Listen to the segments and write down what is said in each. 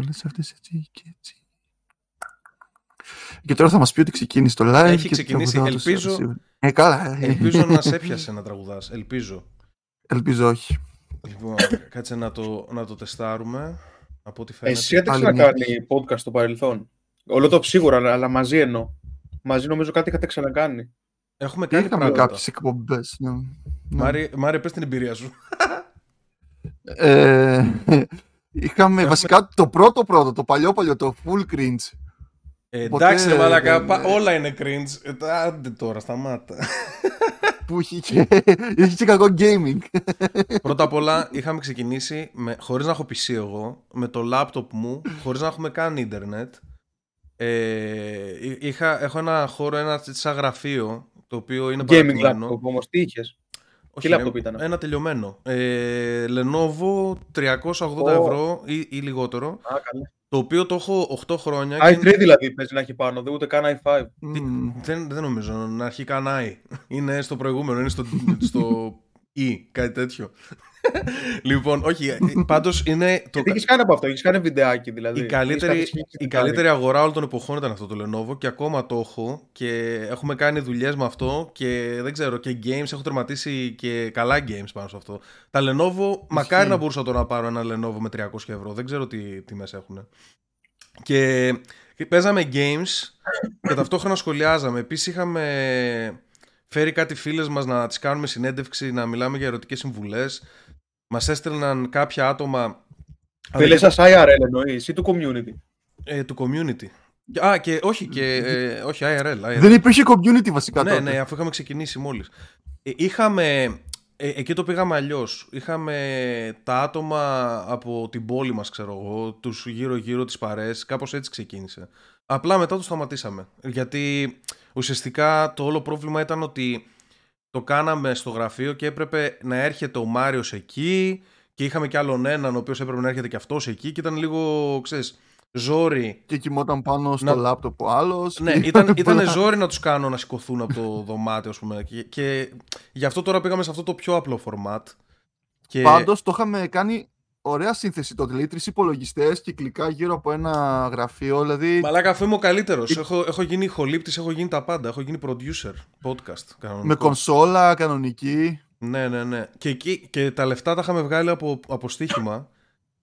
Όλες αυτές έτσι και έτσι. Και τώρα θα μας πει ότι ξεκίνησε το live. Έχει και ξεκινήσει, τραγουδάω το ελπίζω- σίγουρα. Ε, καλά. ε. Ελπίζω να σε έπιασε να τραγουδάς. Ελπίζω. Ελπίζω όχι. Λοιπόν, κάτσε να το, να το τεστάρουμε. Από ό,τι φαίνεται. Εσύ είχατε Άλλη ξανακάνει podcast στο παρελθόν. Όλο το σίγουρα, αλλά- αλλά μαζί εννοώ. Μαζί νομίζω κάτι είχατε ξανακάνει. Έχουμε κάνει Είχαμε πράγματα. κάποιες εκπομπές. ναι. Ναι. Μάρι, Μάρι, πες την εμπειρία σου. Ε, είχαμε βασικά το πρώτο πρώτο, το παλιό παλιό, το full cringe. Ε, Ποτέ εντάξει, ρε μαλακά, δεν- πα- όλα είναι cringe. Ε, τα- άντε τώρα, σταμάτα. που είχε και, είχε και κακό gaming. Πρώτα απ' όλα είχαμε ξεκινήσει με, χωρίς να έχω PC εγώ, με το λάπτοπ μου, χωρίς να έχουμε καν ίντερνετ. Ε, εί- είχα, έχω ένα χώρο, ένα σαν γραφείο, το οποίο είναι Gaming παρακινημένο. laptop όμως, τι είχες; Όχι, Τι laptop ρε, ήταν; Ένα τελειωμένο. Ε, Lenovo 380 Ω. ευρώ ή, ή λιγότερο. Α, καλά. Το οποίο το έχω 8 χρόνια. και i3 δηλαδή παίζει να έχει πάνω, δεν ούτε καν i5. Μμμ. δεν, δεν νομίζω να αρχεί καν i. Είναι στο προηγούμενο, είναι στο, στο e, κάτι τέτοιο. Λοιπόν, όχι, ε, πάντως είναι το, Τι έχεις κάνει από αυτό, έχεις κάνει βιντεάκι δηλαδή. η καλύτερη, Έχεις κάτι η σχέση καλύτερη αγορά όλων των εποχών ήταν αυτό το Lenovo και ακόμα το έχω και έχουμε κάνει δουλειές με αυτό και δεν ξέρω και games, έχω τερματίσει και καλά games πάνω σε αυτό. Τα Lenovo, μακάρι να μπορούσα τώρα να πάρω ένα Lenovo με 300 ευρώ, δεν ξέρω τι τιμές έχουν. Και παίζαμε games και ταυτόχρονα σχολιάζαμε. Επίσης είχαμε φέρει κάτι φίλες μας να τις κάνουμε συνέντευξη, να μιλάμε για ερωτικές συμβουλές. Μας έστελναν κάποια άτομα... Φίλε σας IRL εννοείς ή του community; Ε, του community. Α, και όχι, και, ε, όχι IRL. IRL. Δεν υπήρχε community βασικά ναι, τότε. ναι, αφού είχαμε ξεκινήσει μόλις. Ε, είχαμε, ε, εκεί το πήγαμε αλλιώς. Είχαμε τα άτομα από την πόλη μας, ξέρω εγώ, τους γύρω-γύρω τις παρές, κάπως έτσι ξεκίνησε. Απλά μετά το σταματήσαμε. Γιατί ουσιαστικά το όλο πρόβλημα ήταν ότι το κάναμε στο γραφείο και έπρεπε να έρχεται ο Μάριος εκεί και είχαμε κι άλλον έναν ο οποίος έπρεπε να έρχεται και αυτός εκεί και ήταν λίγο, ξέρεις, ζόρι Και κοιμόταν πάνω στο Να- λάπτοπ ο άλλος. ναι, και- ήταν, ήταν πολλά. ζόρι να τους κάνω να σηκωθούν από το δωμάτιο, ας πούμε. Και, και γι' αυτό τώρα πήγαμε σε αυτό το πιο απλό format. Και... Πάντως το είχαμε κάνει ωραία σύνθεση τότε. Δηλαδή τρεις υπολογιστές κυκλικά γύρω από ένα γραφείο. Δηλαδή Μαλάκα, αφού είμαι ο καλύτερος. Έχω, έχω γίνει ηχολήπτης, έχω γίνει τα πάντα. Έχω γίνει producer podcast. Κανονικό. με κονσόλα κανονική. Ναι, ναι, ναι. Και, εκεί, και τα λεφτά τα είχαμε βγάλει από, από στοίχημα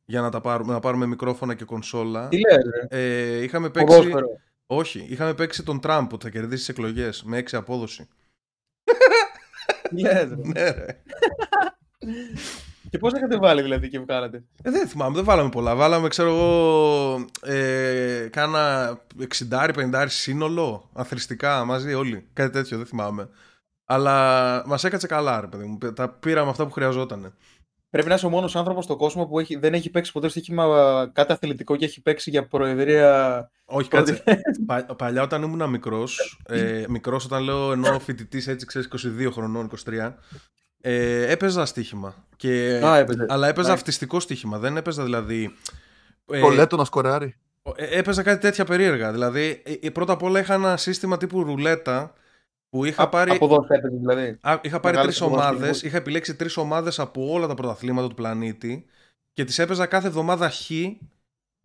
για να, τα πάρουμε, να πάρουμε μικρόφωνα και κονσόλα. Τι λες ρε, Ε, είχαμε παίξει. ποδόσφαιρο. Όχι, είχαμε παίξει τον Τραμπ που θα κερδίσει τις εκλογές με 6 απόδοση. Τι λες ρε; Ναι, ρε. Και πώς έχετε βάλει δηλαδή και βγάλατε; Ε, δεν θυμάμαι, δεν βάλαμε πολλά. Βάλαμε, ξέρω εγώ, ε, κάνα 60-50 σύνολο, αθρηστικά μαζί όλοι. Κάτι τέτοιο, δεν θυμάμαι. Αλλά μας έκατσε καλά, ρε παιδί μου. Τα πήραμε αυτά που χρειαζόταν. Πρέπει να είσαι ο μόνος άνθρωπος στον κόσμο που έχει, δεν έχει παίξει ποτέ στοίχημα κάτι αθλητικό και έχει παίξει για προεδρία. Όχι, Πρώτη κάτσε. Πα- παλιά όταν ήμουν μικρός, ε, μικρός όταν λέω ενώ φοιτητής έτσι, ξέρεις, 22 χρονών, 23, ε, έπαιζα στοίχημα. Και, Α, έπαιζε. αλλά έπαιζα Εντάξει. αυτιστικό στοίχημα. Δεν έπαιζα δηλαδή. ε, Το λέτο να σκοράρει. Ε, Έπαιζα κάτι τέτοια περίεργα. Δηλαδή, ε, ε, πρώτα απ' όλα είχα ένα σύστημα τύπου ρουλέτα που είχα Α, πάρει, Από εδώ έπαιζες δηλαδή. α, είχα πάρει Μεγάλες τρεις αποδόσεις ομάδες, λοιπόν. είχα επιλέξει τρεις ομάδες από όλα τα πρωταθλήματα του πλανήτη και τις έπαιζα κάθε εβδομάδα χ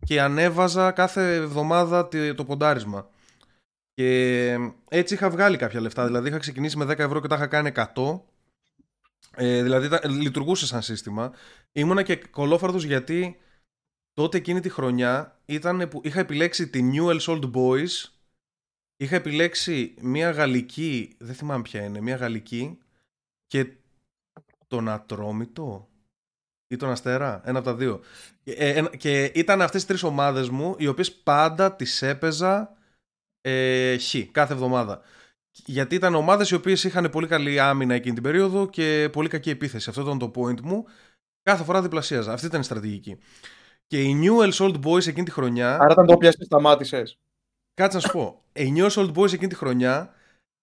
και ανέβαζα κάθε εβδομάδα τι- το ποντάρισμα. Και έτσι είχα βγάλει κάποια λεφτά. Δηλαδή είχα ξεκινήσει με 10 ευρώ και τα είχα κάνει 100. Ε, δηλαδή τα- λειτουργούσε σαν σύστημα. Ήμουνα και κολόφαρδος γιατί τότε εκείνη τη χρονιά ήταν που είχα επιλέξει τη Newell's Old Boys είχα επιλέξει μια γαλλική δεν θυμάμαι ποια είναι, μια γαλλική και τον Ατρόμητο ή τον Αστέρα, ένα από τα δύο και, ε, ένα- και ήταν αυτές τις τρεις ομάδες μου οι οποίες πάντα τις έπαιζα ε, χ κάθε εβδομάδα γιατί ήταν ομάδες οι οποίες είχαν πολύ καλή άμυνα εκείνη την περίοδο και πολύ κακή επίθεση. Αυτό ήταν το point μου. Κάθε φορά διπλασίαζα. Αυτή ήταν η στρατηγική. Και οι Newell's Old Boys εκείνη τη χρονιά. Άρα όταν το πιάσεις σταμάτησες. Κάτσε να σου πω. Οι Newell's Old Boys εκείνη τη χρονιά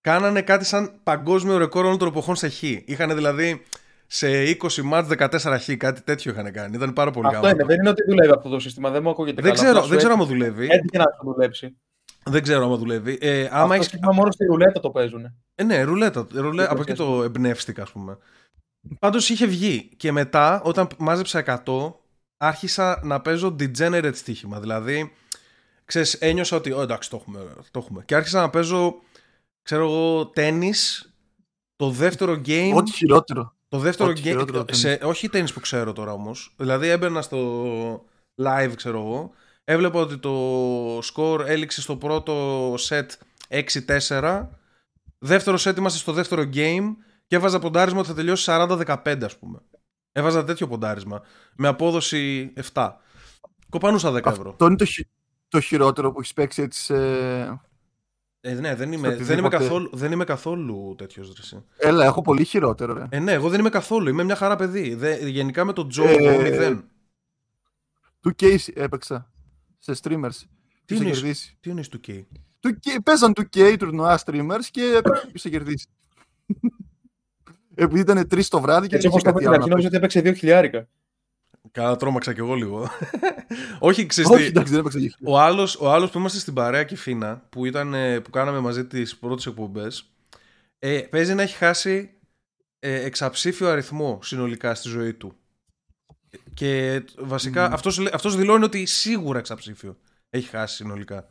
κάνανε κάτι σαν παγκόσμιο ρεκόρ όλων των εποχών σε χ. Είχαν δηλαδή σε 20 μάτς 14 χ, κάτι τέτοιο είχαν κάνει. Ήταν πάρα πολύ Αυτό γάμο. είναι, δεν είναι ότι δουλεύει αυτό το σύστημα, δεν μου ακούγεται Δεν καλά. ξέρω, Απλά δεν σου ξέρω άμα έτυχε- δουλεύει. Έτυχε να σου δουλέψει. Δεν ξέρω άμα δουλεύει. Ε, άμα Αυτό το έχεις... σύστημα μόνο στη ρουλέτα το παίζουν. Ε, ναι, ρουλέτα. ρουλέ... Τι Από εκεί πες, το εμπνεύστηκα, ας πούμε. Πάντως είχε βγει. Και μετά, όταν μάζεψα 100, άρχισα να παίζω degenerate στοίχημα. Δηλαδή, ξέρεις, ένιωσα ότι, «Ω, εντάξει, το έχουμε, το έχουμε. Και άρχισα να παίζω, ξέρω εγώ, τέννις, το δεύτερο game... Ό,τι χειρότερο. Το δεύτερο Ό,τι game. χειρότερο Σε, όχι τέννις που ξέρω τώρα όμως. Δηλαδή έμπαινα στο live, ξέρω εγώ. Έβλεπα ότι το score έληξε στο πρώτο set 6-4. Δεύτερο set είμαστε στο δεύτερο game και έβαζα ποντάρισμα ότι θα τελειώσει 40-15, ας πούμε. Έβαζα τέτοιο ποντάρισμα. Με απόδοση 7. Κοπανούσα 10 ευρώ. Αυτό είναι το, χει- το χειρότερο που έχεις παίξει έτσι σε... Ε, ναι, δεν είμαι, Στο δεν είμαι, οτιδήποτε. καθόλου, δεν είμαι καθόλου τέτοιος ρεσί. Έλα, έχω πολύ χειρότερο, ρε. Ε, ναι, εγώ δεν είμαι καθόλου. Είμαι μια χαρά παιδί. Δε, γενικά με τον Τζο, Ε, εγώ μηδέν. 2K έπαιξα σε streamers. Τι Ποιος θα είναι, κερδίσει. τι είναι στο K; 2K, παίζαν 2K τουρνουά streamers και ποιος θα κερδίσει. Επειδή ήταν τρεις το βράδυ και Έτσι δεν όπως είχε το κάτι είπα άλλο. στην να αρχή, νόμιζα παίξει. ότι έπαιξε 2 χιλιάρικα. Καλά, τρόμαξα κι εγώ λίγο. Όχι, ξέρεις Όχι, τι, εντάξει, δεν έπαιξα. ο άλλος, ο άλλος που είμαστε στην παρέα και φίνα, που, ήταν, ε, που κάναμε μαζί τις πρώτες εκπομπές, ε, παίζει να έχει χάσει ε, εξαψήφιο αριθμό συνολικά στη ζωή του. Και βασικά Μμμ. αυτός, λέ- αυτός δηλώνει ότι σίγουρα εξαψήφιο έχει χάσει συνολικά.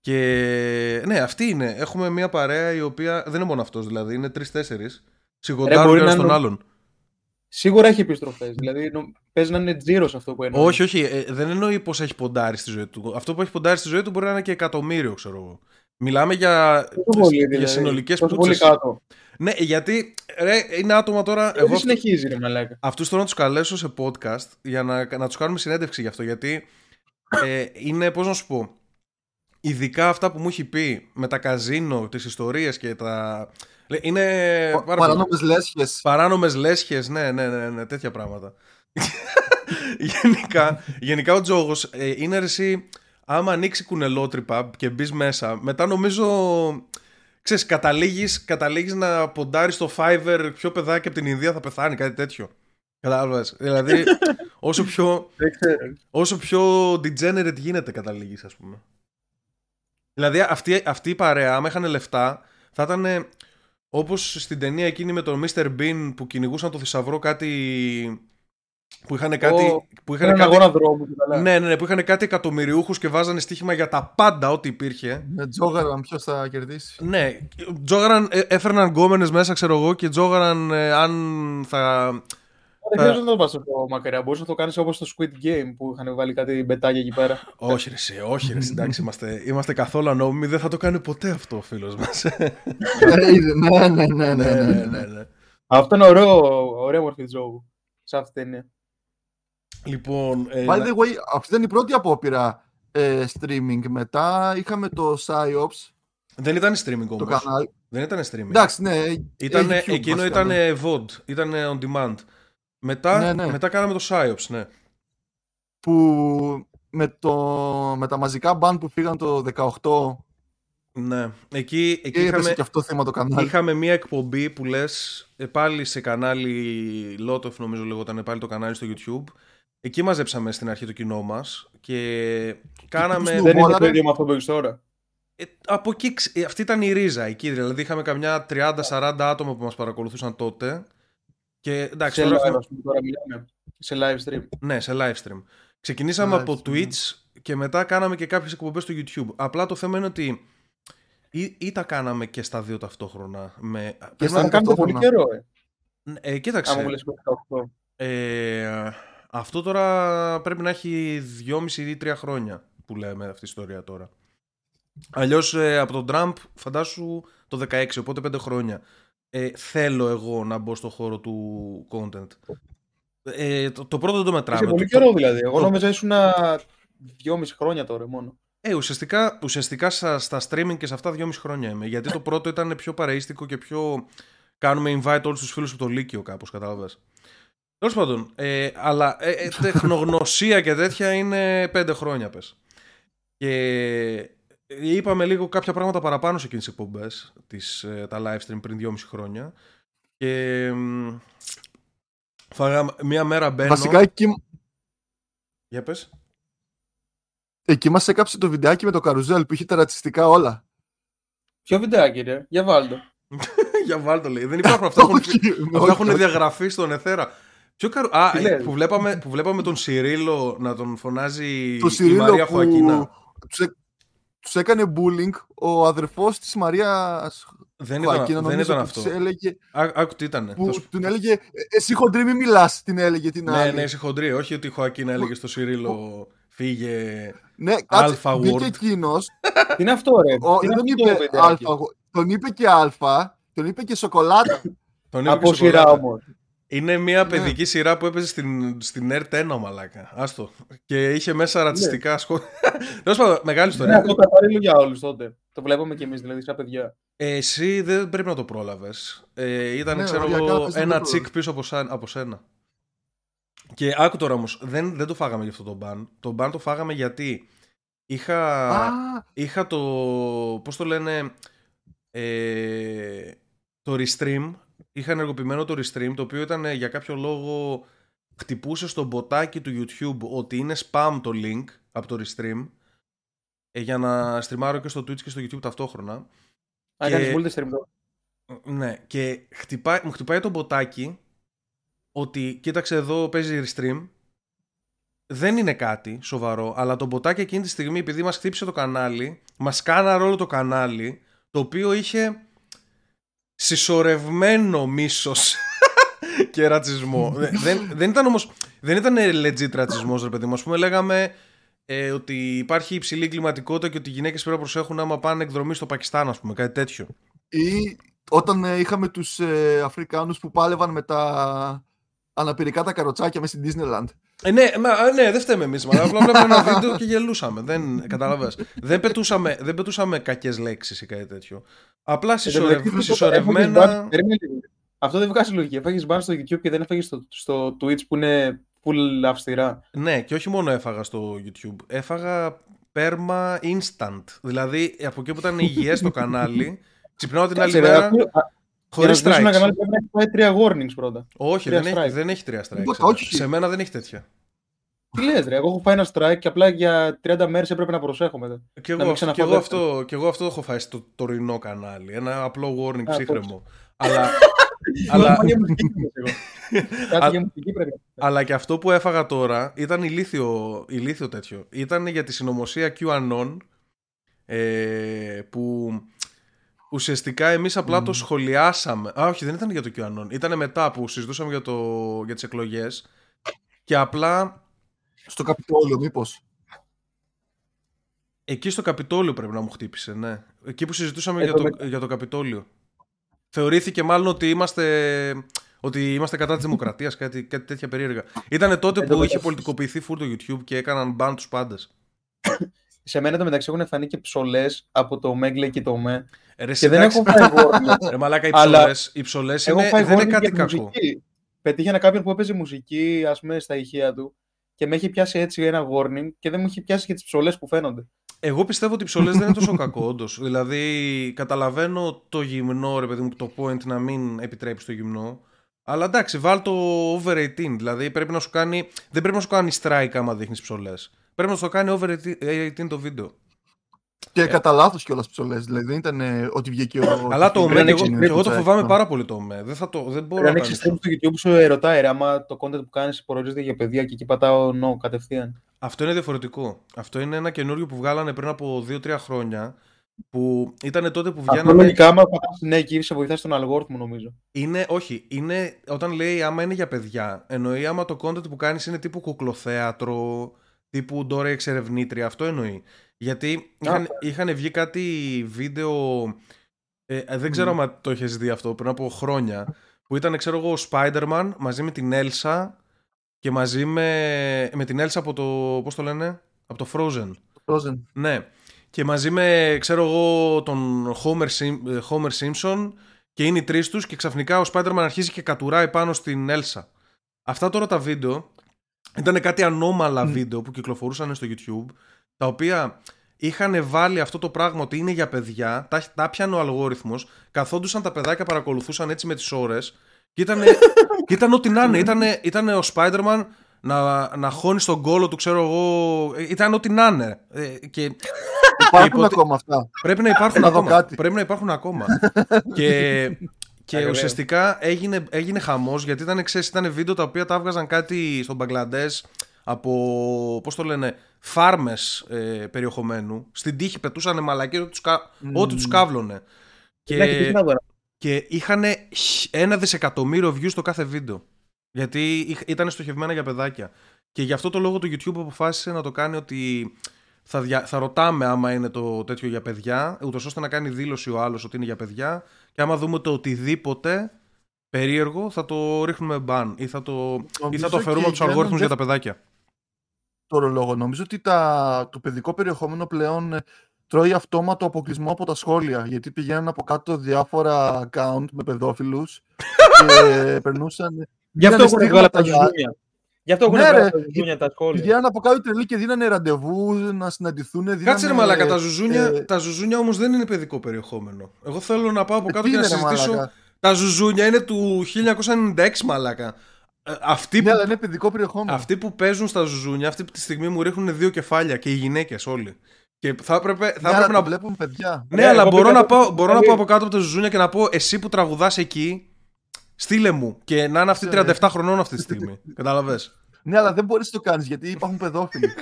Και ναι, αυτή είναι. Έχουμε μια παρέα η οποία δεν είναι μόνο αυτός δηλαδή, είναι τρει-τέσσερις. Σιγοντάρουν μπορεί ένας να στον είναι- άλλον. Σίγουρα έχει επιστροφές. Δηλαδή νο- παίζει να είναι τζίρος αυτό που εννοείς. Όχι, όχι. ε, δεν εννοεί πως έχει ποντάρει στη ζωή του. Αυτό που έχει ποντάρει στη ζωή του μπορεί να είναι και εκατομμύριο, ξέρω εγώ. Μιλάμε για, Τόσο πολύ, για δηλαδή. συνολικές Τόσο πολύ πούτσε. Κάτω. Ναι, γιατί ρε, είναι άτομα τώρα. Εγώ Εγώ δεν συνεχίζει, ρε μαλάκα. αυτούς θέλω να τους καλέσω σε podcast για να, να τους κάνουμε συνέντευξη γι' αυτό. Γιατί ε, είναι, πώς να σου πω, ειδικά αυτά που μου έχει πει με τα καζίνο, τις ιστορίες και τα. Λέ, Είναι πάρα πολύ- Παρανόμες λέσχες. Παράνομες λέσχες, ναι, ναι, ναι, ναι, τέτοια πράγματα. γενικά, γενικά ο τζόγος ε, είναι ρε εσύ, άμα ανοίξει κουνελότρυπα και μπεις μέσα, μετά νομίζω. Ξέρεις, καταλήγεις, καταλήγεις να ποντάρεις στο Fiverr ποιο παιδάκι από την Ινδία θα πεθάνει, κάτι τέτοιο. Κατάλαβες. Δηλαδή, όσο πιο, Δεν ξέρω. όσο πιο degenerate γίνεται καταλήγεις, ας πούμε. Δηλαδή, αυτή, αυτή η παρέα, άμα είχαν λεφτά, θα ήταν όπως στην ταινία εκείνη με τον Mr. Bean που κυνηγούσαν το θησαυρό κάτι... Που είχαν κάτι... Ω, που είχαν Έναν κάτι αγώνα δρόμου και καλά. ναι, ναι, ναι, που είχαν κάτι εκατομμυριούχους και βάζανε στοίχημα για τα πάντα ό,τι υπήρχε. Με τζόγαραν ποιος θα κερδίσει. Ναι, τζόγαραν, ε, έφερναν γκόμενες μέσα, ξέρω εγώ, και τζόγαραν ε, αν θα... Δεν χρειάζεται να το πας τόσο μακριά. Μπορείς να το κάνεις όπως στο Squid Game που είχαν βάλει κάτι μπετάκια εκεί πέρα. όχι ρε, εσύ, όχι ρε, εσύ, εντάξει, είμαστε, είμαστε καθόλου ανώμοι, δεν θα το κάνει ποτέ αυτό ο φίλος μας. Ε, είδε, Ναι, ναι, ναι, ναι, ναι, ναι. ναι, ναι. Αυτό είναι ωραίο, ωραία μορφή τζόγου. Σε αυτή την ταινία. Λοιπόν, ε, By να- the way, αυτή ήταν η πρώτη απόπειρα ε, streaming. Μετά είχαμε το PsyOps, δεν ήταν streaming το όμως. κανάλι. Δεν ήταν streaming. Εντάξει, ναι. Ήτανε, έχει YouTube εκείνο βασικά, ήταν ναι. VOD, ήταν on demand. Μετά, Ναι, ναι. μετά κάναμε το PsyOps, ναι. Που με, το, με τα μαζικά band που φύγαν το 18 Ναι, εκεί, εκεί και έπεσε είχαμε, και αυτό θέμα το κανάλι. είχαμε μία εκπομπή που λες ε, πάλι σε κανάλι Lotov νομίζω λεγόταν πάλι το κανάλι στο YouTube. Εκεί μαζέψαμε στην αρχή το κοινό μας και κάναμε... τους Δεν είναι Μόλα, το ρε. ίδιο με αυτό που έχεις τώρα; Ε, από εκεί, ξ- ε, αυτή ήταν η ρίζα εκεί, δηλαδή είχαμε καμιά 30-40 άτομα που μας παρακολουθούσαν τότε και εντάξει, Σε τώρα live, αυτό- ας πούμε, τώρα μιλάμε. Σε live stream. ναι, σε live stream. Ξεκινήσαμε Live από stream. Twitch και μετά κάναμε και κάποιες εκπομπές στο YouTube. Απλά το θέμα είναι ότι ή, ή τα κάναμε και στα δύο ταυτόχρονα. Με... πρέπει στα να- Θα κάνετε πολύ ταυτόχρονα. καιρό, ε. Ε, κοίταξε. Άμα μου λες 18. Ε, αυτό τώρα πρέπει να έχει 2,5 ή 3 χρόνια που λέμε αυτή η ιστορία τώρα. Αλλιώς από τον Τραμπ φαντάσου το 16, οπότε 5 χρόνια. Ε, θέλω εγώ να μπω στο χώρο του content. Ε, το, το πρώτο δεν το μετράμε. Είσαι πολύ Το- καιρό δηλαδή. Εγώ το- νόμιζα ήσουν δυόμιση χρόνια τώρα μόνο. Ε, ουσιαστικά, ουσιαστικά στα, στα streaming και σε αυτά 2,5 χρόνια είμαι. Γιατί το πρώτο ήταν πιο παρεΐστικο και πιο. Κάνουμε invite όλους τους φίλους από το Λύκειο, κάπως, κατάλαβες. Τέλος πάντων, ε, αλλά ε, ε, τεχνογνωσία και τέτοια είναι 5 χρόνια, πες. Και είπαμε λίγο κάποια πράγματα παραπάνω σε εκείνες τις εκπομπές, τις, ε, τα live stream πριν 2,5 χρόνια. Και μ, φάγαμε, μία μέρα μπαίνω... Βασικά εκεί, Για πες. εκεί μας έκαψε το βιντεάκι με το καρουζέλ που είχε τα ρατσιστικά όλα. Ποιο βιντεάκι, ρε; Για βάλτο. Για βάλτο λέει. Δεν υπάρχουν αυτά. έχουν, Όχι, αυτά όχι, έχουν όχι. διαγραφεί στον εθέρα. Ποιο καρο... Α, Τι ε, λες; που βλέπαμε, που βλέπαμε τον Σιρίλο να τον φωνάζει Το η Σιρίλο Μαρία που Χωακίνα. τους, έ- τους έκανε bullying ο αδερφός της Μαρίας Δεν Χωακίνα, ήταν, δεν νομίζω, ήταν που αυτό. της έλεγε, Ά, άκου τι ήταν. που την έλεγε «Ε, εσύ χοντρή μη μιλάς την έλεγε την Ναι, άλλη ναι, είσαι χοντρή. Όχι ότι η Χωακίνα έλεγε στο Σιρίλο φύγε. ναι, κάτσε, Alpha μπήκε word. εκείνος Τι είναι αυτό, ρε; ο, Τι είναι δεν αυτό το είπε βιντεάκι; αλφα, τον είπε και αλφα τον είπε και σοκολάτα Τον είπε Από και σειρά σοκολάτα. Όμω. Είναι μια Ναι. παιδική σειρά που έπαιζε στην, στην ΕΡΤ1 ο μαλάκα. Άστο. Και είχε μέσα ρατσιστικά σχόλια. Τέλος πάντων, μεγάλη Ναι, ιστορία. αυτό κατάλληλο για όλους τότε. Το βλέπαμε κι εμείς δηλαδή, σαν παιδιά. Ε, εσύ δεν πρέπει να το πρόλαβες. Ε, ήταν, Ναι, ξέρω οριακά εγώ, πες να ένα το τσικ πίσω από, σαν- από σένα. Και άκου τώρα όμως, δεν, δεν το φάγαμε για αυτό το μπαν. Το μπαν το φάγαμε γιατί είχα, Α, είχα το. Πώς το λένε. Ε, το restream. Είχα ενεργοποιημένο το restream, το οποίο ήταν ε, για κάποιο λόγο χτυπούσε στο μποτάκι του YouTube ότι είναι spam το link από το restream ε, για να στριμάρω και στο Twitch και στο YouTube ταυτόχρονα. Αν Και- κάνει bullet stream τώρα. Ναι, και χτυπάει, μου χτυπάει το μποτάκι ότι κοίταξε εδώ παίζει restream. Δεν είναι κάτι σοβαρό, αλλά το μποτάκι εκείνη τη στιγμή επειδή μας χτύπησε το κανάλι, μας κάναρε όλο το κανάλι, το οποίο είχε συσσωρευμένο μίσος και ρατσισμό. δεν, δεν, δεν ήταν όμως, δεν ήταν legit ρατσισμός ρε παιδί μου. Ας πούμε λέγαμε ε, ότι υπάρχει υψηλή εγκληματικότητα και ότι οι γυναίκες πρέπει να προσέχουν άμα πάνε εκδρομή στο Πακιστάν ας πούμε, κάτι τέτοιο. ή όταν ε, είχαμε τους ε, Αφρικάνους που πάλευαν με τα αναπηρικά τα καροτσάκια μέσα στην Disneyland. Ε, ναι, μα, α, ναι, δεν φταίμε εμείς. Απλά βλέπαμε ένα βίντεο και γελούσαμε. Δεν καταλαβαίνεις. δεν, πετούσαμε, δεν πετούσαμε κακές λέξεις ή κάτι τέτοιο. Απλά συσσωρευ, Εν τω μεταξύ, συσσωρευμένα. έφαγες ban- περίμενε λίγο. Αυτό δεν βγάζει λογική. Έφαγες ban στο YouTube και δεν έφαγες στο, στο Twitch που είναι full αυστηρά. Ναι, και όχι μόνο έφαγα στο YouTube. Έφαγα πέρμα instant. Δηλαδή από εκεί που ήταν υγιές το κανάλι, ξυπνάω την άλλη Κάτσε, ρε, μέρα αφού- α, Για χωρίς να σβήσει ένα strikes. κανάλι πρέπει να έχει πάει τρία warnings πρώτα. Όχι, τρία δεν έχει, strikes. δεν έχει τρία strikes. Τίποτα, σε μένα. όχι. Σε μένα δεν έχει τέτοια. Τι λες ρε, εγώ έχω φάει ένα strike και απλά για 30 μέρες έπρεπε να προσέχω μετά. Και Να εγώ, μην αυτό, και, ξαναφάω εγώ δεύτερο. αυτό, και εγώ αυτό έχω φάει στο τωρινό κανάλι. Ένα απλό warning Α, ψύχρεμο. αλλά, Αλλά... αλλά, για μουσική πρέπει εγώ. Κάτι Α- για μουσική πρέπει. Αλλά και αυτό που έφαγα τώρα ήταν ηλίθιο, ηλίθιο τέτοιο. Ήταν για τη συνωμοσία QAnon ε, που ουσιαστικά εμείς απλά το σχολιάσαμε. Α, όχι, δεν ήταν για το QAnon. Ήταν μετά που συζητούσαμε για, το, για τις εκλογές και απλά Στο Καπιτόλιο, μήπως. εκεί στο Καπιτόλιο πρέπει να μου χτύπησε, ναι. Εκεί που συζητούσαμε Ε, για, το το, για το Καπιτόλιο. Θεωρήθηκε μάλλον ότι είμαστε, ότι είμαστε κατά της δημοκρατίας, κάτι, κάτι τέτοια περίεργα. Ήταν τότε Ε, που το είχε μεταξύ- πολιτικοποιηθεί φουρ το YouTube και έκαναν ban τους πάντες. Σε μένα το μεταξύ έχουν φανεί και ψολέ από το Μέγκλε και το Με. Ε, Ρε, Και δεν εντάξει, έχω φάει warning. Ρε μαλάκα, οι Αλλά- ψολές, οι ψολές Έχω είναι, φάει δεν είναι warning κάτι για κακό. μουσική. Πετύχαινα κάποιον που έπαιζε μουσική, ας πούμε, στα ηχεία του και με έχει πιάσει έτσι ένα warning και δεν μου έχει πιάσει και τις ψολέ που φαίνονται. Εγώ πιστεύω ότι οι ψολές δεν είναι τόσο κακό, όντως. Δηλαδή, καταλαβαίνω το γυμνό, ρε παιδί μου, το point να μην επιτρέπει το γυμνό. Αλλά εντάξει, βάλ το over 18. Δηλαδή, πρέπει να σου κάνει, δεν πρέπει να σου κάνει strike άμα δείχνεις ψολές. Πρέπει να σου το κάνει over 18 το βίντεο. Και κατά λάθος κιόλας ψωλέ. Δηλαδή δεν ήταν ε, ότι βγήκε ο. Αλλά το ο- ΟΜΕ, δεν και εγώ, έχεις και εγώ το ε, φοβάμαι ναι. πάρα πολύ το ΟΜΕ. Δεν, θα το, δεν μπορώ Αν να έχεις κάνω. stream στο YouTube σου ε, ρωτάει ρε, άμα το content που κάνεις προορίζεται για παιδιά και εκεί πατάω no κατευθείαν. Αυτό είναι διαφορετικό. Αυτό είναι ένα καινούριο που βγάλανε πριν από 2-3 χρόνια. Που ήταν τότε που Αυτό βγαίνανε. λογικά άμα πατάς ναι εκεί σε βοηθάει στον αλγόριθμο νομίζω. Είναι, όχι, είναι όταν λέει άμα είναι για παιδιά, εννοεί άμα το content που κάνεις είναι τύπου κουκλοθέατρο, τύπου Ντόρα η εξερευνήτρια, αυτό εννοεί. Γιατί είχαν, είχαν βγει κάτι βίντεο, ε, ε, δεν ξέρω αν το έχεις δει αυτό, πριν από χρόνια, που ήταν ξέρω εγώ ο Spider-Man μαζί με την Elsa και μαζί με, με την Elsa από το, πώς το λένε, από το Frozen. Frozen. Ναι. Και μαζί με, ξέρω εγώ, τον Homer, Sim- ε, Homer Simpson και είναι οι τρεις τους και ξαφνικά ο Spider-Man αρχίζει και κατουράει πάνω στην Elsa. Αυτά τώρα τα βίντεο ήταν κάτι ανώμαλα βίντεο που κυκλοφορούσαν στο YouTube τα οποία είχαν βάλει αυτό το πράγμα ότι είναι για παιδιά, τα, τα πιάνε ο αλγόριθμος, καθόντουσαν τα παιδάκια παρακολουθούσαν έτσι με τις ώρες και ήταν, και ήταν ό,τι να είναι. Ήτανε, ήτανε ο Spider-Man να, να χώνει στον κόλο του, ξέρω εγώ. ε, Ήταν ό,τι να είναι. Ε, Και Υπάρχουν υποτε- ακόμα αυτά. Πρέπει να υπάρχουν Να δω ακόμα. κάτι. Πρέπει να υπάρχουν ακόμα. και, Και Ακριβώς. ουσιαστικά έγινε, έγινε χαμός γιατί ήταν, ξέρεις, ήταν βίντεο τα οποία τα έβγαζαν κάτι στον Μπαγκλαντές από, πώς το λένε, φάρμες ε, περιεχομένου. Στην τύχη πετούσαν μαλακίες ό,τι τους, κα- Μμμ. ό,τι τους κάβλωνε. Και... Ναι, και τι να δω, Και είχαν ένα δισεκατομμύριο views το κάθε βίντεο. Γιατί είχ- ήταν στοχευμένα για παιδάκια. Και γι' αυτό το λόγο το YouTube αποφάσισε να το κάνει ότι θα, δια... θα ρωτάμε άμα είναι το τέτοιο για παιδιά, ούτως ώστε να κάνει δήλωση ο άλλος ότι είναι για παιδιά. Και άμα δούμε το οτιδήποτε περίεργο, θα το ρίχνουμε ban ή θα το, ή θα Νομίζω το αφαιρούμε και από τους για αλγόριθμου για έναν τα παιδάκια. δεύτερο λόγο. Νομίζω ότι τα, το παιδικό περιεχόμενο πλέον ε, τρώει αυτόματο αποκλεισμό από τα σχόλια. Γιατί πηγαίνουν από κάτω διάφορα account με παιδόφιλους και περνούσαν. Γι' αυτό Ήταν έχουν βγάλει τα στίγματα για- ζουζούνια. Γι' αυτό έχουν Ναι, βγάλει ρε. τα ζουζούνια τα σχόλια. Πηγαίναν από κάτω τρελοί και δίνανε ραντεβού να συναντηθούν. Δίνανε, Κάτσε ρε μαλάκα, τα ζουζούνια, ε, τα ζουζούνια όμως δεν είναι παιδικό περιεχόμενο. Εγώ θέλω να πάω από ε, κάτω τι και να είναι, ρε συζητήσω. μαλάκα. Τα ζουζούνια είναι του 1996 μαλάκα. Ε, Αυτοί Ναι, που αλλά είναι παιδικό περιεχόμενο. Αυτοί που παίζουν στα ζουζούνια αυτή τη στιγμή μου ρίχνουν δύο κεφάλια και οι γυναίκες όλοι. Και θα έπρεπε, θα Ναι, αλλά έπρεπε το να. βλέπουν παιδιά. Ναι, Ναι, αλλά εγώ μπορώ πήγα να, το- πάω, μπορώ να δηλαδή- πάω από κάτω από τα ζουζούνια και να πω εσύ που τραγουδάς εκεί, στείλε μου. Και να είναι αυτή Ναι. 37 χρονών αυτή τη στιγμή. Κατάλαβες. Ναι, αλλά δεν μπορείς να το κάνεις γιατί υπάρχουν παιδόφιλοι.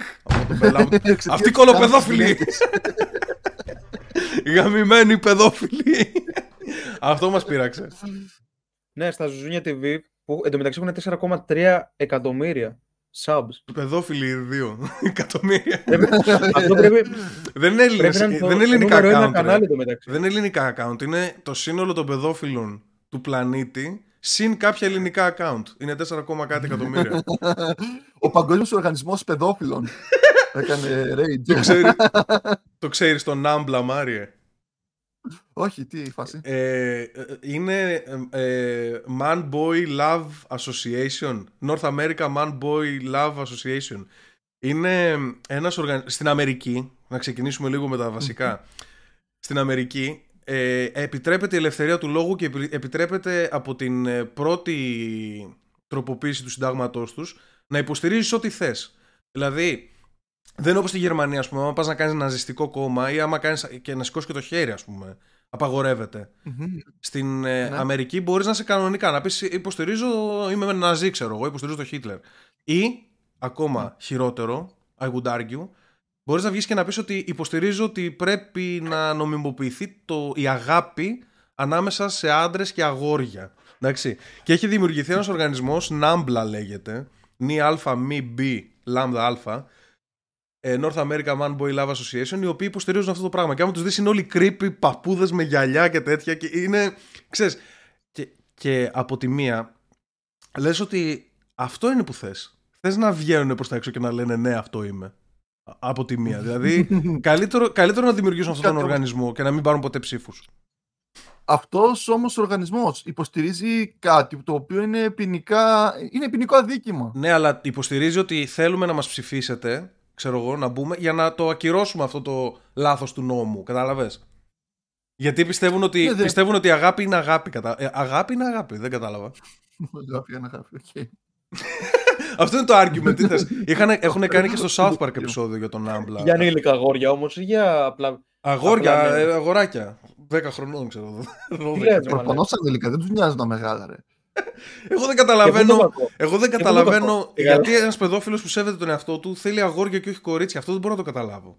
Εξαιτίας Αυτοί της κολοπεδόφιλοι. γυναίκες. Γαμημένοι παιδόφιλοι. Αυτό μας πείραξε. Ναι, στα Ζουζούνια TV που εντωμεταξύ έχουν 4,3 εκατομμύρια subs. Παιδόφιλοι δύο εκατομμύρια. Αυτό πρέπει, Δεν είναι πρέπει να Έλληνες, είναι το, δεν είναι το ελληνικά νούμερο ένα account. ρε. κανάλι εντωμεταξύ. Δεν είναι ελληνικά account. Είναι το σύνολο των παιδόφιλων του πλανήτη συν κάποια ελληνικά account. Είναι 4, κάτι εκατομμύρια. Ο Παγκόσμιος Οργανισμός Παιδόφιλων έκανε το, rage. ξέρει, το ξέρεις τον Νάμπλα, Μάριε; Όχι, τι η φάση; Ε, ε, είναι ε, ε, Man Boy Love Association. North America Man Boy Love Association. Είναι ένας οργανισμός... Στην Αμερική, να ξεκινήσουμε λίγο με τα βασικά. Στην Αμερική ε, επιτρέπεται η ελευθερία του λόγου και επι- επιτρέπεται από την ε, πρώτη τροποποίηση του συντάγματός τους να υποστηρίζεις ό,τι θες. Δηλαδή, δεν είναι όπως στη Γερμανία, ας πούμε, άμα πας να κάνεις ναζιστικό κόμμα ή άμα κάνεις και να σηκώσει και το χέρι, ας πούμε, απαγορεύεται. Μμμ. Στην ε, Ναι. Αμερική μπορείς να είσαι κανονικά, να πεις υποστηρίζω, είμαι με ναζί, ξέρω εγώ, υποστηρίζω το Χίτλερ. Ή, ακόμα χειρότερο, I would argue, μπορείς να βγεις και να πεις ότι υποστηρίζω ότι πρέπει να νομιμοποιηθεί το, η αγάπη ανάμεσα σε άντρες και αγόρια. Εντάξει. Και έχει δημιουργηθεί ένας οργανισμός, NAMBLA λέγεται, νη α, μη b, λάμδα α, ε, North America Man Boy Love Association, οι οποίοι υποστηρίζουν αυτό το πράγμα. Και άμα τους δεις, είναι όλοι creepy, παππούδες με γυαλιά και τέτοια. Και είναι. ξέρεις, και, και από τη μία, λες ότι αυτό είναι που θες. Θες να βγαίνουν προς τα έξω και να λένε ναι, αυτό είμαι. Α- Από τη μία. δηλαδή, καλύτερο, καλύτερο να δημιουργήσουν αυτόν τον Κάτι όμως. οργανισμό και να μην πάρουν ποτέ ψήφους. Αυτός όμως ο οργανισμός υποστηρίζει κάτι το οποίο είναι, ποινικά, είναι ποινικό αδίκημα. Ναι, αλλά υποστηρίζει ότι θέλουμε να μας ψηφίσετε, ξέρω εγώ, να μπούμε για να το ακυρώσουμε αυτό το λάθος του νόμου. Κατάλαβες; Γιατί πιστεύουν ότι, Ναι, δε- πιστεύουν ότι η αγάπη είναι αγάπη. Κατα... Ε, αγάπη είναι αγάπη, δεν κατάλαβα. Γράφει ένα γράφει, οκ. Αυτό είναι το argument. τι θες. Είχαν, έχουν κάνει και στο South Park επεισόδιο για τον Άμπλα. Για ανήλικα αγόρια όμως ή για απλά. Αγόρια, Απλά, ναι. ε, αγοράκια. 10 χρονών, ξέρω. 12. Τι λες, μαλάκα. Προφανώς ανήλικα, δεν τους νοιάζουν τα μεγάλα, ρε. Εγώ δεν Και πού το καταλαβαίνω. κακό. Εγώ δεν πού το καταλαβαίνω κακό. γιατί ένας παιδόφιλος που σέβεται τον εαυτό του θέλει αγόρια και όχι κορίτσια. Αυτό δεν μπορώ να το καταλάβω.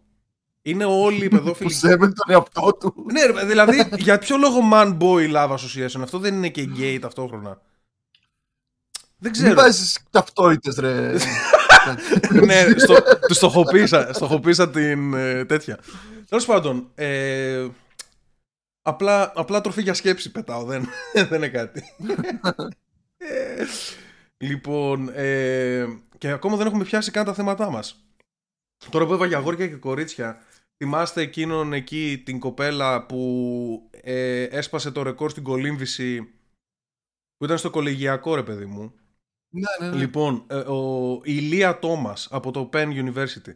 Είναι όλοι οι Που παιδόφιλοι. σέβεται τον εαυτό του. ναι, ρε, δηλαδή για ποιο λόγο man boy love association; Αυτό δεν είναι και gay ταυτόχρονα. Δεν Μην ξέρω. βάζεις ταυτότητες, ρε. ναι, στο, τους στοχοποίησα, στοχοποίησα την ε, τέτοια. Τέλος πάντων, ε, απλά, απλά τροφή για σκέψη πετάω, δεν, δεν είναι κάτι. Ε, λοιπόν, ε, και ακόμα δεν έχουμε πιάσει καν τα θέματά μας. Τώρα που είπα για αγόρια και κορίτσια, θυμάστε εκείνον εκεί την κοπέλα που ε, έσπασε το ρεκόρ στην κολύμβηση που ήταν στο κολεγιακό ρε παιδί μου. Ναι, ναι, ναι. Λοιπόν, ε, ο, η Λία Τόμας από το Penn University.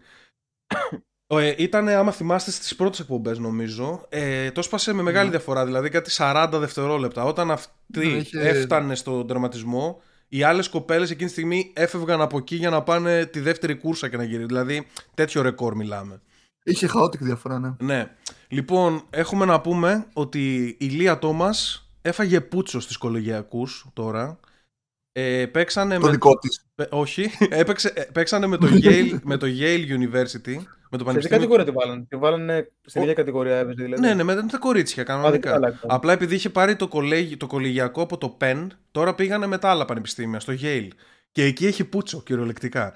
Ε, ήταν, άμα θυμάστε, στις πρώτες εκπομπές νομίζω. Ε, το έσπασε με μεγάλη Ναι. διαφορά, δηλαδή κάτι 40 δευτερόλεπτα. Όταν αυτή Ναι, είχε- έφτανε στον τερματισμό, οι άλλες κοπέλες εκείνη τη στιγμή έφευγαν από εκεί για να πάνε τη δεύτερη κούρσα και να γυρίσουν. Δηλαδή, τέτοιο ρεκόρ μιλάμε. Είχε χαότικη διαφορά, ναι. Ναι. Λοιπόν, έχουμε να πούμε ότι η Λία Τόμας έφαγε πούτσο στις κολεγιακούς τώρα. Ε, παίξανε Το με... δικό της. ε, όχι, έπαιξε, ε, παίξανε με το, Yale, με το Yale University. Με το Σε τι πανεπιστήμιο. κατηγορία τη βάλανε; Τη βάλανε στην ίδια κατηγορία έπαιζε δηλαδή; Ναι, ναι, με τα κορίτσια Α, δεν κανονικά. καλά, καλά. Απλά επειδή είχε πάρει το, κολέγι, το κολεγιακό από το Penn, τώρα πήγανε με τα άλλα πανεπιστήμια, στο Yale. Και εκεί έχει πούτσο, κυριολεκτικά.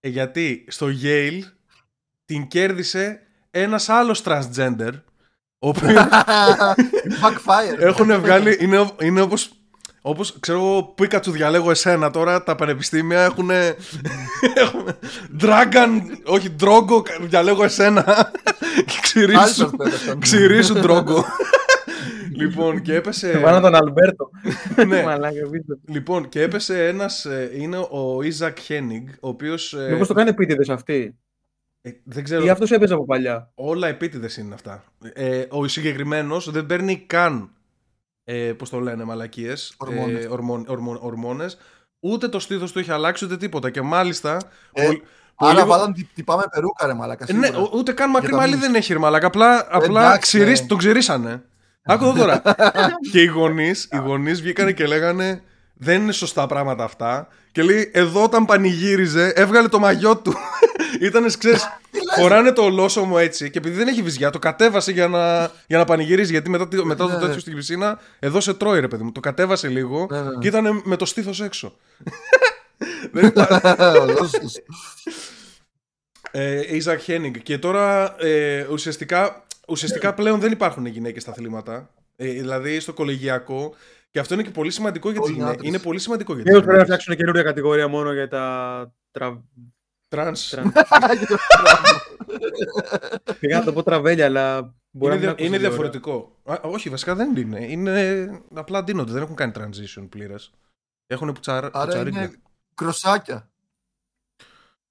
Ε, γιατί στο Yale την κέρδισε ένας άλλος transgender, ο οποίος Backfire. έχουν βγάλει, είναι, είναι όπως, όπως ξέρω εγώ, Πίκατσου διαλέγω εσένα τώρα, τα πανεπιστήμια έχουν, έχουν Dragon, όχι Drogo, διαλέγω εσένα και ξηρίσου, Άλσορ πέρασαν. ξηρίσου Drogo. λοιπόν, και έπεσε... Βάλανε τον Αλμπέρτο. ναι. Μαλάκα, πείτε. Λοιπόν, και έπεσε ένας, ε, είναι ο Ιζακ Χένιγκ, ο οποίος, ε, Μήπως το κάνει επίτηδες αυτή; ε, δεν ξέρω, Ή αυτός έπαιζε από παλιά; όλα επίτηδες είναι αυτά. Ε, ο συγκεκριμένος δεν παίρνει καν, ε, πώς το λένε, μαλακίες, Ορμόνες. ε, ορμον- ορμον- ορμόνες, ούτε το στήθος του έχει αλλάξει, ούτε τίποτα. Και μάλιστα, Ε, πολύ- Άρα πολύ- βάλαν τι, τι πάμε περούκα ρε μαλάκα. Ε, ναι, σίγουρα. ο- ούτε καν μακρύ τα μαλλί μυς. δεν έχει ρε μαλάκα. Απλά, απλά Εντάξει, ξυρίς- ναι. τον ξυρίσανε. Άκου εδώ τώρα. και οι γονείς, οι γονείς βγήκανε και λέγανε δεν είναι σωστά πράγματα αυτά. Και λέει εδώ όταν πανηγύριζε έβγαλε το μαγιό του. Ήτανε, ξέρεις, φοράνε το ολόσωμο έτσι και επειδή δεν έχει βυζιά το κατέβασε για να, για να πανηγυρίζει γιατί μετά, τη- μετά το Ναι. τέτοιο στην πισίνα εδώ σε τρώει ρε παιδί μου. Το κατέβασε λίγο Ναι, ναι. και ήταν με το στήθος έξω. δεν υπάρχει. Δώσ' Ε, Isaac Henning. Και τώρα ε, ουσιαστικά, ουσιαστικά πλέον δεν υπάρχουν γυναίκες στα αθλήματα. Ε, δηλαδή στο κολεγιακό. Και αυτό είναι και πολύ σημαντικό για τις Όλοι γυναίκες. άντρες. Είναι πολύ σημαντικό για Και τις πρέπει να γυναίκες. φτιάξουν καινούργια κατηγορία μόνο για τα τρα... Τρανς. τρα... Πήγα να το πω τραβέλια, αλλά μπορεί Είναι, να δια- μην είναι ακούσει ωραία. διαφορετικό. Α, όχι, βασικά δεν είναι. Είναι απλά ντύνονται. Δεν έχουν κάνει transition πλήρες. Έχουν πουτσαρα, Άρα πουτσαρίκια. είναι κροσάκια.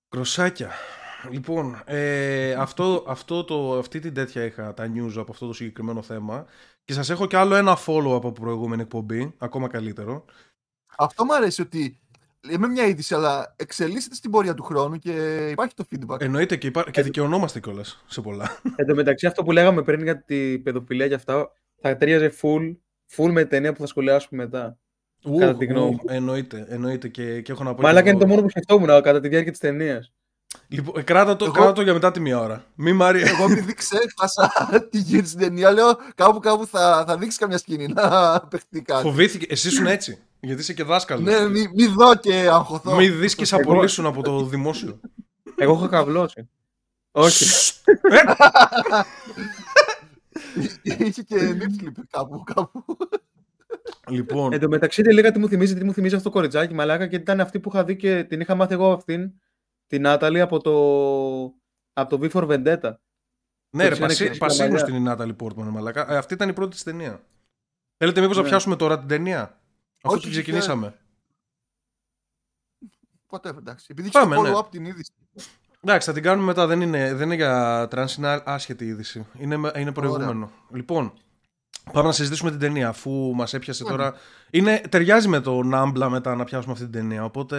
Κροσάκια. Λοιπόν, ε, αυτό, αυτό το, αυτή την τέτοια είχα τα news από αυτό το συγκεκριμένο θέμα. Και σας έχω κι άλλο ένα follow από προηγούμενη εκπομπή, ακόμα καλύτερο. Αυτό μου αρέσει ότι λέμε μια είδηση, αλλά εξελίσσεται στην πορεία του χρόνου και υπάρχει το feedback. Εννοείται και, υπά... και δικαιωνόμαστε κιόλας σε πολλά. Εν τω μεταξύ, αυτό που λέγαμε πριν για την παιδοφιλία και αυτά, θα ταιριάζει full, full με ταινία που θα σχολιάσουμε μετά. Κατά τη γνώμη μου. εννοείται, εννοείται και, και έχω να πω. Μαλάκα κι είναι εγώ. το μόνο που σκεφτόμουν κατά τη διάρκεια της ταινίας. Λοιπόν, ε, κράτα, το, Εγώ- κράτα το για μετά τη μία ώρα. Μη Μάρια. Εγώ επειδή ξέχασα τι γίνεται στην ταινία, λέω κάπου κάπου θα, θα δείξεις καμιά σκηνή να παιχτεί κάτι. Φοβήθηκε. Εσύ ήσουν έτσι. Γιατί είσαι και δάσκαλος. Ναι, μη, μη δω και αγχωθώ. Μη δεις και σε Εγώ- απολύσουν από το δημόσιο. Εγώ έχω καβλώσει. Όχι. Είχε και nip slip κάπου, κάπου. λοιπόν, Εν τω μεταξύ, δεν λέγα τι μου θυμίζει, τι μου θυμίζει αυτό το κοριτσάκι, μαλάκα, και ήταν αυτή που είχα δει και την είχα μάθει εγώ αυτήν, την Νάταλη από το, από το V for Vendetta. ναι, ρε, το πασί, ξέρεις, πασίγνωστη παλιά. είναι η Νάταλη Πόρτμαν, μαλακά. Ε, αυτή ήταν η πρώτη τη ταινία. Θέλετε μήπως να Ναι. πιάσουμε τώρα την ταινία, αφού Όχι, την ξεκινήσαμε. Ποτέ, εντάξει. Επειδή είχε Πάμε, το ναι. follow-up την είδηση. Εντάξει, θα την κάνουμε μετά. Δεν είναι, δεν είναι για τρανς, είναι α- άσχετη είδηση. Είναι, με- είναι προηγούμενο. Λοιπόν, πάμε να συζητήσουμε την ταινία, αφού μας έπιασε Ωραία. τώρα. Είναι, ταιριάζει με το Νάμπλα μετά να πιάσουμε αυτή την ταινία. Οπότε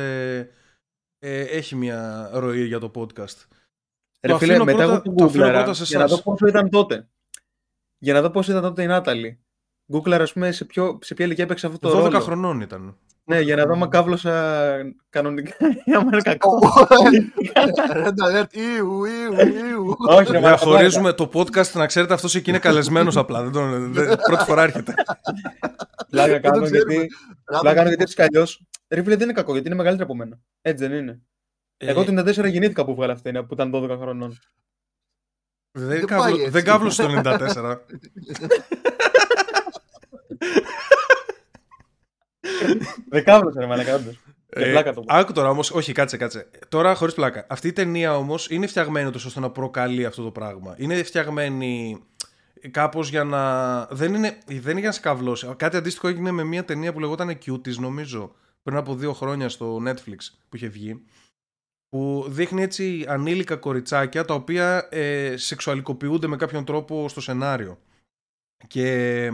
ε, έχει μια ροή για το podcast. Ρε Το φίλε, αφήνω μετά πρώτα- εγώ το το αφήνω γκούγκλαρα πρώτα σε για να εσάς. δω πόσο ήταν τότε. Για να δω πόσο ήταν τότε η Νάταλη. Γκούγκλαρα, ας πούμε, σε, ποιο, σε ποια ηλικία έπαιξε αυτό το 12 ρόλο; χρονών ήταν. Ναι, για να δω αν κάβλωσα κανονικά ή άμα είναι κακό. Red alert, ιου, ιου, ιου. Όχι, ρε, μαλάκα, Διαχωρίζουμε το podcast, να ξέρετε, αυτός εκεί είναι καλεσμένος απλά. Δεν τον, δεν, πρώτη φορά έρχεται. Πλάκα Δεν το κάνω ξέρουμε. γιατί. Πλάκα κάνω γιατί έτσι κι αλλιώ. Ρε φίλε, δεν είναι κακό γιατί είναι μεγαλύτερη από μένα. Έτσι δεν είναι. Εγώ Ε, το 94 γεννήθηκα που βγάλε αυτή που ήταν 12 χρονών. δεν, δεν κάβλω- πάει έτσι. δεν κάβλωσε το 94. Δεν κάβλωσα ρε μαλάκα όντως. Για Ε, πλάκα το πω. άκου τώρα όμως, όχι, κάτσε, κάτσε. Τώρα χωρίς πλάκα. Αυτή η ταινία όμως είναι φτιαγμένη τόσο ώστε να προκαλεί αυτό το πράγμα. Είναι φτιαγμένη κάπως για να. Δεν είναι, δεν είναι για να σκαβλώσει. Κάτι αντίστοιχο έγινε με μια ταινία που λεγόταν Cuties, νομίζω, πριν από δύο χρόνια στο Netflix που είχε βγει. Που δείχνει έτσι ανήλικα κοριτσάκια τα οποία ε, σεξουαλικοποιούνται με κάποιον τρόπο στο σενάριο. Και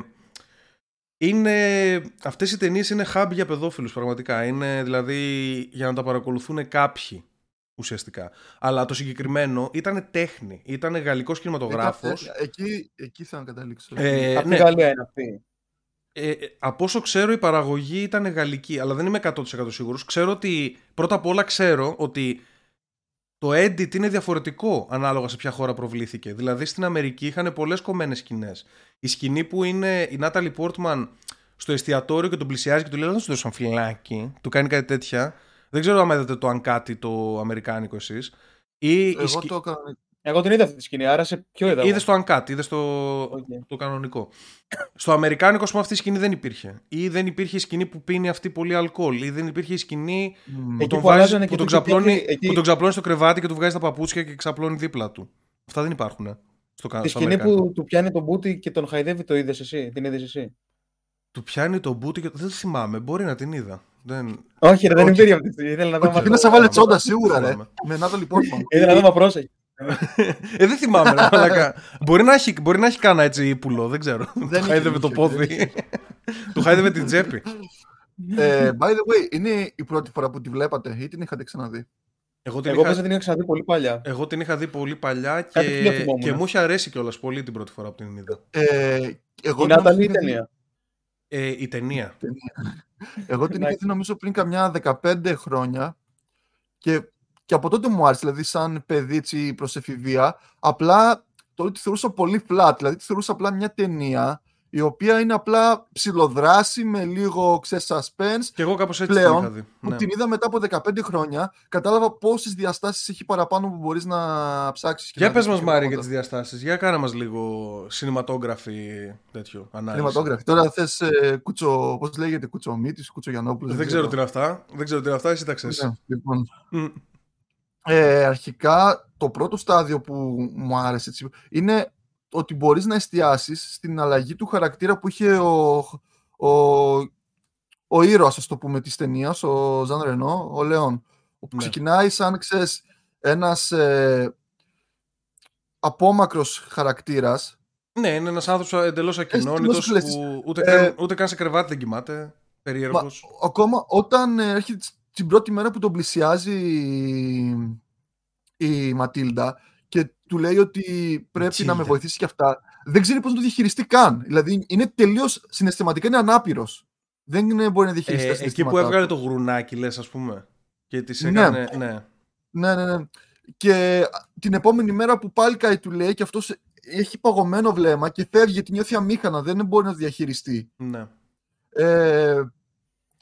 είναι, αυτές οι ταινίες είναι hub για παιδόφιλους πραγματικά. Είναι δηλαδή για να τα παρακολουθούν κάποιοι ουσιαστικά. Αλλά το συγκεκριμένο ήταν τέχνη. Ήταν γαλλικός κινηματογράφος. Ε, Εκεί, εκεί θα καταλήξω. Ε, Από τη ναι, Γαλλία είναι αυτή. ε, ε, από όσο ξέρω η παραγωγή ήταν γαλλική, αλλά δεν είμαι 100% σίγουρος. Ξέρω ότι, πρώτα απ' όλα ξέρω ότι το edit είναι διαφορετικό ανάλογα σε ποια χώρα προβλήθηκε. Δηλαδή στην Αμερική είχαν πολλές κομμένες σκηνές. Η σκηνή που είναι η Natalie Portman στο εστιατόριο και τον πλησιάζει και του λέει να σου δώσω φυλάκι, του κάνει κάτι τέτοια. Δεν ξέρω αν είδατε το Uncut το αμερικάνικο εσείς. Ή η Εγώ σκη- το έκανα. Εγώ την είδα αυτή τη σκηνή, άρα σε ποιο είδα. εγώ; Είδες το uncut, είδες το, Οκ. το κανονικό. Στο αμερικάνικο, ας πούμε, αυτή η σκηνή δεν υπήρχε. Ή δεν υπήρχε η σκηνή που πίνει αυτή πολύ αλκοόλ. Ή δεν υπήρχε η σκηνή Μμ. που Εκεί τον, που βάζει, αλλάζανε που, και τον του ξαπλώνει, εκεί- εκεί- που τον ξαπλώνει στο κρεβάτι και του βγάζει τα παπούτσια και ξαπλώνει δίπλα του. Αυτά δεν υπάρχουν. ε, Στο, κα- Τη στο σκηνή αμερικάνικο. που του πιάνει τον μπούτι και τον χαϊδεύει το είδες εσύ. Την είδες εσύ; Του πιάνει το μπούτι και. Δεν θυμάμαι, μπορεί να την είδα. Δεν... Όχι, ρε, δεν Όχι. υπήρχε αυτή τη στιγμή. Ήθελα να δω. Όχι, μα- είναι σαν βάλε τσόντα σίγουρα, ρε. θυμάμαι. Με Natalie Portman. Ήθελα να δω, μα πρόσεχε. Ε, δεν θυμάμαι, ρε, μαλάκα. μπορεί, να έχει, μπορεί να έχει κάνα έτσι ύπουλο, δεν ξέρω. Δεν του είχε, χάιδευε το είχε, πόδι. του χάιδευε την τσέπη. Ε, by the way, είναι η πρώτη φορά που τη βλέπατε ή την είχατε ξαναδεί; Εγώ την Εγώ είχα- πες την είχα ξαναδεί πολύ παλιά. Εγώ την είχα δει πολύ παλιά Κάτι τέτοιο και, θυμόμουν. και μου είχε αρέσει κιόλας πολύ την πρώτη φορά που την είδα. Ε, εγώ Η νομίζω Νάταλη ή η την είχα δει- ταινία. Ε, η ταινία. Εγώ την είχα Εντάξει. δει νομίζω πριν καμιά 15 χρόνια και, και από τότε μου άρεσε, δηλαδή σαν παιδίτσι προς εφηβεία, απλά τότε τη θεωρούσα πολύ flat, δηλαδή τη θεωρούσα απλά μια ταινία η οποία είναι απλά ψηλοδράση με λίγο ξέρεις, suspense Και εγώ κάπως έτσι Πλέον, την είχα δει. που Ναι. την είδα μετά από 15 χρόνια, κατάλαβα πόσες διαστάσεις έχει παραπάνω που μπορείς να ψάξεις. και Για να πες δεις μας και Μάρη για πράγματα. τις διαστάσεις. Για κάνε μας λίγο cinematography τέτοιο ανάλυση. Κινηματόγραφη. Τώρα θες ε, κουτσο, πώς λέγεται, κουτσομίτης, κουτσογιανόπουλος. Δεν ξέρω τι είναι αυτά. Δεν ξέρω τι είναι αυτά. Εσύ τα ξέρεις. Ναι, λοιπόν, Μμ. Ε, αρχικά το πρώτο στάδιο που μου άρεσε έτσι, είναι ότι μπορείς να εστιάσεις στην αλλαγή του χαρακτήρα που είχε ο, ο, ο ήρωας, ας το πούμε, της ταινίας, ο Ζαν Ρενό, ο Λεόν. Όπου Ναι. ξεκινάει σαν, ξέρεις, ένας ε, απόμακρος χαρακτήρας. Ναι, είναι ένας άνθρωπος εντελώς ακοινώνητος κλαιστής. που ούτε, Ε, καν, ούτε καν σε κρεβάτι δεν κοιμάται. Περίεργος. Ακόμα όταν ε, έρχεται την πρώτη μέρα που τον πλησιάζει η, η Ματίλντα και του λέει ότι πρέπει να με Ματίλντα. βοηθήσει και αυτά, δεν ξέρει πώς να το διαχειριστεί καν. Δηλαδή είναι τελείως συναισθηματικά είναι ανάπηρος. Δεν είναι- μπορεί να διαχειριστεί Ε, τα εκεί που συναισθήματά έβγαλε του. το γουρνάκι, λες, ας πούμε. Και της Ναι. έκανε... Ναι. Ναι, ναι, ναι. Και την επόμενη μέρα που πάλι κάτι του λέει και αυτός έχει παγωμένο βλέμμα και φεύγει γιατί νιώθει αμήχανα, δεν μπορεί να το διαχειριστεί. ναι. ε,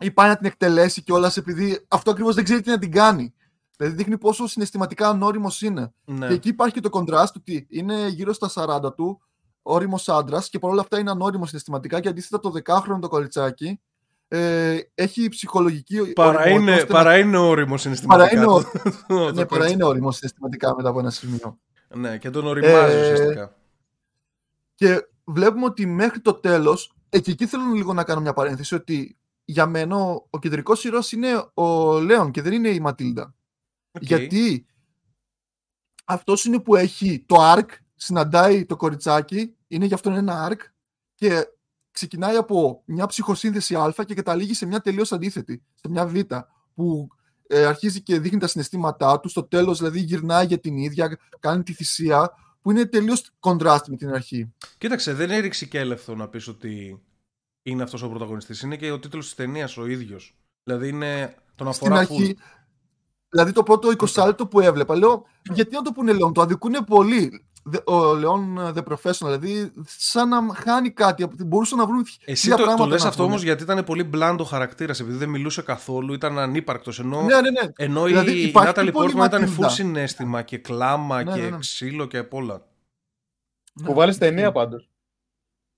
ή πάει να την εκτελέσει κιόλας επειδή αυτό ακριβώς δεν ξέρει τι να την κάνει. Δηλαδή δείχνει πόσο συναισθηματικά ανώριμος είναι. ναι. Και εκεί υπάρχει και το κοντράστ ότι είναι γύρω στα 40 του, όριμο άντρας και παρόλα αυτά είναι ανώριμος συναισθηματικά και αντίθετα το 10χρονο το κοριτσάκι ε, έχει ψυχολογική. Παρά οριμότητα είναι, ώστε να- παρά είναι όριμο συναισθηματικά. Παρά είναι το- ο- το ναι, κορίτσι. παρά είναι όριμο συναισθηματικά μετά από ένα σημείο. Ναι, και τον οριμάζει Ε, ουσιαστικά. Και βλέπουμε ότι μέχρι το τέλος, και εκεί θέλω λίγο να κάνω μια παρένθεση, ότι για μένα ο, ο κεντρικός ήρωας είναι ο Λέον και δεν είναι η Ματίλντα. Οκ. Γιατί αυτός είναι που έχει το arc, συναντάει το κοριτσάκι, είναι γι' αυτό ένα arc και ξεκινάει από μια ψυχοσύνθεση Α και καταλήγει σε μια τελείως αντίθετη, σε μια Β, που ε, αρχίζει και δείχνει τα συναισθήματά του, στο τέλος δηλαδή γυρνάει για την ίδια, κάνει τη θυσία, που είναι τελείως κοντράστ με την αρχή. Κοίταξε, δεν είναι ρηξικέλευθο να πεις ότι είναι αυτός ο πρωταγωνιστής. Είναι και ο τίτλος της ταινίας ο ίδιος. Δηλαδή είναι τον Στην αφορά αρχή, full. δηλαδή το πρώτο 20 λεπτό που έβλεπα, λέω, γιατί να το πούνε Λέον, το αδικούνε πολύ. Δε- Ο Λέον The Professional, δηλαδή σαν να χάνει κάτι, μπορούσαν να βρουν Εσύ χίλια το, το πράγματα λες να αυτό πούνε. όμως γιατί ήταν πολύ μπλάντο χαρακτήρας, επειδή δεν μιλούσε καθόλου, ήταν ανύπαρκτος. Ενώ, Ναι, ναι, ναι. ενώ Δηλαδή, η υπάρχει Νάταλι πολύ Πόρτμαν ήταν Ματίλντα. full συνέστημα και κλάμα Ναι, και ναι, ναι. ξύλο και απ' όλα. Που βάλει ταινία πάντως.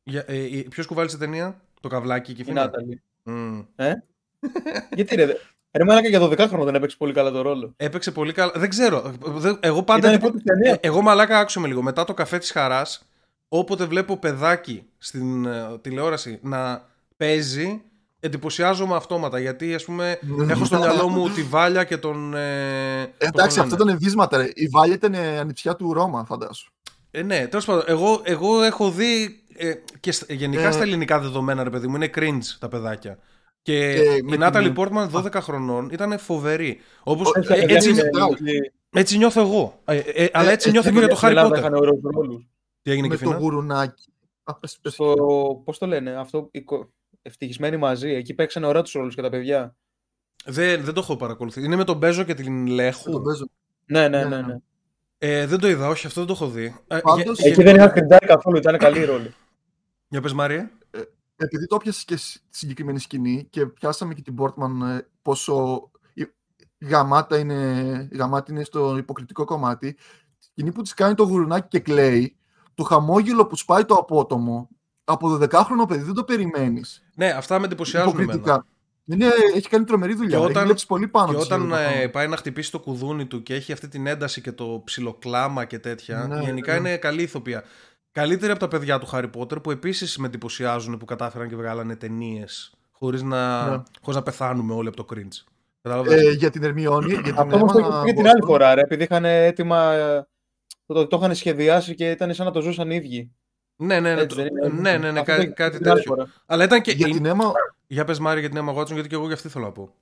Για, ε, ε, ποιος κουβάλει σε ταινία, το καβλάκι και η Η Φίνα. Νάταλη. Μμ. Γιατί ρε. δε- Ρε μαλάκα για 12χρονο δεν έπαιξε πολύ καλά το ρόλο. Έπαιξε πολύ καλά. Δεν ξέρω. Δεν- Εγώ πάντα. Ήταν η πρώτη ταινία. Ε, Εγώ μαλάκα άκουσα με λίγο. Μετά το καφέ της χαράς, όποτε βλέπω παιδάκι στην ε, τηλεόραση να παίζει, εντυπωσιάζομαι αυτόματα. Γιατί, ας πούμε, έχω στο μυαλό μου τη Βάλια και τον. Ε, πώς Εντάξει, τον αυτό λένε. ήταν βίσματα. Ρε. Η Βάλια ήταν ε, ανιψιά του Ρώμα, φαντάσου. Ε, ναι, τέλος πάντων. Εγώ, εγώ έχω δει. Ε, και στα- γενικά Ε. στα ελληνικά δεδομένα, ρε παιδί μου, είναι cringe τα παιδάκια. Και Και η με Νάταλι την- Πόρτμαν 12 χρονών ήταν φοβερή. Όπως, Όχι, ε, τα παιδιά έτσι, είναι- είναι- έτσι νιώθω εγώ. Ε, ε, αλλά έτσι ε, νιώθω και στην για το Harry Ελλάδα Potter. είχαν ωραίους ρόλους. Τι έγινε και Με το φίνα. γουρουνάκι. Α, πες, πες. Στο. Πώς το λένε αυτό. η κο- ευτυχισμένοι μαζί. Εκεί παίξανε ωραία τους ρόλους και τα παιδιά. Δεν, δεν το έχω παρακολουθήσει. Είναι με τον Μπέζο και την Λέχου. τον παίζω. Ναι, ναι, Ναι, ναι. ναι. ναι. Ε, δεν το είδα, όχι, αυτό δεν το έχω δει. Ε, Πάντως- για, Εκεί δεν είχα κρυντάρει καθόλου, ήταν καλή η ρόλη. Για πες Μαρία. επειδή το πιάσε και στη συγκεκριμένη σκηνή και πιάσαμε και την Portman ε, πόσο η- γαμάτα είναι, γαμάτη είναι στο υποκριτικό κομμάτι, η σκηνή που της κάνει το γουρουνάκι και κλαίει, το χαμόγελο που σπάει το απότομο, από 12χρονο παιδί δεν το περιμένεις. Ναι, αυτά με εντυπωσιάζουν εμένα. Υποκριτικά. Είναι, έχει κάνει τρομερή δουλειά. Και όταν- έχει δουλέψει πολύ πάνω Και της όταν για το ε, πράγμα. πάει να χτυπήσει το κουδούνι του και έχει αυτή την ένταση και το ψιλοκλάμα και τέτοια, Ναι, γενικά ναι. είναι καλή ηθοποιία. Καλύτερη από τα παιδιά του Χάρι Πότερ που επίσης με εντυπωσιάζουν που κατάφεραν και βγάλανε ταινίες χωρίς να, Ναι. χωρίς να πεθάνουμε όλοι από το cringe. Κατάλαβες; Ε, για την Ερμιόνη, για την Αυτό όμως το Emma είχε πει και την άλλη Watson, φορά, ρε, επειδή είχαν έτοιμα. ε, Το, το είχαν σχεδιάσει και ήταν σαν να το ζούσαν οι ίδιοι. ναι, ναι, ναι, Έτσι το- δεν είναι; ναι, ναι, ναι, Αυτό κά- το είχε πει κάτι την άλλη τέτοιο. φορά. Αλλά ήταν και. Για την Emma, Για πες Μάρια για την Emma Watson, γιατί και εγώ για αυτή θέλω να πω.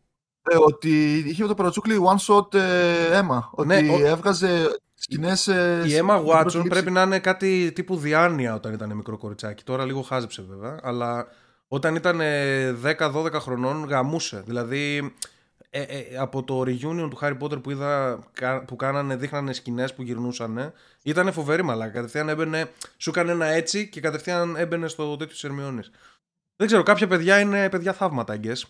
Ε, ότι είχε το παρατσούκλι one shot ε, Emma. Ότι Ναι, ο- έβγαζε σκηνές... ε, Η στην Emma πρώτη Watson λήψη. πρέπει να είναι κάτι τύπου διάνοια όταν ήταν μικρό κοριτσάκι. Τώρα λίγο χάζεψε βέβαια, αλλά όταν ήταν ε, 10-12 χρονών γαμούσε. Δηλαδή ε, ε, από το reunion του Harry Potter που είδα κα- που κάνανε, δείχνανε σκηνές που γυρνούσαν, ήταν φοβερή μαλάκα. Κατευθείαν έμπαινε, σου έκανε ένα έτσι και κατευθείαν έμπαινε στο τέτοιο της Ερμιόνης. Δεν ξέρω, κάποια παιδιά είναι παιδιά θαύματα, I guess.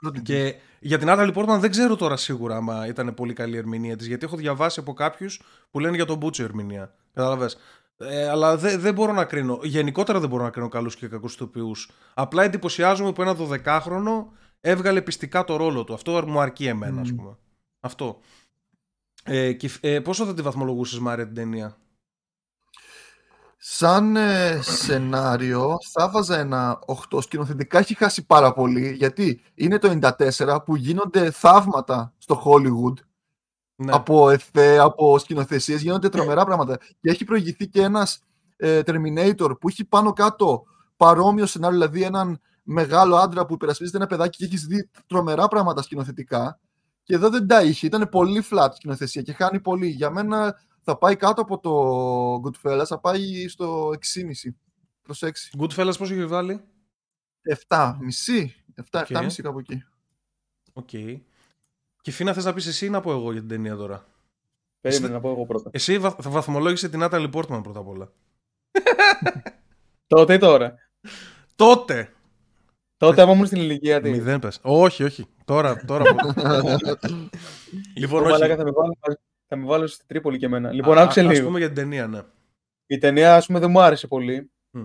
Πρώτη Και για την Natalie Portman δεν ξέρω τώρα σίγουρα άμα ήταν πολύ καλή η ερμηνεία της, γιατί έχω διαβάσει από κάποιους που λένε για τον Μπούτσο η ερμηνεία. Κατάλαβες; Ε, αλλά δεν δεν μπορώ να κρίνω. Γενικότερα δεν μπορώ να κρίνω καλούς και κακούς ηθοποιούς. Απλά εντυπωσιάζομαι που ένα 12χρονο έβγαλε πιστικά το ρόλο του. Αυτό μου αρκεί εμένα, ας Μμμ. πούμε. Αυτό. Ε, και, ε, πόσο θα τη βαθμολογούσες, Μάρια, την ταινία; Σαν ε, σενάριο θα βάζα ένα 8. Σκηνοθετικά έχει χάσει πάρα πολύ γιατί είναι το 94 που γίνονται θαύματα στο Hollywood Ναι. από εφέ, από σκηνοθεσίες, γίνονται τρομερά πράγματα. Και έχει προηγηθεί και ένας ε, Terminator που έχει πάνω κάτω παρόμοιο σενάριο, δηλαδή έναν μεγάλο άντρα που υπερασπίζεται ένα παιδάκι και έχεις δει τρομερά πράγματα σκηνοθετικά. Και εδώ δεν τα είχε. Ήταν πολύ flat σκηνοθεσία και χάνει πολύ. Για μένα θα πάει κάτω από το Goodfellas, θα πάει στο 6,5 προς 6. Goodfellas πώς έχει βάλει; 7, μισή. 7, Οκ. 7,5 κάπου εκεί. Οκ. Κουφίνα θες να πεις εσύ ή να πω εγώ για την ταινία τώρα; Περίμενε να πω εγώ πρώτα. Εσύ βα- θα βαθμολόγησε την Natalie Portman πρώτα απ' όλα. Τότε ή τώρα; Τότε! Τότε άμα ήμουν στην ηλικία της. Μηδέν πες. Όχι, όχι. Τώρα, τώρα. λοιπόν, Λοιπόν, όχι. Μαλάκα, θα με βάλω, θα με βάλω στη Τρίπολη και εμένα. Λοιπόν, Α- άκουσε α- ας λίγο. πούμε για την ταινία, ναι. Η ταινία, ας πούμε, δεν μου άρεσε πολύ. Μμ.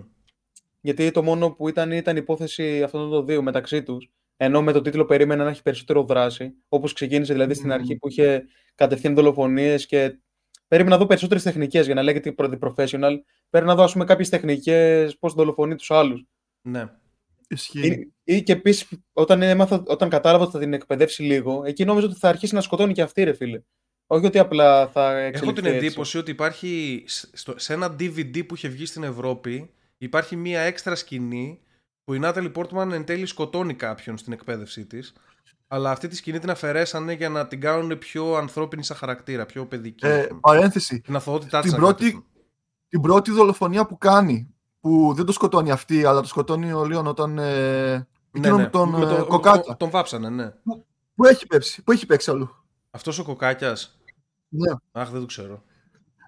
Γιατί το μόνο που ήταν ήταν η υπόθεση αυτών των δύο μεταξύ τους. Ενώ με το τίτλο περίμενα να έχει περισσότερο δράση. Όπως ξεκίνησε δηλαδή στην Μμ. αρχή που είχε κατευθείαν δολοφονίες και. Περίμενα να δω περισσότερες τεχνικές για να λέγεται The Professional. Πρέπει να δω, ας πούμε, κάποιες τεχνικές πώς δολοφονεί τους άλλους. ναι. Ισχύει. Ή, ή και επίσης, όταν, έμαθα, όταν κατάλαβα ότι θα την εκπαιδεύσει λίγο, εκεί νόμιζα ότι θα αρχίσει να σκοτώνει και αυτή, ρε φίλε. Όχι ότι απλά θα Έχω εξελιχθεί την έτσι. εντύπωση ότι υπάρχει σ- στο- σε ένα DVD που είχε βγει στην Ευρώπη υπάρχει μία έξτρα σκηνή που η Natalie Portman εν τέλει σκοτώνει κάποιον στην εκπαίδευσή της αλλά αυτή τη σκηνή την αφαιρέσανε για να την κάνουν πιο ανθρώπινη σαν χαρακτήρα, πιο παιδική. Ε, παρένθεση. την αθωότητά της την να πρώτη- κρατήσουν. την πρώτη δολοφονία που κάνει, που δεν το σκοτώνει αυτή, αλλά το σκοτώνει ο Λίον όταν. Ε, εκείνο με τον Με ε, το- κοκάκια. Τον βάψανε, ναι. Πού έχει παίξει, πού έχει παίξει αλλού. Αυτός ο κοκάκιας. Ναι. Αχ, δεν το ξέρω.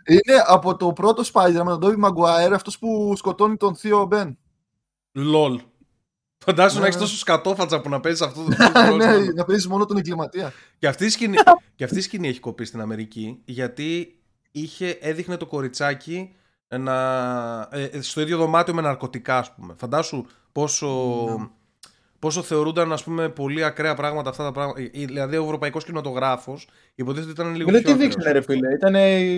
Είναι από το πρώτο Spider-Man, τον Tobey Maguire, αυτός που σκοτώνει τον θείο Μπεν. Λολ. Φαντάσου Ναι, να έχεις ναι. τόσο σκατόφατσα που να παίζεις αυτό το ρόλο. ναι, να παίζεις μόνο τον εγκληματία. Και αυτή, η σκηνή, και αυτή η σκηνή έχει κοπεί στην Αμερική γιατί είχε, έδειχνε το κοριτσάκι να, ε, ε, στο ίδιο δωμάτιο με ναρκωτικά, ας πούμε. Φαντάσου πόσο, Ναι. Πόσο θεωρούνταν ας πούμε, πολύ ακραία πράγματα αυτά τα πράγματα. Ε, ε, Δηλαδή ο ευρωπαϊκός κινηματογράφος υποτίθεται ότι ήταν λίγο Δηλαδή, πιο τι ακραίος. δείξανε, ρε φίλε; Ήταν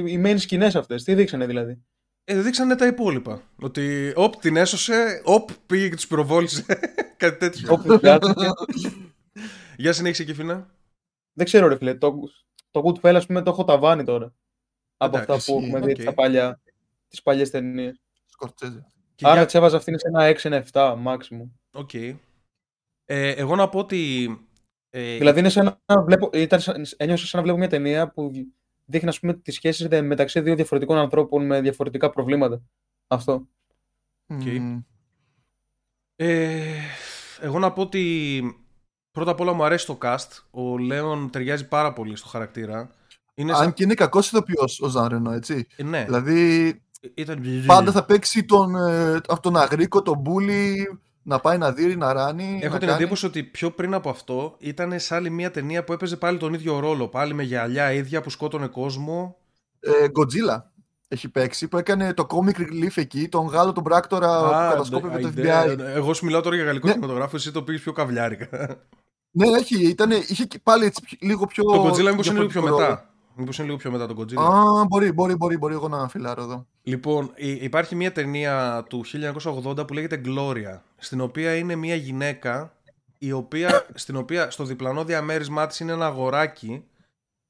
οι main σκηνές αυτές. Τι δείξανε δηλαδή; Ε, δείξανε τα υπόλοιπα. Ότι όπ την έσωσε, όπ πήγε και τους πυροβόλησε. Κάτι τέτοιο. Όπου πιάστηκε. Για συνέχισε και φίνα. Δεν ξέρω, ρε φίλε. Το, το Goodfellas, ας πούμε, το έχω ταβάνι τώρα. Από αυτά Εντάξει, που έχουμε δει οκ. τις παλιά, τις παλιές ταινίες. Σκορσέζε. Και Άρα για- της έβαζα αυτήν σε ένα 6-7 maximum. Οκ. Ε, εγώ να πω ότι. Ε, Δηλαδή είναι σαν να βλέπω, ήταν, σαν- ένιωσα σαν να βλέπω μια ταινία που δείχνει ας πούμε, τις σχέσεις δε- μεταξύ δύο διαφορετικών ανθρώπων με διαφορετικά προβλήματα. Αυτό. Οκ. Ε, εγώ να πω ότι πρώτα απ' όλα μου αρέσει το cast. Ο Λέον ταιριάζει πάρα πολύ στο χαρακτήρα. Είναι Αν και είναι κακός ηθοποιός ο Ζαν Ρενό, έτσι. Ε, ναι. Δηλαδή. Ήταν... Πάντα θα παίξει τον, ε, τον αγρίκο, τον μπούλι, να πάει να δει, να ράνει. Έχω να την κάνει. εντύπωση ότι πιο πριν από αυτό ήταν σε άλλη μια ταινία που έπαιζε πάλι τον ίδιο ρόλο. Πάλι με γυαλιά ίδια που σκότωνε κόσμο. Ε, Godzilla έχει παίξει που έκανε το comic relief εκεί, τον Γάλλο τον πράκτορα που κατασκόπευε το FBI. Εγώ σου μιλάω τώρα για γαλλικό Ναι. κινηματογράφο, εσύ το πήγε πιο καβλιάρικα. Ναι, έχει, ήτανε, είχε και πάλι έτσι πιο- λίγο πιο. το Godzilla μήπως είναι λίγο πιο διαφορετικό μετά. Μήπως είναι λίγο πιο μετά το Godzilla. ρόλο. Α, μπορεί, μπορεί, μπορεί, μπορεί εγώ να φιλάρω εδώ. Λοιπόν, υ- υπάρχει μια ταινία του 1980 που λέγεται Gloria, στην οποία είναι μια γυναίκα η οποία, στην οποία στο διπλανό διαμέρισμά της είναι ένα αγοράκι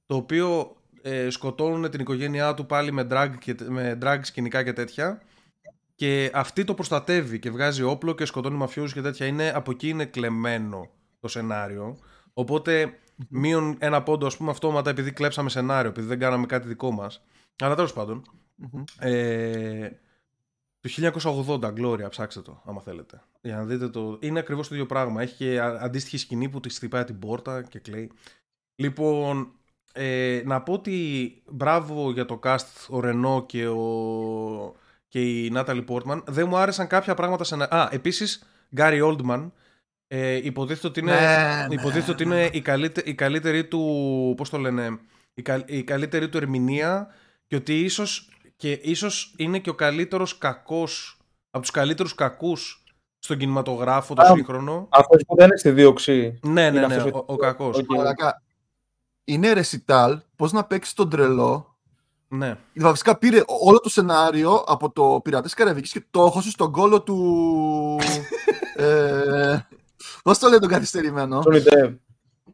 το οποίο ε, σκοτώνουν την οικογένειά του πάλι με drag, και, με drag σκηνικά και τέτοια και αυτή το προστατεύει και βγάζει όπλο και σκοτώνει μαφιόζους και τέτοια. Είναι, από εκεί είναι κλεμμένο το σενάριο. Οπότε μείον ένα πόντο ας πούμε αυτόματα επειδή κλέψαμε σενάριο, επειδή δεν κάναμε κάτι δικό μας. Αλλά τέλος πάντων. Μμμ. Ε, το 1980, Gloria, ψάξτε το, άμα θέλετε. Για να δείτε το. Είναι ακριβώς το ίδιο πράγμα. Έχει και α- αντίστοιχη σκηνή που τη χτυπάει την πόρτα και κλαίει. Λοιπόν, ε, να πω ότι μπράβο για το cast ο Ρενό και, ο, και η Νάταλι Πόρτμαν. Δεν μου άρεσαν κάποια πράγματα σε ένα... Α, επίσης, Gary Oldman. Ε, υποτίθεται ότι είναι, Ναι, ναι, υποτίθεται ότι είναι η, καλύτε- η καλύτερη του... Πώς το λένε... Η, καλ- η καλύτερη του ερμηνεία και ότι ίσως, και ίσως είναι και ο καλύτερος κακός από τους καλύτερους κακούς στον κινηματογράφο το Α, σύγχρονο. Αυτό που δεν είναι στη δίωξη. Ναι, ναι, είναι ναι, αυτός ο, ο κακός. Οκ. Μαλάκα, Είναι ρεσιτάλ πώς να παίξει τον τρελό. Ναι. Βασικά πήρε όλο το σενάριο από το Πειρατές Καραβικής και το έχωσε στον κόλο του. ε, Πώς το λέει τον καθυστερημένο; Johnny Depp.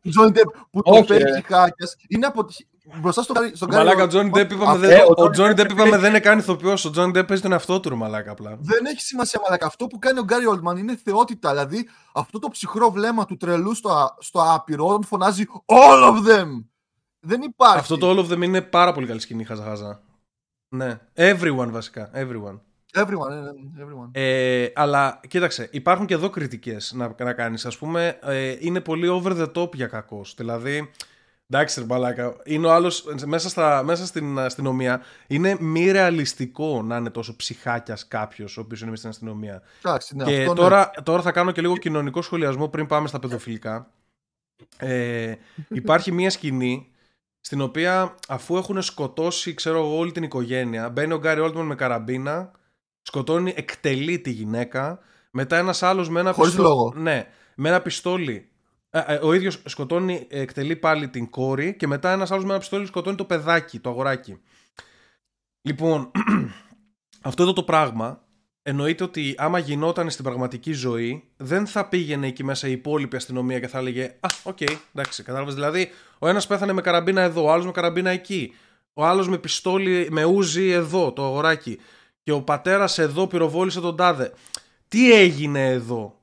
Του Johnny Depp που το Όχι, παίζει ρε. χάκια. Είναι από τη- μπροστά στο, στον Μαλάκα, ο Γκάρι Τζόνι Ντέπ είπαμε, Α, δεν, ε, ο ο Johnny Τζόνι Ντέπ Depp είπαμε είναι- δεν είναι καν ηθοποιός. Ο Τζόνι Ντέπ παίζει τον εαυτό του, ρε μαλάκα απλά. Δεν έχει σημασία, μαλάκα. Αυτό που κάνει ο Γκάρι Όλτμαν είναι θεότητα. Δηλαδή, αυτό το ψυχρό βλέμμα του τρελού στο, α- στο άπειρο, όταν φωνάζει All of them! Δεν υπάρχει. Αυτό το All of them είναι πάρα πολύ καλή σκηνή, χαζα χαζα. Ναι. Everyone βασικά. Everyone. Everyone, ε, ε, everyone. Ε, αλλά κοίταξε, υπάρχουν και εδώ κριτικές να, να κάνεις. Α πούμε, ε, είναι πολύ over the top για κακός. Δηλαδή, εντάξει, ρε μπαλάκα, είναι ο άλλος μέσα, στα, μέσα στην αστυνομία. Είναι μη ρεαλιστικό να είναι τόσο ψυχάκιας κάποιος ο οποίος είναι μέσα στην αστυνομία. Εντάξει, ναι, και αυτό ναι. τώρα, τώρα θα κάνω και λίγο κοινωνικό σχολιασμό πριν πάμε στα παιδοφιλικά. Ε, υπάρχει μία σκηνή στην οποία αφού έχουν σκοτώσει ξέρω εγώ όλη την οικογένεια μπαίνει ο Gary Oldman με καραμπίνα σκοτώνει, εκτελεί τη γυναίκα μετά ένας άλλος με ένα Χωρίς λόγο. ναι, με ένα πιστόλι ε, ε, ο ίδιος σκοτώνει, εκτελεί πάλι την κόρη και μετά ένας άλλος με ένα πιστόλι σκοτώνει το παιδάκι, το αγοράκι λοιπόν αυτό εδώ το πράγμα εννοείται ότι άμα γινόταν στην πραγματική ζωή, δεν θα πήγαινε εκεί μέσα η υπόλοιπη αστυνομία και θα έλεγε Α, οκ, εντάξει, κατάλαβες. Δηλαδή, ο ένας πέθανε με καραμπίνα εδώ, ο άλλος με καραμπίνα εκεί. Ο άλλος με πιστόλι, με ούζι εδώ, το αγοράκι. Και ο πατέρας εδώ πυροβόλησε τον τάδε. Τι έγινε εδώ;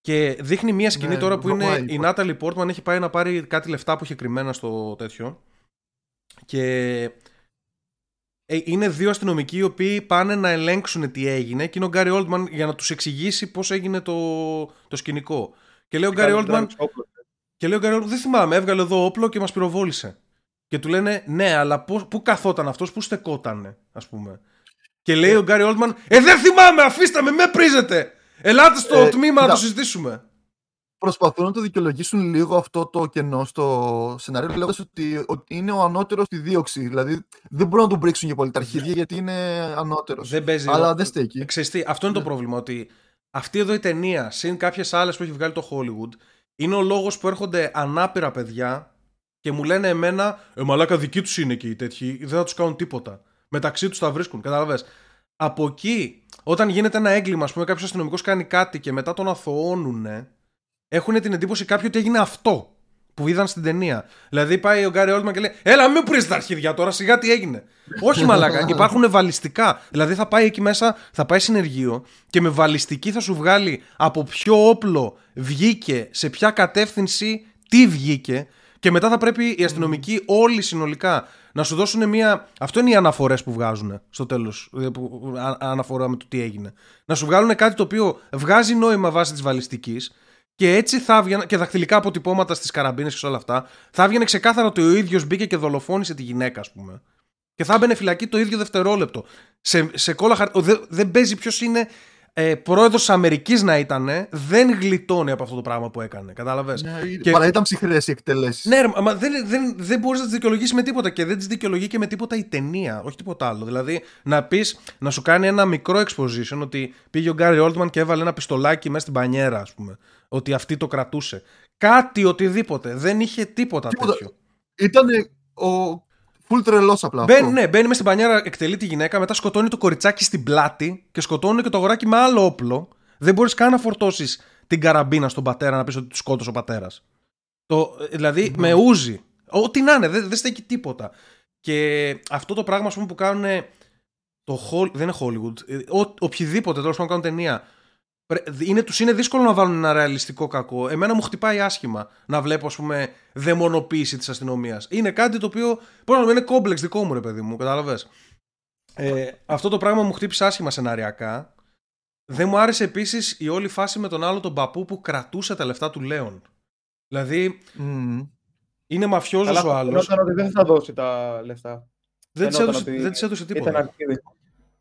Και δείχνει μια σκηνή Ναι, τώρα που είναι βρωμάει. η Νάταλι Πόρτμαν έχει πάει να πάρει κάτι λεφτά που είχε κρυμμένα στο τέτοιο. Και ε, είναι δύο αστυνομικοί οι οποίοι πάνε να ελέγξουν τι έγινε και είναι ο Γκάρι Όλτμαν για να τους εξηγήσει πώς έγινε το, το σκηνικό. Και λέει ο Γκάρι Όλτμαν, και λέει ο Γκάρι Όλτμαν, δεν θυμάμαι, έβγαλε εδώ όπλο και μας πυροβόλησε. Και του λένε, ναι, αλλά πώς, πού καθόταν αυτός, πού στεκότανε, ας πούμε. Και λέει ο Γκάρι Όλτμαν, ε, δεν θυμάμαι, αφήστε με, με πρίζετε. Ελάτε στο Ε, τμήμα να κοίτα. το συζητήσουμε. Προσπαθούν να το δικαιολογήσουν λίγο αυτό το κενό στο σενάριο, λέγοντας ότι, ότι είναι ο ανώτερος στη δίωξη. Δηλαδή δεν μπορούν να τον πρίξουν για πολύ τα αρχίδια γιατί είναι ανώτερος. Δεν παίζει. Αλλά δεν στέκει. Ξέρεις τι, αυτό είναι το Ναι. πρόβλημα. Ότι αυτή εδώ η ταινία, συν κάποιες άλλες που έχει βγάλει το Hollywood, είναι ο λόγος που έρχονται ανάπηρα παιδιά και μου λένε εμένα, Ε, μαλάκα δικοί τους είναι και οι τέτοιοι, δεν θα τους κάνουν τίποτα. Μεταξύ τους τα βρίσκουν. Κατάλαβες. Από εκεί, όταν γίνεται ένα έγκλημα, ας πούμε, κάποιος αστυνομικός κάνει κάτι και μετά τον αθωώνουν, έχουν την εντύπωση κάποιοι ότι έγινε αυτό που είδαν στην ταινία. Δηλαδή πάει ο Γκάρι Όλτμαν και λέει: Έλα, μην πρίζει τα αρχίδια τώρα, σιγά τι έγινε. Όχι, μαλάκα. Υπάρχουν βαλιστικά. Δηλαδή θα πάει εκεί μέσα, θα πάει συνεργείο και με βαλιστική θα σου βγάλει από ποιο όπλο βγήκε, σε ποια κατεύθυνση, τι βγήκε. Και μετά θα πρέπει οι αστυνομικοί όλοι συνολικά να σου δώσουν μια. Αυτό είναι οι αναφορές που βγάζουν στο τέλος. Αναφορά με το τι έγινε. Να σου βγάλουν κάτι το οποίο βγάζει νόημα βάσει της βαλιστικής Και έτσι θα έβγαινε, και δαχτυλικά αποτυπώματα στις καραμπίνες και σε όλα αυτά, θα έβγαινε ξεκάθαρα ότι ο ίδιος μπήκε και δολοφόνησε τη γυναίκα, ας πούμε. Και θα έμπαινε φυλακή το ίδιο δευτερόλεπτο. Σε, σε κόλλα χαρ... Δεν, δεν παίζει ποιος είναι ε, πρόεδρος τη Αμερικής να ήταν, δεν γλιτώνει από αυτό το πράγμα που έκανε. Κατάλαβες; Ναι, Και- Παρά ήταν ψυχρές οι εκτελέσεις. Ναι, ρε, μα δεν, δεν, δεν μπορείς να τις δικαιολογήσεις με τίποτα και δεν τις δικαιολογεί και με τίποτα η ταινία, όχι τίποτα άλλο. Δηλαδή, να πεις, να σου κάνει ένα μικρό exposition ότι πήγε ο Γκάρι Όλτμαν και έβαλε ένα πιστολάκι μέσα στην πανιέρα, ας πούμε. Ότι αυτή το κρατούσε. Κάτι, οτιδήποτε. Δεν είχε τίποτα, Τίποτα. τέτοιο. Ήταν ο full τρελός απλά. Μπαίνει, αυτό. ναι, μπαίνει μέσα στην πανιέρα, εκτελεί τη γυναίκα, μετά σκοτώνει το κοριτσάκι στην πλάτη και σκοτώνει και το αγοράκι με άλλο όπλο. Δεν μπορείς καν να φορτώσεις την καραμπίνα στον πατέρα να πεις ότι του σκότωσε ο πατέρας. Το, δηλαδή με ούζει. Ό,τι να είναι, δεν, δεν στέκει τίποτα. Και αυτό το πράγμα ας πούμε, που κάνουν. Το Hol- δεν είναι Hollywood. ε, Ο, οποιοδήποτε τέλος πάντων κάνουν ταινία. Πρέ- Είναι, τους είναι δύσκολο να βάλουν ένα ρεαλιστικό κακό. Εμένα μου χτυπάει άσχημα να βλέπω, ας πούμε, δαιμονοποίηση της αστυνομίας. Είναι κάτι το οποίο. Πώς να το πω, είναι κόμπλεξ δικό μου, ρε παιδί μου, κατάλαβες; Ε, αυτό το πράγμα μου χτύπησε άσχημα σεναριακά. Δεν μου άρεσε επίσης η όλη φάση με τον άλλο τον παππού που κρατούσε τα λεφτά του Λέων. Δηλαδή, Μμμ. είναι μαφιόζος Αλλά ο άλλος. φαινόταν ότι δεν θα δώσει τα λεφτά. Δεν της φαινόταν έδωσε, ότι δεν της έδωσε τίποτα. Ήταν αρχίδι.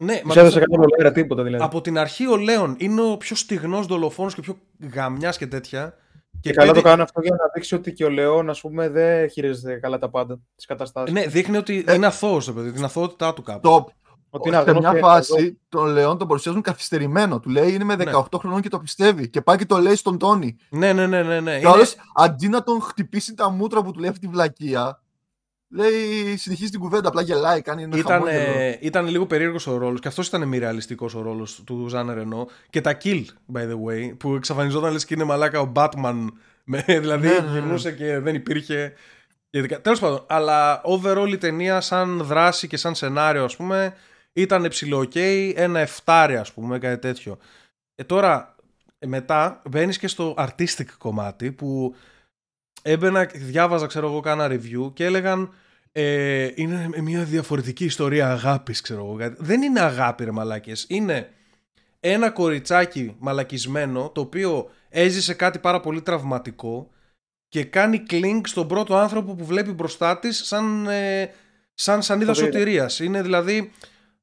Ναι, Της μα έδωσε κάτι δολάρια, τίποτα δηλαδή. από την αρχή ο Λέων είναι ο πιο στιγνός δολοφόνος και πιο γαμιάς και τέτοια. Και καλά το επειδή- κάνουν αυτό για να δείξει ότι και ο Λεόν, ας πούμε, δεν χειρίζεται καλά τα πάντα της καταστάσης. Ναι, δείχνει ότι είναι αθώος το παιδί, την αθωότητά του κάπου. Το, Ότι είναι σε αγνός μια και- φάση τον Λεόν τον παρουσιάζουν καθυστερημένο. Του λέει είναι με 18 χρονών και το πιστεύει. Και πάει και το λέει στον Τόνι. Ναι, ναι, ναι, ναι. ναι. Και Είναι- ο άλλος, αντί να τον χτυπήσει τα μούτρα που του λέει αυτή τη βλακεία, λέει, συνεχίζει την κουβέντα, απλά γελάει, κάνει ένα Ήταν, χαμόγελο. ε, ήταν λίγο περίεργος ο ρόλος και αυτός ήταν μη ρεαλιστικός ο ρόλος του Ζαν Ρενό. Και τα kill, by the way, που εξαφανιζόταν λες και είναι μαλάκα ο Batman. Με, δηλαδή Ναι, ναι, ναι. γυρνούσε και δεν υπήρχε. Τέλος πάντων, αλλά overall η ταινία, σαν δράση και σαν σενάριο, ας πούμε, ήταν ψηλό ok, ένα εφτάρι, ας πούμε, κάτι τέτοιο. Ε, τώρα, ε, μετά μπαίνεις και στο artistic κομμάτι που έμπαινα, διάβαζα, ξέρω εγώ, κάνα review και έλεγαν ε, είναι μια διαφορετική ιστορία αγάπης, ξέρω εγώ. κάτι. Δεν είναι αγάπη, ρε μαλάκες. Είναι ένα κοριτσάκι μαλακισμένο, το οποίο έζησε κάτι πάρα πολύ τραυματικό και κάνει clink στον πρώτο άνθρωπο που βλέπει μπροστά της σαν, ε, σαν σανίδα Σωτηρία. σωτηρίας. Είναι δηλαδή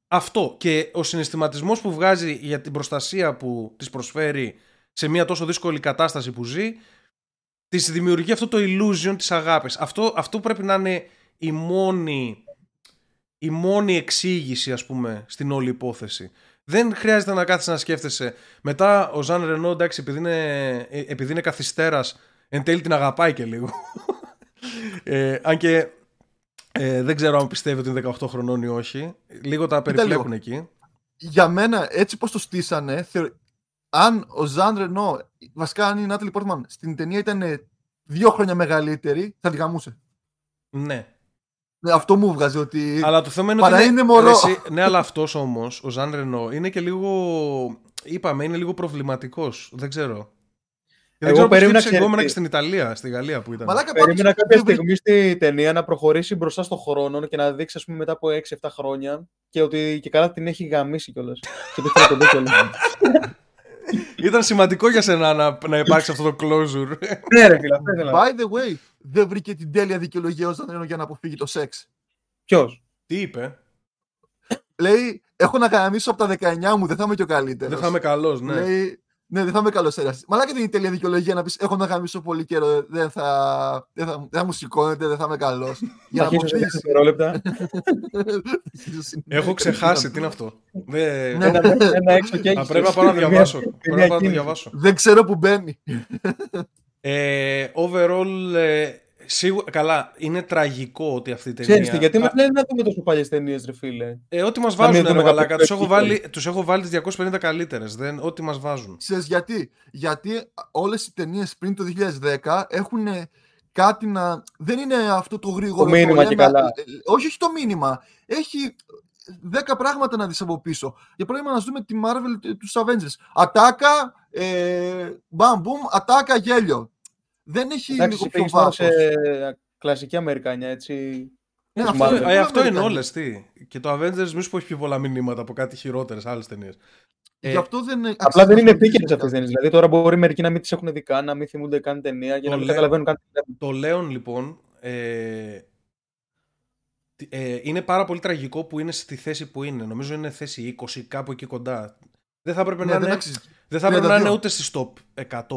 αυτό. Και ο συναισθηματισμός που βγάζει για την προστασία που της προσφέρει σε μια τόσο δύσκολη κατάσταση που ζει, της δημιουργεί αυτό το illusion της αγάπης. Αυτό, αυτό πρέπει να είναι η μόνη, η μόνη εξήγηση, ας πούμε, στην όλη υπόθεση. Δεν χρειάζεται να κάθεσαι να σκέφτεσαι. Μετά ο Ζαν Ρενό, εντάξει, επειδή είναι, ε, επειδή είναι καθυστέρας, εν τέλει την αγαπάει και λίγο. ε, αν και ε, δεν ξέρω αν πιστεύει ότι είναι 18 χρονών ή όχι. Λίγο τα περιπλέκουν λίγο. εκεί. Για μένα, έτσι πως το στήσανε, θεω- αν ο Ζαν Ρενό, βασικά αν η Νάταλι Πόρτμαν στην ταινία ήταν δύο χρόνια μεγαλύτερη, θα τη γαμούσε. Ναι. Ναι, Αυτό μου βγάζει ότι. Αλλά το θέμα είναι Παρά ότι. είναι μωρό. ρε, εσύ- ναι, αλλά αυτός όμως, ο Ζαν Ρενό, είναι και λίγο. Είπαμε, είναι λίγο προβληματικός. Δεν ξέρω. Και δεν Εγώ ξέρω πώς περίμενα, σκέφτηκε εγκόμενα ξέρετε- και στην Ιταλία, στη Γαλλία που ήταν. Μαλάκα, Περίμενα πάντως, κάποια δεν βρει- στιγμή στη ταινία να προχωρήσει μπροστά στον χρόνο και να δείξει, ας πούμε, μετά από 6-7 χρόνια και ότι και καλά την έχει γαμίσει κιόλας. και δεν θέλει να το δει κιόλας. Ήταν σημαντικό για σένα να, να υπάρξει αυτό το closure. Ναι, ρε φίλε, αυτό ήθελα. By the way, δεν βρήκε την τέλεια δικαιολογία ο Ζαν Ρενό για να αποφύγει το σεξ. Ποιος; Τι είπε, Λέει, έχω να γαμίσω από τα 19 μου, δεν θα είμαι και ο καλύτερος. Δεν θα είμαι καλός, ναι. Λέει, ναι, δεν θα είμαι καλός έργα. Μαλάκα δεν είναι η τέλεια δικαιολογία να πεις: Έχω να γαμίσω πολύ καιρό, δεν θα, δεν θα, δεν θα μου σηκώνεται, δεν θα είμαι καλός. Για να αρχίσω σε αποφύγει. δευτερόλεπτα. Έχω ξεχάσει, τι είναι αυτό; Δεν- Ναι. Ένα- Ένα έξω και Θα έχεις. πρέπει να πάω να Μια- διαβάσω. μια Πρέπει να πάω να το κίνηση. διαβάσω. Δεν ξέρω που μπαίνει. Ε, overall, ε, σίγουρα, καλά, είναι τραγικό ότι αυτή η ταινία... Ξέρεις τι, γιατί Α, μας λένε να δούμε τόσο παλιές ταινίες, ρε φίλε. Ε, ό,τι μας Να μην βάζουν, ρε δούμε μαλάκα. κάποιο Τους έχω, επίπεδο. βάλει, τους έχω βάλει τις 250 καλύτερες. Δεν, ό,τι μας βάζουν. Ξέρεις γιατί; Γιατί όλες οι ταινίες πριν το 2010 έχουν κάτι να. Δεν είναι αυτό το γρήγορο. Το μήνυμα και λέμε- καλά. ε, Όχι, όχι το μήνυμα. Έχει 10 πράγματα να δεις από πίσω. Για παράδειγμα, να δούμε τη Marvel ε, τους Avengers. Ατάκα, ε, μπαμ, μπουμ, ατάκα, γέλιο. Δεν έχει Εντάξει, λίγο εσύ πιο πήγες τώρα βάθος. σε κλασική Αμερικάνια, έτσι. Ναι, αυτό- αυτό, Ε, είναι αυτό είναι Αμερικανοί. όλες. Τι. Και το Avengers μη σου πω έχει πιο πολλά μηνύματα από κάτι χειρότερες άλλες ταινίες. Γι' αυτό δεν Απλά αξίζει δεν είναι να ασχοληθείς επίκαιρες με αυτές τις ταινίες. Δηλαδή τώρα μπορεί μερικοί να μην τις έχουν δει καν, να μην θυμούνται καν ταινία και Το να μην λέω. καταλαβαίνουν καν τι βλέπουν. Το Λέον λοιπόν ε, τι- ε, είναι πάρα πολύ τραγικό που είναι στη θέση που είναι. Νομίζω είναι θέση 20, κάπου εκεί κοντά. Δεν θα έπρεπε Ναι, να δεν είναι, αξίζει. δεν θα έπρεπε να 32. είναι ούτε στις top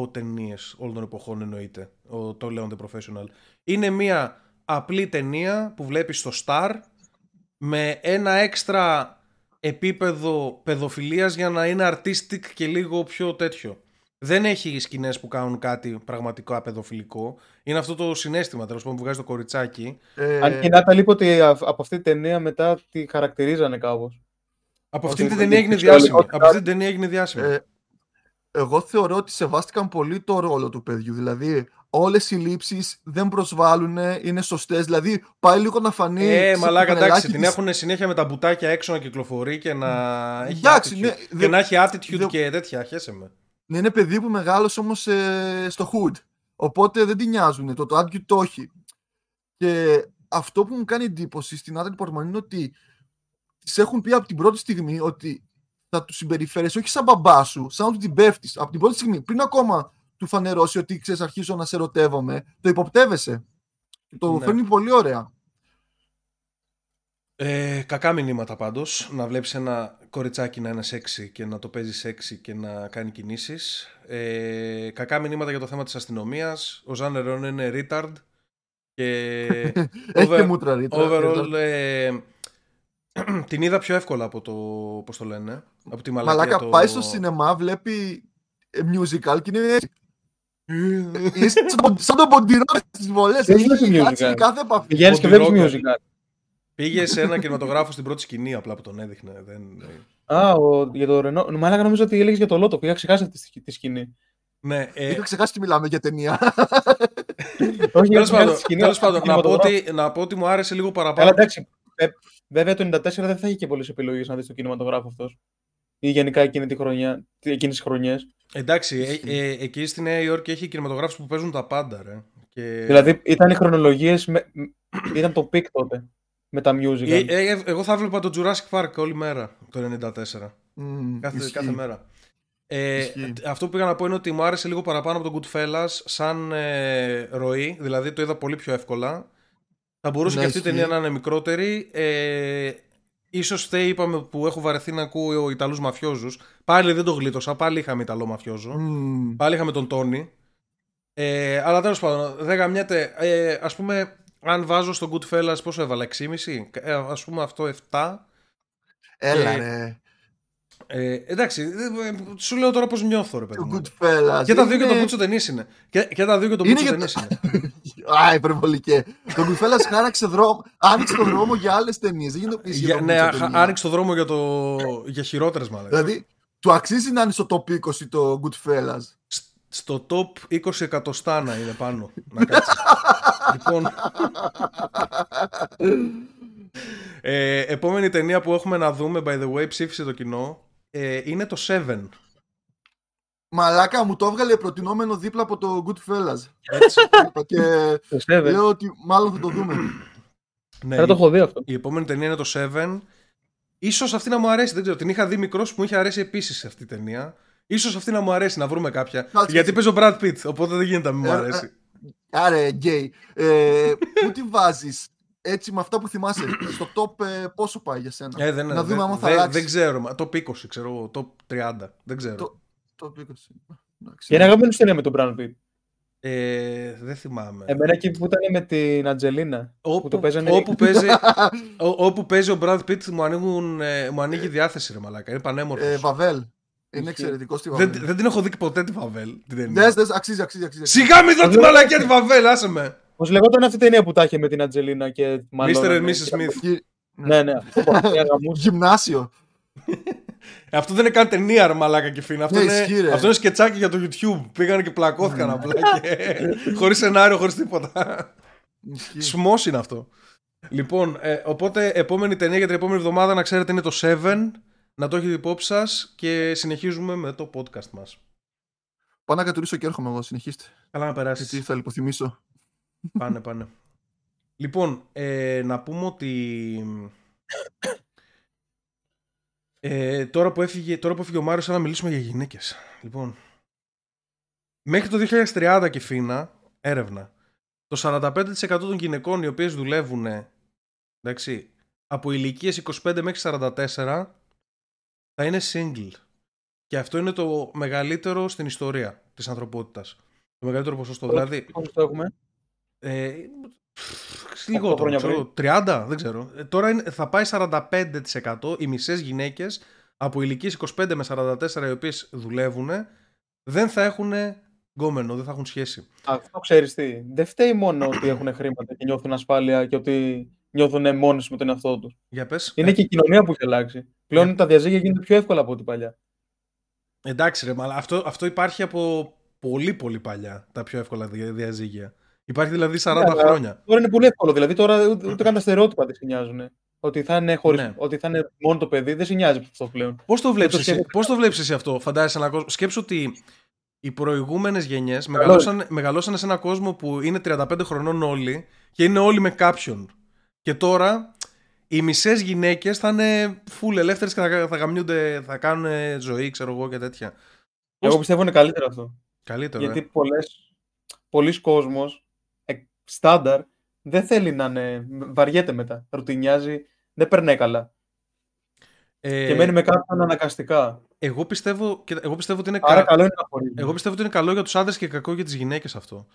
100 ταινίες όλων των εποχών εννοείται ο, το Λέον The Professional. Είναι μια απλή ταινία που βλέπεις στο Star με ένα έξτρα επίπεδο παιδοφιλίας για να είναι artistic και λίγο πιο τέτοιο. Δεν έχει σκηνές που κάνουν κάτι πραγματικά παιδοφιλικό. Είναι αυτό το συνέστημα τέλος πάντων που βγάζει το κοριτσάκι. Ε, Αν και η Νάτα είπε ότι α- από αυτή την ταινία μετά τη χαρακτηρίζανε κάπως. Από Ότι αυτή την είναι ταινία έγινε σεξουαλικό διάσημη. και Από αυτή την ταινία έγινε διάσημη. ε, εγώ θεωρώ ότι σεβάστηκαν πολύ το ρόλο του παιδιού. Δηλαδή, όλες οι λήψεις δεν προσβάλλουν, είναι σωστές. Δηλαδή, πάει λίγο να φανεί. Ε, σε μαλάκα, εντάξει, πανελάκι την της- έχουν συνέχεια με τα μπουτάκια έξω να κυκλοφορεί και να έχει Εντάξει, attitude. ναι, και δεν- να έχει attitude δεν- και τέτοια, χέσε με. Ναι, είναι παιδί που μεγάλωσε όμως στο hood. Οπότε δεν την νοιάζουν. Το, το attitude το έχει. Και αυτό που μου κάνει εντύπωση στην Natalie Portman είναι ότι τη έχουν πει από την πρώτη στιγμή ότι θα τους συμπεριφέρεσαι όχι σαν μπαμπά σου, σαν ότι την πέφτεις. Από την πρώτη στιγμή, πριν ακόμα του φανερώσει ότι ξέρεις, αρχίζω να σε ερωτεύομαι, το υποπτεύεσαι. Το Ναι. φέρνει πολύ ωραία. Ε, κακά μηνύματα πάντως, να βλέπεις ένα κοριτσάκι να είναι σεξι και να το παίζει σεξι και να κάνει κινήσεις. Ε, κακά μηνύματα για το θέμα της αστυνομίας. Ο Ζαν Ρεόν είναι retard και Έχει over- και μούτρα ρήτρα. overall ε, την είδα πιο εύκολα από το, πώς το λένε, από τη μαλακία Μαλάκα το... πάει στο σινεμά, βλέπει ε, musical και είναι έτσι. Είναι σαν τον- σαν τον ποντιρό στις βολές. Δεν Έχει βλέπει κάτσει musical. κάθε επαφή. Πηγαίνεις και Μποντιρόκα. βλέπει musical. Πήγε σε ένα κινηματογράφο στην πρώτη σκηνή απλά που τον έδειχνε. Δεν... Α, ο, για το Ρενό. Μάλακα νομίζω ότι έλεγες για το Λότο. Πήγα ξεχάσει αυτή τη- τη σκηνή. Ναι, ε, Είχα ξεχάσει τι μιλάμε για ταινία. Όχι, Τέλος είχα πάντων, τη σκηνή, τέλος αυτή πάντων, τη να, πω κινηματογράφο. ότι, να πω ότι μου άρεσε λίγο Καλά, παραπάνω. εντάξει. Ε, βέβαια το 94 δεν θα είχε και πολλές επιλογές να δει το κινηματογράφο αυτός. Ή γενικά εκείνη τη χρονιά, εκείνες τις χρονιές. Εντάξει, ε, ε, εκεί στη Νέα Υόρκη έχει κινηματογράφους που παίζουν τα πάντα, ρε. Και... Δηλαδή ήταν οι χρονολογίες. ήταν το peak τότε. Με τα musical. Ε, ε, εγώ θα έβλεπα το Jurassic Park όλη μέρα το 94. Μμμ, Κάθε, ισχύει. κάθε μέρα. Ε, Ισχύει. αυτό που πήγα να πω είναι ότι μου άρεσε λίγο παραπάνω από τον Goodfellas σαν ε, ροή, δηλαδή το είδα πολύ πιο εύκολα. Θα μπορούσε Ναι, και αυτή η ισχύει. ταινία να είναι μικρότερη. Ε, ίσως φταίει, είπαμε, που έχω βαρεθεί να ακούω Ιταλούς μαφιόζους. Πάλι δεν το γλίτωσα, πάλι είχαμε Ιταλό μαφιόζο. Μμμ. Πάλι είχαμε τον Τόνι. Ε, αλλά τέλος πάντων, δεν γαμιέται. Ε, Α πούμε, αν βάζω στο Goodfellas πόσο έβαλα, 6,5. Ε, Α πούμε αυτό 7. Έλα Ε, ρε. Ε, εντάξει, ε, ε, σου λέω τώρα πώς νιώθω, ρε παιδί. Το μου. Goodfellas. Και τα δύο και είναι- το Μπούτσο ταινίε είναι. Και, και τα δύο και το Είναι Μπούτσο για ταινίε το- είναι. Α, υπερβολικέ. Το Goodfellas χάραξε δρόμο, άνοιξε το δρόμο για άλλες ταινίες. Δεν γίνεται πίσω Για, ναι, αχ- άνοιξε το δρόμο για, το, για χειρότερες μάλλον. Δηλαδή, του αξίζει να είναι στο top 20 το Goodfellas; Σ- Στο top 20 εκατοστά να είναι πάνω. να κάτσεις. λοιπόν. ε, επόμενη ταινία που έχουμε να δούμε, by the way, ψήφισε το κοινό. Ε, είναι το Seven. Μαλάκα μου το έβγαλε προτινόμενο δίπλα από το Goodfellas. Έτσι. Είπα και Το Seven. λέω ότι μάλλον θα το δούμε. ναι, Δεν το η, έχω δει αυτό. η επόμενη ταινία είναι το Seven. Ίσως αυτή να μου αρέσει, δεν ξέρω. Την είχα δει μικρός που μου είχε αρέσει επίσης αυτή η ταινία. Ίσως αυτή να μου αρέσει, να βρούμε κάποια. Κάτσε, Γιατί κάτσε. παίζει ο Brad Pitt, οπότε δεν γίνεται να μην μου Ε, αρέσει. Άρε, γκέι. Ε, πού τη βάζεις; Έτσι με αυτά που θυμάσαι. Στο top ε, πόσο πάει για σένα; Ε, δεν, να δεν- δούμε άμα θα δεν, αλλάξει. δεν ξέρω. μα- Top 20, ξέρω εγώ. Top 30. Δεν ξέρω. Το- Top 20. Εντάξει. Και είναι αγαπημένη σου ταινία με τον Brad Pitt. Ε, δεν θυμάμαι. Εμένα εκεί που ήταν με την Αντζελίνα. όπου, το παίζανε- όπου, παίζει, ό, όπου παίζει ο Brad Pitt μου, ανοίγουν, ε, μου ανοίγει διάθεση ρε μαλάκα. Είναι πανέμορφος. Ε, Βαβέλ. Είναι Ισχύει. εξαιρετικός στη δεν, Βαβέλ. δεν την έχω δει ποτέ τη Βαβέλ. Την ταινία. Δες, δες, αξίζει, αξίζει, αξίζει. Σιγά μην δω τη μαλακιά τη Βαβέλ, άσε με. Πώς λεγόταν αυτή η ταινία που τα είχε με την Ατζελίνα και Mr. μάλλον. and Mrs. Smith. Γυ- Ναι, ναι. αυτό που αυτή αγαμούσε. Γυμνάσιο. Ε, Αυτό δεν είναι καν ταινία, ρε μαλάκα και φίνα. Αυτό, Ναι, είναι, ισχύει, ρε. αυτό είναι σκετσάκι για το YouTube. Πήγαν και πλακώθηκαν απλά. Και... χωρίς σενάριο, χωρίς τίποτα. Ισχύει. Σμός είναι αυτό. Λοιπόν, ε, οπότε επόμενη ταινία για την επόμενη εβδομάδα να ξέρετε είναι το Seven. Να το έχετε υπόψη σας και συνεχίζουμε με το podcast μας. Πάω να κατουρίσω και έρχομαι εγώ, συνεχίστε. Καλά να Γιατί περάσει. θα λιποθυμίσω. Πάνε, πάνε. Λοιπόν, ε, να πούμε ότι ε, τώρα, που έφυγε, τώρα που έφυγε ο Μάριος θα να μιλήσουμε για γυναίκες. Λοιπόν, μέχρι το 2030 και φίνα, έρευνα, το 45% των γυναικών οι οποίες δουλεύουν εντάξει, από ηλικίες 25 μέχρι 44 θα είναι single. Και αυτό είναι το μεγαλύτερο στην ιστορία της ανθρωπότητας. Το μεγαλύτερο ποσοστό. Δηλαδή, Πόσο το έχουμε; Ε, λιγότερο, χρόνια ξέρω, 30, δεν ξέρω. Ε, τώρα είναι, θα πάει 45% οι μισές γυναίκες από ηλικίες 25 με 44 οι οποίες δουλεύουν δεν θα έχουν γκόμενο, δεν θα έχουν σχέση. Αυτό ξέρεις τι. Δεν φταίει μόνο ότι έχουν χρήματα και νιώθουν ασφάλεια και ότι νιώθουν μόνοι με τον εαυτό τους. Για πες. Είναι και η κοινωνία που έχει αλλάξει. Πλέον τα διαζύγια γίνονται πιο εύκολα από ό,τι παλιά. Εντάξει ρε, αλλά αυτό, αυτό υπάρχει από πολύ πολύ παλιά τα πιο εύκολα δια- διαζύγια. Υπάρχει δηλαδή 40 Ναι, αλλά χρόνια. Τώρα είναι πολύ εύκολο. Δηλαδή τώρα ούτε, ούτε καν τα στερεότυπα δεν σε νοιάζουν. Ότι θα, είναι χωρίς, Ναι. ότι θα είναι μόνο το παιδί δεν σε νοιάζει αυτό πλέον. Πώς το βλέπεις το εσύ, σκέφτεσαι. πώς το βλέπεις εσύ αυτό, φαντάζεσαι ένα κόσμο. Σκέψου ότι οι προηγούμενες γενιές μεγαλώσαν, μεγαλώσαν σε ένα κόσμο που είναι 35 χρονών όλοι και είναι όλοι με κάποιον. Και τώρα οι μισές γυναίκες θα είναι full ελεύθερες και θα, θα γαμιούνται, θα κάνουν ζωή, ξέρω εγώ και τέτοια. Πώς- Εγώ πιστεύω είναι καλύτερο αυτό. Καλύτερο, Γιατί ε. πολλές, πολλοί κόσμος ε, στάνταρ δεν θέλει να είναι. Βαριέται μετά. Ρουτινιάζει. Δεν περνάει καλά. Ε, και μένει με κάποιον αναγκαστικά. εγώ, πιστεύω, και- εγώ πιστεύω ότι είναι Άρα κα- καλό είναι να χωρίζει. Εγώ πιστεύω ότι είναι καλό για τους άντρες και κακό για τις γυναίκες αυτό.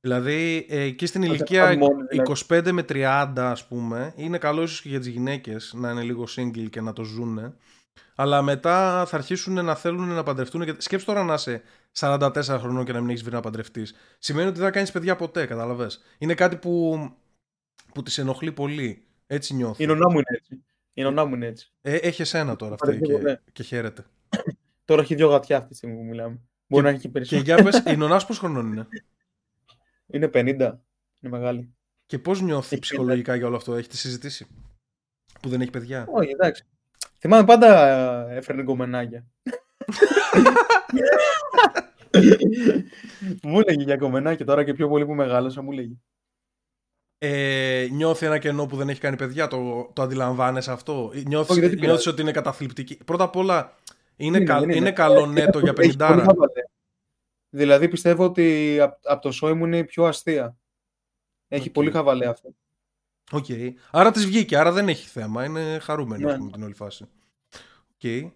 Δηλαδή, ε, εκεί στην Ότι ηλικία πάνε μόνοι, δηλαδή. 25 με 30, ας πούμε, είναι καλό ίσως και για τις γυναίκες να είναι λίγο single και να το ζούνε. Αλλά μετά θα αρχίσουν να θέλουν να παντρευτούν. Και... Σκέψου τώρα να είσαι 44 χρονών και να μην έχεις βρει να παντρευτείς. Σημαίνει ότι δεν θα κάνεις παιδιά ποτέ, καταλαβες. Είναι κάτι που, που τη ενοχλεί πολύ. Έτσι νιώθω. Η νονά μου είναι έτσι. Η νονά μου είναι έτσι. Ε, έχει εσένα τώρα αυτή Παντρευτεί και, ποτέ. και χαίρεται. Τώρα έχει δύο γατιά αυτή τη στιγμή που μιλάμε. Μπορεί να έχει και Και περισσότερο. για πες, η νονάς πόσο χρονών είναι; Είναι 50. Είναι μεγάλη. Και πώς νιώθει Έχει ψυχολογικά για όλο αυτό, έχετε συζητήσει; Που δεν έχει παιδιά; Όχι, εντάξει. Θυμάμαι πάντα ε, έφερνε γκομενάκια. μου έλεγε για γκομενάκια τώρα και πιο πολύ που μεγάλωσα μου λέγει. Ε, νιώθει ένα κενό που δεν έχει κάνει παιδιά, το, το αντιλαμβάνεσαι αυτό; Νιώθεις, Όχι, δεν την νιώθεις πειράζει. ότι είναι καταθλιπτική; Πρώτα απ' όλα, είναι, Είναι, κα- είναι. είναι καλό νέτο για Έχει πολύ 50. χαβαλέ. Δηλαδή πιστεύω ότι από το σόι μου είναι η πιο αστεία. Έχει Οκ. πολύ χαβαλέ αυτό. Οκ. Άρα της βγήκε, άρα δεν έχει θέμα. Είναι χαρούμενη Ναι. ας πούμε, την όλη φάση. Οκ.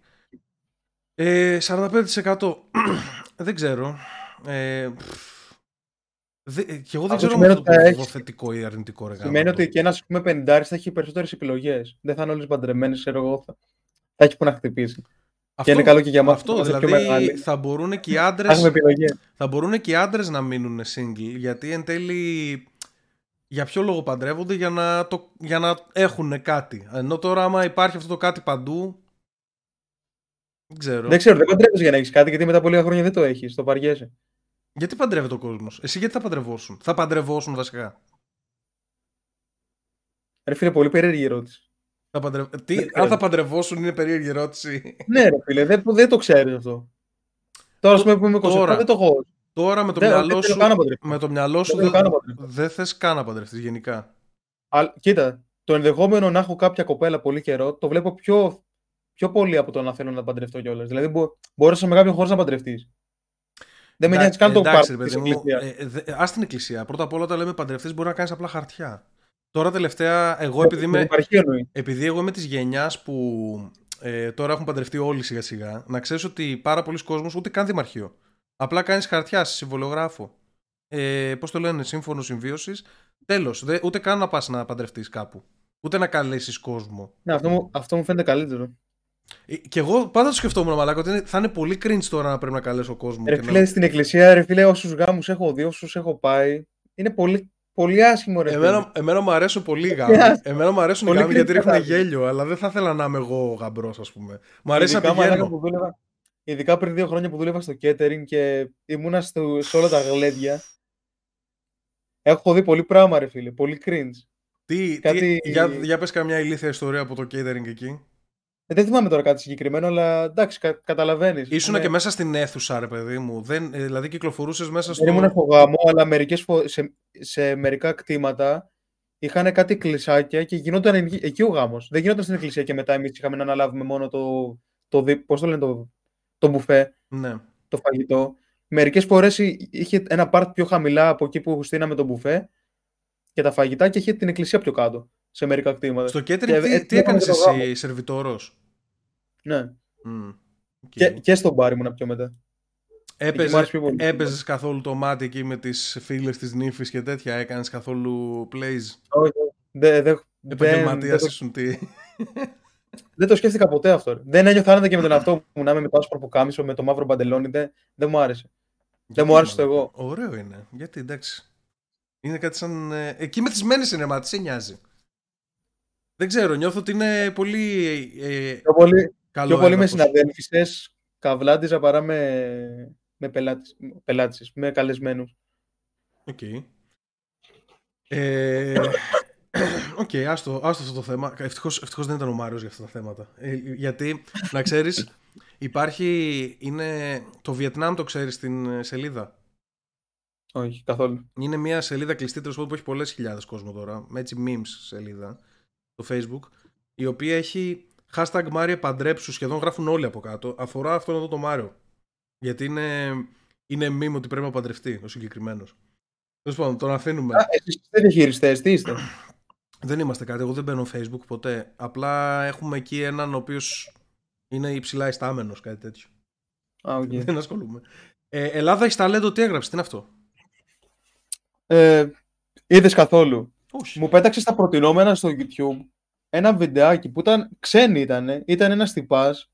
Ε, 45% δεν ξέρω. Ε, πφ, δε, και εγώ δεν Αυτό ξέρω αν σημαίνει αυτό ότι θα το έχεις- πω θετικό ή αρνητικό ρε Σημαίνει ότι το γάμο. και ένας πούμε 50 θα έχει περισσότερες επιλογές. Δεν θα είναι όλες παντρεμένες, ξέρω εγώ. Θα, θα έχει που να χτυπήσει. Αυτό, είναι καλό και για μας που Αυτό, είμαστε πιο δηλαδή μεγάλοι. θα μπορούν και οι Θα άντρες έχουμε επιλογές. θα μπορούν και οι άντρες να μείνουν single γιατί εν τέλει για ποιο λόγο παντρεύονται για να, το, για να έχουν κάτι ενώ τώρα άμα υπάρχει αυτό το κάτι παντού δεν ξέρω Δεν ξέρω, δεν παντρεύεσαι για να έχεις κάτι, γιατί μετά από λίγα χρόνια δεν το έχεις. Το βαριέσαι. γιατί παντρεύεται ο κόσμος; Εσύ γιατί θα παντρευόσουν; Θα παντρευόσουν βασικά Ρε φίλε, πολύ περίεργη ερώτηση. θα παντρευ... Τι, Δεν αν ξέρω. θα παντρευόσουν είναι περίεργη ερώτηση ναι, ρε φίλε, δεν, δεν το ξέρεις αυτό. Τώρα, ας πούμε, που είμαι 27, Τώρα. δεν το έχω. Τώρα με το Δεν- μυαλό δεν θέλω σου καν να παντρευτώ. με το μυαλό σου Δεν θέλω δεν καν να παντρευτώ. δεν θες καν να παντρευτείς γενικά Αλλά, κοίτα, το ενδεχόμενο να έχω κάποια κοπέλα πολύ καιρό το βλέπω πιο, πιο πολύ από το να θέλω να παντρευτώ κιόλας. Δηλαδή, μπο, μπορείς με κάποιον χωρίς να παντρευτείς. Δεν με νοιάζει καν το Εντάξει, πάρτι ρε της παιδί μου, εκκλησίας. ε, δε- ας την εκκλησία. Πρώτα απ' όλα, όταν λέμε παντρευτή, μπορεί να κάνεις απλά χαρτιά. Τώρα τελευταία, εγώ επειδή, Δεν είμαι, υπάρχει εννοεί. επειδή εγώ είμαι της γενιάς που ε, τώρα έχουν παντρευτεί όλοι σιγά σιγά, να ξέρεις ότι πάρα πολλοί κόσμος ούτε καν δημαρχείο. Απλά κάνεις χαρτιά σε συμβολογράφο. Ε, Πώς το λένε, σύμφωνο συμβίωσης. Τέλος. Ούτε καν να πας να παντρευτείς κάπου. Ούτε να καλέσεις κόσμο. Ναι, αυτό, μου, αυτό μου φαίνεται καλύτερο. Ε, Και εγώ πάντα το σκεφτόμουν, μαλάκα, ότι είναι- θα είναι πολύ cringe τώρα να πρέπει να καλέσω κόσμο. Ρε και να- φίλε, στην εκκλησία, ρε φίλε, όσους γάμους έχω δει, όσους έχω πάει, είναι πολύ, πολύ άσχημο, ρε φίλε. Εμένα, εμένα μου αρέσουν πολύ οι γάμοι. Yeah. Εμένα μου αρέσουν οι Πολύ γάμοι γιατί κριτικά ρίχνουν γάμοι. γέλιο, αλλά δεν θα ήθελα να είμαι εγώ γαμπρός, ας πούμε. Μου αρέσει ειδικά, να μαλάκα, πηγαίνω. που δούλευα, ειδικά πριν δύο χρόνια που δούλευα στο catering και ήμουνα στο, σε όλα τα γλέντια. Έχω δει πολύ πράγμα, ρε φίλε. Πολύ cringe. Τι, κάτι- τι, για, για πες καμιά ηλίθια ιστορία από το catering εκεί. Ε, δεν θυμάμαι τώρα κάτι συγκεκριμένο, αλλά εντάξει, κα, καταλαβαίνεις. Ήσουνα και μέσα στην αίθουσα, ρε παιδί μου. Δεν, ε, δηλαδή κυκλοφορούσες μέσα στο. Δεν ήμουν στο γάμο, αλλά μερικές φο... σε, σε μερικά κτήματα είχαν κάτι εκκλησάκια και γινόταν εκεί, εκεί ο γάμος. Δεν γινόταν στην εκκλησία και μετά εμείς είχαμε να αναλάβουμε μόνο το. το δι- πώς το λένε, το, το μπουφέ, Ναι. το φαγητό. Μερικές φορές είχε ένα part πιο χαμηλά από εκεί που στήναμε το μπουφέ και τα φαγητά και είχε την εκκλησία πιο κάτω σε μερικά κτήματα. Στο catering Και τι, έτσι τι έκαμε έκανες το εσύ, γάμο. σερβιτόρος; Ναι. Μμ, οκ. Και, και στο μπαρ ήμουνα πιο μετά. Εκεί μου άρεσε Έπαιζες, πιο πολύ. έπαιζες καθόλου το μάτι εκεί με τις φίλες της νύφης και τέτοια, έκανες καθόλου plays; Όχι, δεν, δεν, δεν, Επαγγελματίας δεν, το, ήσουν τι. δεν το σκέφτηκα ποτέ αυτό. ρε. Δεν ένιωθα άνετα και με τον εαυτό μου να είμαι με το άσπρο πουκάμισο, με το μαύρο παντελόνι. Δεν, δεν μου άρεσε. Γιατί, μου άρεσε το μαλάκα; εγώ. Ωραίο είναι. Γιατί εντάξει. Είναι κάτι σαν. ε, Εκεί μεθυσμένες είναι, μα τι σε νοιάζει. Δεν ξέρω, νιώθω ότι είναι πολύ ε, Πιο πολύ, καλό πιο πολύ με έδαφος. συναδέλφισσες καβλάντιζα παρά με, με πελάτες, πελάτισσες, με καλεσμένους. Οκ. Ε, Οκ, άστο, άστο αυτό το θέμα. Ευτυχώς, ευτυχώς δεν ήταν ο Μάριος για αυτά τα θέματα. Ε, γιατί, να ξέρεις, υπάρχει, είναι, το Βιετνάμ το ξέρεις στην ε, σελίδα; Όχι, καθόλου. Είναι μια σελίδα κλειστή τέλος πάντων που έχει πολλές χιλιάδες κόσμο τώρα, με έτσι memes σελίδα, το facebook, η οποία έχει hashtag Μάριε παντρέψου, σχεδόν γράφουν όλοι από κάτω, αφορά αυτόν εδώ το Μάριο. Γιατί είναι, είναι meme ότι πρέπει να παντρευτεί ο συγκεκριμένος. Τέλος πάντων, τον αφήνουμε. Α, εσείς είστε διαχειριστές, τι είστε; Δεν είμαστε κάτι, εγώ δεν μπαίνω facebook ποτέ. Απλά έχουμε εκεί έναν ο οποίος είναι υψηλά ιστάμενος, κάτι τέτοιο. Α, οκ. δεν ασχολούμαι. Ε, Ελλάδα έχει ταλέντο, τι έγραψε, τι είναι αυτό; Ε, είδες καθόλου. Όχι. Μου πέταξε στα προτεινόμενα στο YouTube ένα βιντεάκι που ήταν ξένη ήταν. Ήταν ένας τυπάς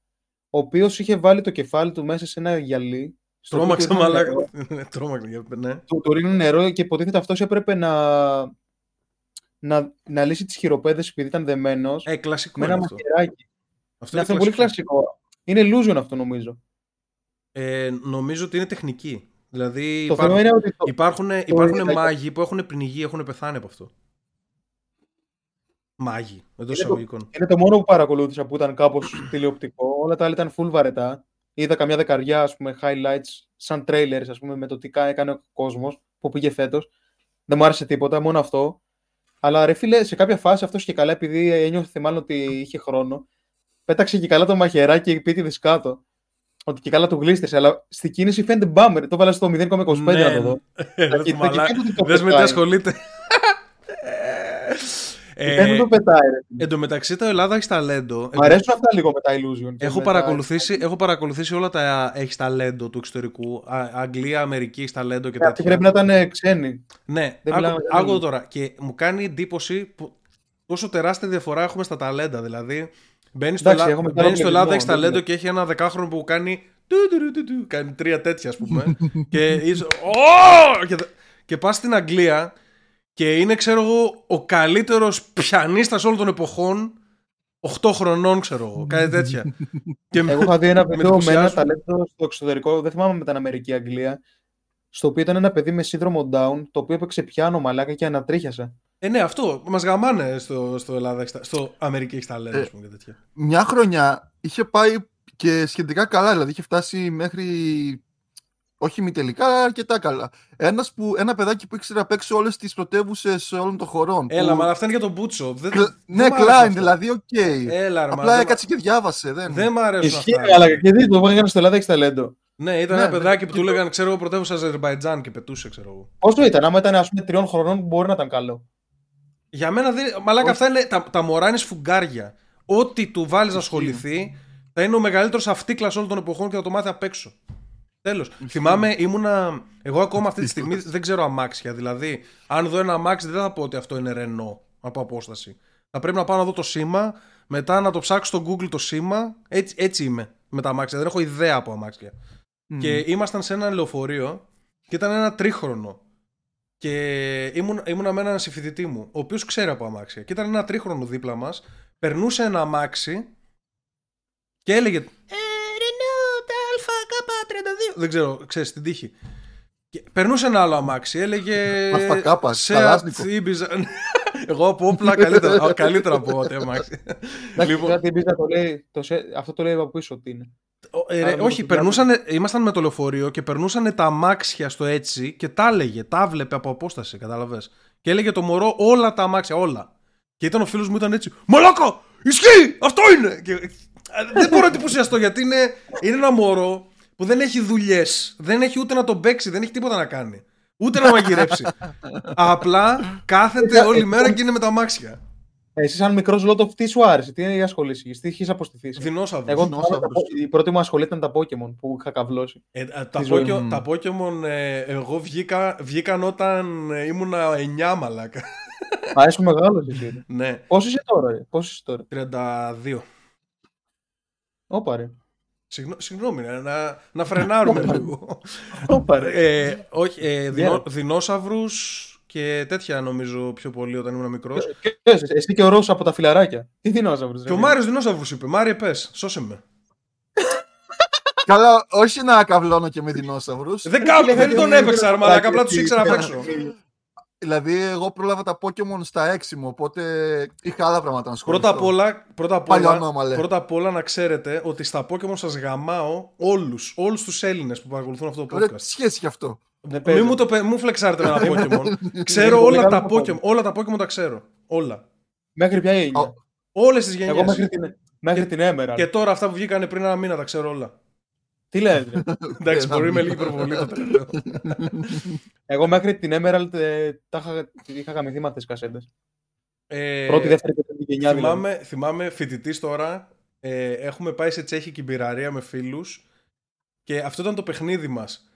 ο οποίος είχε βάλει το κεφάλι του μέσα σε ένα γυαλί. στο οποίο Τρόμαξα του ρίχνουν μαλάκα. νερό. Ναι, Τρόμαξα, για- ναι. Του, του ρίχνουν νερό και υποτίθεται αυτός έπρεπε να, να, να λύσει τις χειροπέδες επειδή ήταν δεμένος Ε, κλασικό με ένα είναι αυτό. μαχαιράκι. Αυτό Ναι, αυτό είναι πολύ κλασικό. Είναι illusion αυτό νομίζω. Ε, νομίζω ότι είναι τεχνική. Δηλαδή Το υπάρχουν, θέμα είναι ότι το, υπάρχουν, υπάρχουν είναι- μάγοι που έχουν πνιγεί, έχουν πεθάνει από αυτό. Μάγοι, εντός Είναι το- εισαγωγικών. είναι το μόνο που παρακολούθησα που ήταν κάπως τηλεοπτικό. Όλα τα άλλα ήταν full βαρετά. Είδα καμιά δεκαριά ας πούμε, highlights σαν trailers ας πούμε, με το τι κα- έκανε ο κόσμος που πήγε φέτος. Δεν μου άρεσε τίποτα, μόνο αυτό. Αλλά ρε φίλε, σε κάποια φάση αυτός και καλά, επειδή ένιωθε μάλλον ότι είχε χρόνο, πέταξε και καλά το μαχαιράκι επίτηδες κάτω. Ότι και καλά του γλίστρησε, αλλά στη κίνηση φαίνεται μπάμερ. Το βάλα στο 0,25 να το δω. Ε, Τα ρε, κοι- τα μαλάκα. κοιτάει ότι το Δες με τι πετάει. ασχολείται. Ε, ε, δεν το πετάει. ρε. εν τω μεταξύ το Ελλάδα έχει ταλέντο. Μ' αρέσουν αυτά λίγο με τα illusion. και Έχω με τα- παρακολουθήσει, έχω παρακολουθήσει όλα τα έχεις ταλέντο του εξωτερικού. Α, Αγγλία, Αμερική έχεις ταλέντο και Ναι, Αυτοί τέτοια. πρέπει να ήταν ε, ξένοι. Ναι, Δεν άκου, μιλάμε για άκου λίγους. τώρα. Και μου κάνει εντύπωση που πόσο τεράστια διαφορά έχουμε στα ταλέντα. Δηλαδή, μπαίνεις στο, Εντάξει, Ελλά... έχουμε μπαίνεις στο Ελλάδα, έχεις δεν ταλέντο είναι. και έχει ένα δεκάχρονο που κάνει. του, του, του, του, του, κάνει τρία τέτοια, ας πούμε. και είσαι. «Ω!» και, και πας στην Αγγλία και είναι, ξέρω εγώ, ο καλύτερος πιανίστας όλων των εποχών. 8 χρονών, ξέρω εγώ, κάτι τέτοια. και με- Εγώ είχα δει ένα με βίντεο με ένα εντυπωσιάζουν. ταλέντο στο εξωτερικό, δεν θυμάμαι με την Αμερική Αγγλία, στο οποίο ήταν ένα παιδί με σύνδρομο Down, το οποίο έπαιξε πιάνο μαλάκα και ανατρίχιασε. Ε, ναι, αυτό. Μας γαμάνε στο, στο Ελλάδα, έχεις τα- στο Αμερική έχεις ταλέντο, Ε, ας πούμε, και τέτοια. Μια χρονιά είχε πάει και σχετικά καλά, δηλαδή είχε φτάσει μέχρι. Όχι μη τελικά, αλλά αρκετά καλά. Ένας που, ένα παιδάκι που ήξερε απ' έξω όλες τις πρωτεύουσες όλων των χωρών. Έλα, που... μα αυτά είναι για τον Μπούτσο. Δεν, Κλ- δεν Ναι, μ' άρεσε Klein, αυτό. δηλαδή, οκ. Έλα, ρε, μα, Απλά δεν, έκατσε και διάβασε. Δεν... δεν μ' αρέσουν Ισχύει, αυτά. αλλά και δει το έκανε στο Ελλάδα έχεις ταλέντο. Ναι, ήταν Ναι, ένα ναι, παιδάκι που και του το- έλεγαν, ξέρω εγώ, πρωτεύουσα Αζερβαϊτζάν και πετούσε, ξέρω εγώ. Πόσο ήταν, άμα ήταν ας πούμε τριών χρονών, μπορεί να ήταν καλό. Για μένα, δεν... μαλάκα, Όχι. αυτά είναι τα, τα μωρά είναι σφουγγάρια. Ό,τι του βάλεις να ασχοληθεί, θα είναι ο μεγαλύτερος αυτίκλας όλων των εποχών και θα το μάθει απ' έξω. Τέλος. Θυμάμαι, ήμουνα. Εγώ ακόμα αυτή τη στιγμή δεν ξέρω αμάξια. Δηλαδή, αν δω ένα αμάξι, δεν θα πω ότι αυτό είναι Ρενό από απόσταση. Θα πρέπει να πάω να δω το σήμα, μετά να το ψάξω στο Google το σήμα. Έτσι, έτσι είμαι με τα αμάξια. Δεν έχω ιδέα από αμάξια. Μμ. Και ήμασταν σε ένα λεωφορείο και ήταν ένα τρίχρονο. Και ήμουν, ήμουνα με έναν συμφιδητή μου, ο οποίος ξέρει από αμάξια. Και ήταν ένα τρίχρονο δίπλα μας. Περνούσε ένα αμάξι και έλεγε. Ε, Renault ΑΚ32. Δεν ξέρω, ξέρεις την τύχη. Και περνούσε ένα άλλο αμάξι, έλεγε. ΑΚ, «Seat καλάσνικο». Ibiza». Εγώ από όπλα καλύτερα, α, καλύτερα από ό,τι αμάξι. Εντάξει, Λοιπόν. κάτι η Ibiza το λέει, το σε- αυτό το λέει από πίσω ότι είναι. Ο- ε, ρε, Άρα με όχι, το περνούσαν, ήμασταν με το λεωφορείο και περνούσαν τα αμάξια στο έτσι και τα έλεγε, τα βλέπε από απόσταση, κατάλαβες. Και έλεγε το μωρό όλα τα αμάξια, όλα. Και ήταν ο φίλος μου, ήταν έτσι, Μαλάκα! Ισχύει! Αυτό είναι! Και, ε, δεν μπορώ να εντυπωσιαστώ γιατί είναι, είναι ένα μωρό που δεν έχει δουλειές, δεν έχει ούτε να τον παίξει, δεν έχει τίποτα να κάνει. Ούτε να μαγειρέψει. Απλά κάθεται όλη μέρα και είναι με τα αμάξια. Εσύ, σαν μικρός λότο, τι σου άρεσε, τι ασχολήσει, τι έχεις αποστηθεί. Δεινόσαυρος. Εγώ Δεινόσαυρος. η πρώτη μου ασχολή ήταν τα Pokémon που είχα καβλώσει. Ε, α, τα, Τη ζωή Pokemon, μου. τα Pokemon, ε, εγώ βγήκα, βγήκαν όταν ε, ήμουνα 9 μαλάκα. Α, είσαι μεγάλος εσύ. ναι, Πόσος είσαι τώρα, ρε, πόσος είσαι τώρα; 32. Όπα ρε. Συγγνώ- Συγγνώμη, ε, να, να φρενάρουμε λίγο. Όπα ρε. ε, όχι, ε, δεινό, Yeah. δεινόσαυρους και τέτοια νομίζω πιο πολύ όταν ήμουν μικρός. Και- εσύ- Εσύ και ο Ρώσος από τα φιλαράκια. Τι δεινόσαυρος, Και ρε. ο Μάριος δεινόσαυρους είπε, Μάριε πες, σώσε με. Καλά, όχι να καβλώνω και με δεινόσαυρους. Δεν, κάνω, λέγανε δεν τον ότι έπαιξα, ρε είναι μαλάκα, απλά μαλάκι, τους ήξερα απ' τι έξω. Δηλαδή, εγώ πρόλαβα τα Pokemon στα 6 μου, οπότε είχα άλλα πράγματα να ασχοληθώ. Πρώτα απ' όλα, πρώτα απ' όλα, Παλιονόμαλε. πρώτα απ' όλα να ξέρετε ότι στα Pokemon σας γαμάω όλους, όλους τους Έλληνες που παρακολουθούν αυτό το Ωραία, podcast. τι σχέση έχει αυτό; Δεν Μην παίζω. μου, το, πε- μου φλεξάρετε με ένα Pokemon. ξέρω Είναι πολύ όλα τα, καλό Pokemon, όλα τα Pokemon τα ξέρω. Όλα. Μέχρι ποια γενιά. Ο- Όλες τις γενιές. Εγώ μέχρι την, μέχρι την Emerald. Και τώρα αυτά που βγήκαν πριν ένα μήνα τα ξέρω όλα. Τι λέτε. ρε; Εντάξει, Ένα μπορεί με μήνα. λίγη υπερβολή το τελευταίο. Εγώ μέχρι την Emerald ε, τα είχα, είχα γαμηθεί με αυτές τις κασέτες. Ε, Πρώτη, δεύτερη, τρίτη γενιά δηλαδή. θυμάμαι, θυμάμαι φοιτητής τώρα. Ε, έχουμε πάει σε τσέχικη μπειραρία με φίλους. Και αυτό ήταν το παιχνίδι μας.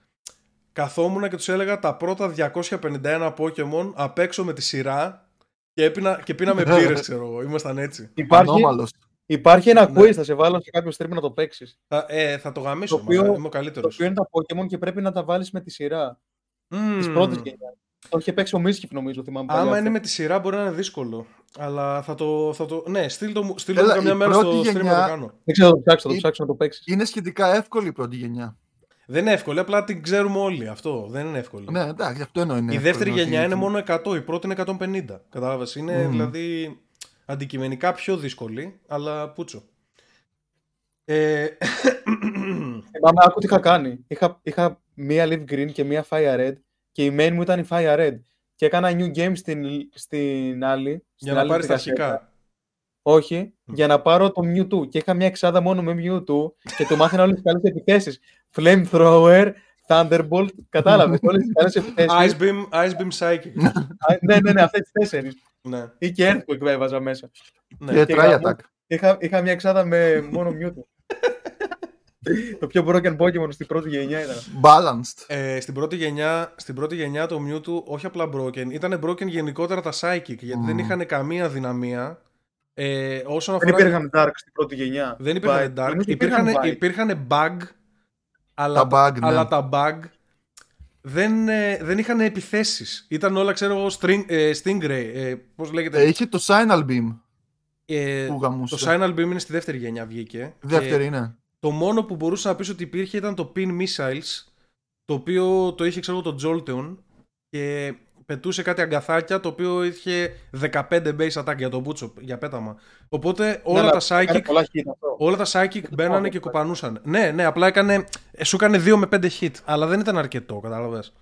Καθόμουν και τους έλεγα τα πρώτα 251 Pokémon απ' έξω με τη σειρά. Και, έπινα, και πίναμε μπύρες, ξέρω εγώ. Ήμασταν έτσι. Υπάρχει, Ανώμαλος. Υπάρχει ένα Ναι. quiz, θα σε βάλω σε κάποιο stream να το παίξεις. Θα, ε, θα το γαμίσω, Το οποίο- μα, είμαι ο Το καλύτερο. οποίο είναι τα Pokémon και πρέπει να τα βάλεις με τη σειρά. Της πρώτης γενιάς. Το είχε παίξει ο Μίσκιφ νομίζω, θυμάμαι. παλιά Άμα αυτό. είναι με τη σειρά μπορεί να είναι δύσκολο. Αλλά θα το. Θα το ναι, στείλ το, μου- στείλ το Έλα, μου καμιά η μέρα πρώτη στο stream να γενιά- το κάνω. Δεν ξέρω, θα το ψάξω, θα το Η- ψάξω να το παίξεις. Είναι σχετικά εύκολη η πρώτη γενιά. Δεν είναι εύκολο, απλά την ξέρουμε όλοι αυτό. Δεν είναι εύκολο. Ναι, εντάξει, αυτό εννοώ είναι. η εύκολο, δεύτερη ότι- γενιά είναι μόνο 100, η πρώτη είναι 150. Κατάλαβες, είναι Μμμ. δηλαδή αντικειμενικά πιο δύσκολη, αλλά πούτσο. Ε, Θυμάμαι, άκου τι είχα κάνει. Είχα, είχα μία Leaf Green και μία Fire Red και η main μου ήταν η Fire Red. Και έκανα new game στην, στην άλλη. για στην να άλλη πάρεις τα τη κασέτα. αρχικά. Όχι, για να πάρω το Mewtwo. Και είχα μια εξάδα μόνο με Mewtwo και του μάθαινα όλες τις καλές επιθέσεις. Flamethrower, Thunderbolt, κατάλαβες, όλες τις καλές επιθέσεις. Ice Beam, Ice Beam Psychic. Α, ναι, ναι, ναι, αυτές τις τέσσερις. Ναι, Ή και Earthquake έβαζα μέσα. ναι. Και Και try γάμο. attack. Είχα, είχα μια εξάδα με μόνο Mewtwo. το πιο broken Pokemon στην πρώτη γενιά ήταν. Balanced. Ε, στην, πρώτη γενιά, στην πρώτη γενιά το Mewtwo όχι απλά broken, ήταν broken γενικότερα τα Psychic, γιατί δεν Μμμ. είχαν καμία δυναμία. Ε, όσον Δεν αφορά... υπήρχαν Dark στην πρώτη γενιά. Δεν υπήρχαν Bite. dark, Νομίζω υπήρχαν, Bite. υπήρχαν bug, αλλά Τα bug, ναι. αλλά τα bug δεν, ε, δεν είχαν επιθέσεις. Ήταν όλα, ξέρω εγώ, string, ε, Stingray, ε, πώς λέγεται; Ε, είχε το Signal Beam ε, που γαμούσε. το Signal Beam είναι στη δεύτερη γενιά βγήκε. Δεύτερη Και είναι. το μόνο που μπορούσε να πεις ότι υπήρχε ήταν το Pin Missiles, το οποίο το είχε, ξέρω εγώ, το Jolteon και πετούσε κάτι αγκαθάκια, το οποίο είχε 15 base attack για τον Butchop, για πέταμα. Οπότε όλα Ναι, τα αλλά έκανε Psychic πολλά hit αυτό. Όλα τα psychic μπαίνανε αυτό. και κοπανούσαν. Ναι, ναι, απλά έκανε, ε, σου έκανε 2 με 5 hit, αλλά δεν ήταν αρκετό, κατάλαβες.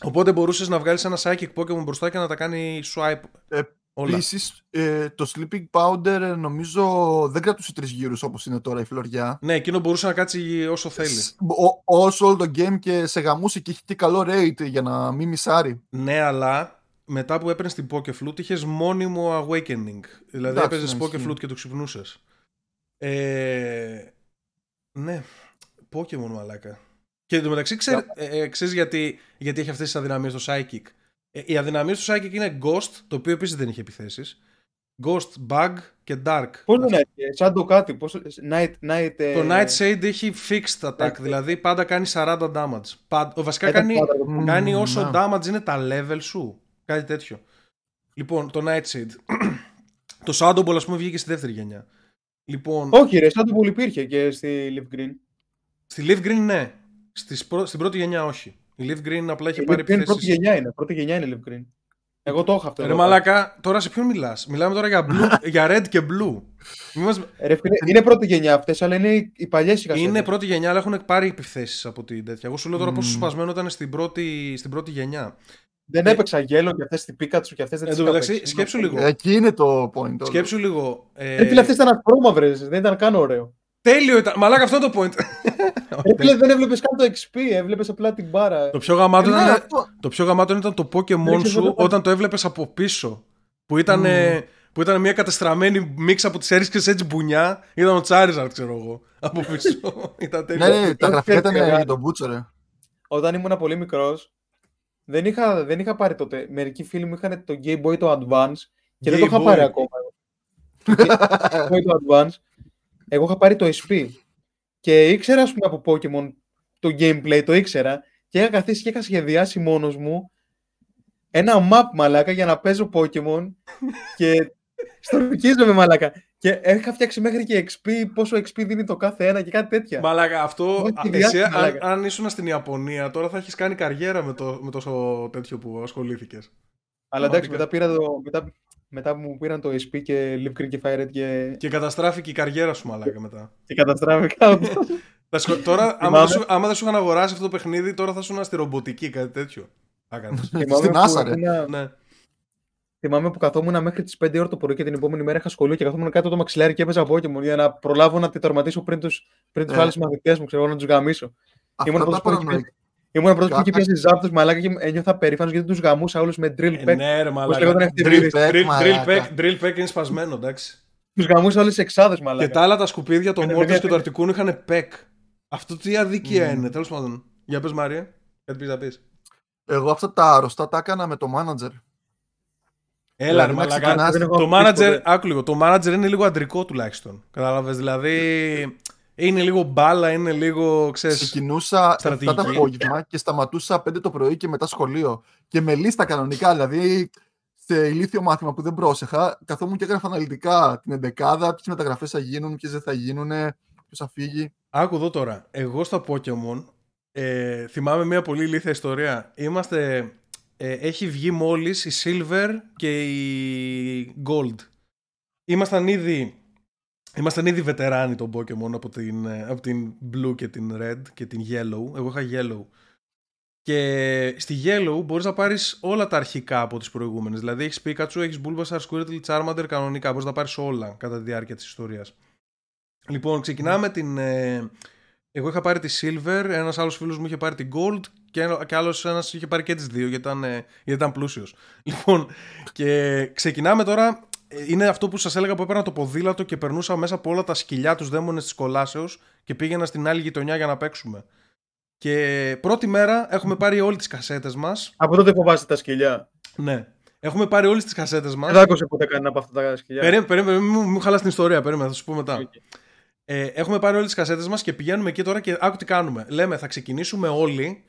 Οπότε μπορούσες να βγάλεις ένα psychic Pokémon μπροστά και να τα κάνει swipe. Ε, όλα. Επίσης, ε, το Sleeping Powder ε, νομίζω δεν κρατούσε τρεις γύρους όπως είναι τώρα η φλωριά. Ναι, εκείνο μπορούσε να κάτσει όσο θέλει. Σ- ο- όσο όλο το game και σε γαμούσε και είχε και καλό rate για να μην μισάρει. Ναι, αλλά μετά που έπαιρνες την Pokeflute είχες μόνιμο awakening. Δηλαδή Εντάξει, έπαιζες ναι, Pokeflute ισχύει. και το ξυπνούσες. Ε, ναι, Pokemon μαλάκα. Και εντωμεταξύ ξέρει, ε, ε, ξέρεις γιατί, γιατί έχει αυτές τις αδυναμίες στο Psychic; Ε, οι αδυναμίε του Psychic είναι Ghost, το οποίο επίσης δεν είχε επιθέσεις. Ghost, Bug και Dark. Πώς δεν έχει, σαν το κάτι, πώς, night, night, ε, Το Night Shade έχει fixed attack, Night Shade. δηλαδή πάντα κάνει 40 damage. Πάντα, βασικά ήταν κάνει, πάντα το Μμμ, κάνει όσο ναι. damage είναι τα level σου. Κάτι τέτοιο. Λοιπόν, το Night Shade. το Shadow Ball, ας πούμε, βγήκε στη δεύτερη γενιά. Λοιπόν, Όχι ρε, σαν το που υπήρχε και στη Leaf Green. στη Leaf Green ναι. Στις πρω- Στην πρώτη γενιά όχι. Η Leaf Green απλά είχε Η πάρει Leaf Green πρώτη επιθέσεις. γενιά είναι, πρώτη γενιά είναι Leaf Green. Εγώ το έχω αυτό. Ρε εδώ. μαλάκα, τώρα σε ποιον μιλάς; Μιλάμε τώρα για, blue, για red και blue. Μη μας- Ε, Ρε, φίλε, είναι πρώτη γενιά αυτές, αλλά είναι οι- οι παλιές οι κασέτες. Είναι πρώτη γενιά, αλλά έχουν πάρει επιθέσεις από την τέτοια. Εγώ σου λέω τώρα Μμμ. πόσο σπασμένο ήταν στην πρώτη, στην πρώτη γενιά. Δεν έπαιξα γέλο και αυτές την Πίκατσου και αυτές δεν Εν τις τω μεταξύ, σκέψου λίγο. Εκεί είναι το point. όλο. Σκέψου λίγο. Ε, Ρε φίλε, αυτές ήταν ασπρόμαυρε, δεν ήταν καν ωραίο. Τέλειο ήταν. Μαλάκα, αυτό είναι το point. Ρε φίλε, δεν έβλεπες καν το XP, έβλεπες απλά την μπάρα. το, πιο γαμάτο Ε, ναι, ήταν, αυτό- το πιο γαμάτο ήταν το Pokémon Ρίξε σου εδώ το- όταν το έβλεπες από πίσω. Που ήταν, Μμμ. που ήταν μια κατεστραμμένη μίξ από τις έρισκες έτσι μπουνιά. Ήταν ο Charizard, ξέρω εγώ. Από πίσω. ήταν Ναι, τέλειο. ναι, τα γραφεία ήταν Ξέρετε, για τον Μπούτσο, ρε. Όταν ήμουν πολύ μικρός, δεν είχα, δεν είχα πάρει τότε. Μερικοί φίλοι μου είχαν το Game Boy το Advance και δεν το Game είχα Boy. πάρει ακόμα. Το Game Boy το Advance. Εγώ είχα πάρει το SP. Και ήξερα, ας πούμε, από Pokemon το gameplay, το ήξερα. Και είχα καθίσει και είχα σχεδιάσει μόνος μου ένα map μαλάκα για να παίζω Pokemon. και στορκίζομαι μαλάκα. Και είχα φτιάξει μέχρι και XP, πόσο XP δίνει το κάθε ένα και κάτι τέτοια. Μαλάκα, αυτό. Όχι, α, σχεδιάστηκε, εσύ, αν, μαλάκα. αν ήσουν στην Ιαπωνία, τώρα θα έχεις κάνει καριέρα με, το, με τόσο τέτοιο που ασχολήθηκες. Αλλά εντάξει, Πραγματικά. μετά, πήρα το, μετά, μετά μου πήραν το SP και Live Green και Fire Red και, Και καταστράφηκε η καριέρα σου, μαλάκα μετά. και καταστράφηκα. Θα σχολ- τώρα, άμα Θυμάμαι. δεν, σου, άμα δεν σου είχαν αγοράσει αυτό το παιχνίδι, τώρα θα ήσουν στη ρομποτική, κάτι τέτοιο. Θα κάνεις. θυμάμαι, Στην που Άσα, ρε. ήμουνα- ναι. θυμάμαι που καθόμουν μέχρι τις 5 ώρα το πρωί και την επόμενη μέρα είχα σχολείο και καθόμουν κάτω το μαξιλάρι και έπαιζα Pokemon για να προλάβω να τη τερματίσω πριν του πριν τους Ναι. άλλους μαθητές μου, ξέρω να τους γαμίσω. Ήμουν Αυτά τα πρώτος που είχε παρανοϊκά. Ήμουν πρώτος που Κα- είχε πιάσει ζάπτου μαλάκα και ένιωθα περήφανος γιατί τους γαμούσα όλους με drill Ε, pack. ναι, ρε Πώς μαλάκα. λέγονταν αυτή η Drill, ρύθμιση. pack, drill, drill, μαλάκα. pack, drill pack είναι σπασμένο, εντάξει. Τους γαμούσα όλες τι εξάδες Και μαλάκα. τα άλλα τα σκουπίδια, το Ναι, Μόρτος ναι, και το ναι. Αρτικούν είχαν pack. Αυτό τι αδικία Μμμ. είναι, τέλος πάντων. Για πες Μάρια, κάτι πεις να πεις. Εγώ αυτά τα αρρωστά τα έκανα με το manager. Έλα ρε Δηλαδή, να μαλάκα. ξεκινάς- Δεν έχω Το πει manager, ποτέ. άκου λίγο, το manager είναι λίγο αντρικό τουλάχιστον. Κατάλαβες, δηλαδή είναι λίγο μπάλα, είναι λίγο, ξέρεις, Ξεκινούσα 7 στρατηγική. το απόγευμα και σταματούσα 5 το πρωί και μετά σχολείο. Και με λίστα κανονικά, δηλαδή σε ηλίθιο μάθημα που δεν πρόσεχα, καθόμουν και έγραφα αναλυτικά την εντεκάδα, ποιες μεταγραφές θα γίνουν, ποιες δεν θα γίνουν, ποιος θα φύγει. Άκου εδώ τώρα. Εγώ στα Pokemon ε, θυμάμαι μια πολύ ηλίθια ιστορία. Είμαστε. Ε, έχει βγει μόλις η Silver και η Gold. Ήμασταν ήδη, ήμασταν ήδη βετεράνοι των Pokemon από την, ε, από την Blue και την Red και την Yellow. Εγώ είχα Yellow. Και στη Yellow μπορείς να πάρεις όλα τα αρχικά από τις προηγούμενες. Δηλαδή έχεις Pikachu, έχεις Bulbasaur, Squirtle, Charmander κανονικά. Μπορείς να πάρεις όλα κατά τη διάρκεια της ιστορίας. Λοιπόν, ξεκινάμε την... ε, εγώ είχα πάρει τη Silver, ένας άλλος φίλος μου είχε πάρει την Gold και, ένα- και άλλος ένας είχε πάρει και τις δύο γιατί ήταν, ε, γιατί ήταν πλούσιος. Λοιπόν, και ξεκινάμε τώρα... ε, Είναι αυτό που σας έλεγα που έπαιρνα το ποδήλατο και περνούσα μέσα από όλα τα σκυλιά τους δαίμονες της κολάσεως και πήγαινα στην άλλη γειτονιά για να παίξουμε. Και πρώτη μέρα έχουμε πάρει όλες τις κασέτες μας. Από τότε φοβάστε τα σκυλιά. Ναι. Έχουμε πάρει όλες τις κασέτες μας. Δεν άκουσε ποτέ κανένα από αυτά τα σκυλιά. Περίμενε, περίμενε, μην μου- μην μου χαλάς την ιστορία, περίμενε, θα σου πω μετά. Οκ. Ε, έχουμε πάρει όλες τις κασέτες μας και πηγαίνουμε εκεί τώρα και άκου τι κάνουμε. Λέμε θα ξεκινήσουμε όλοι,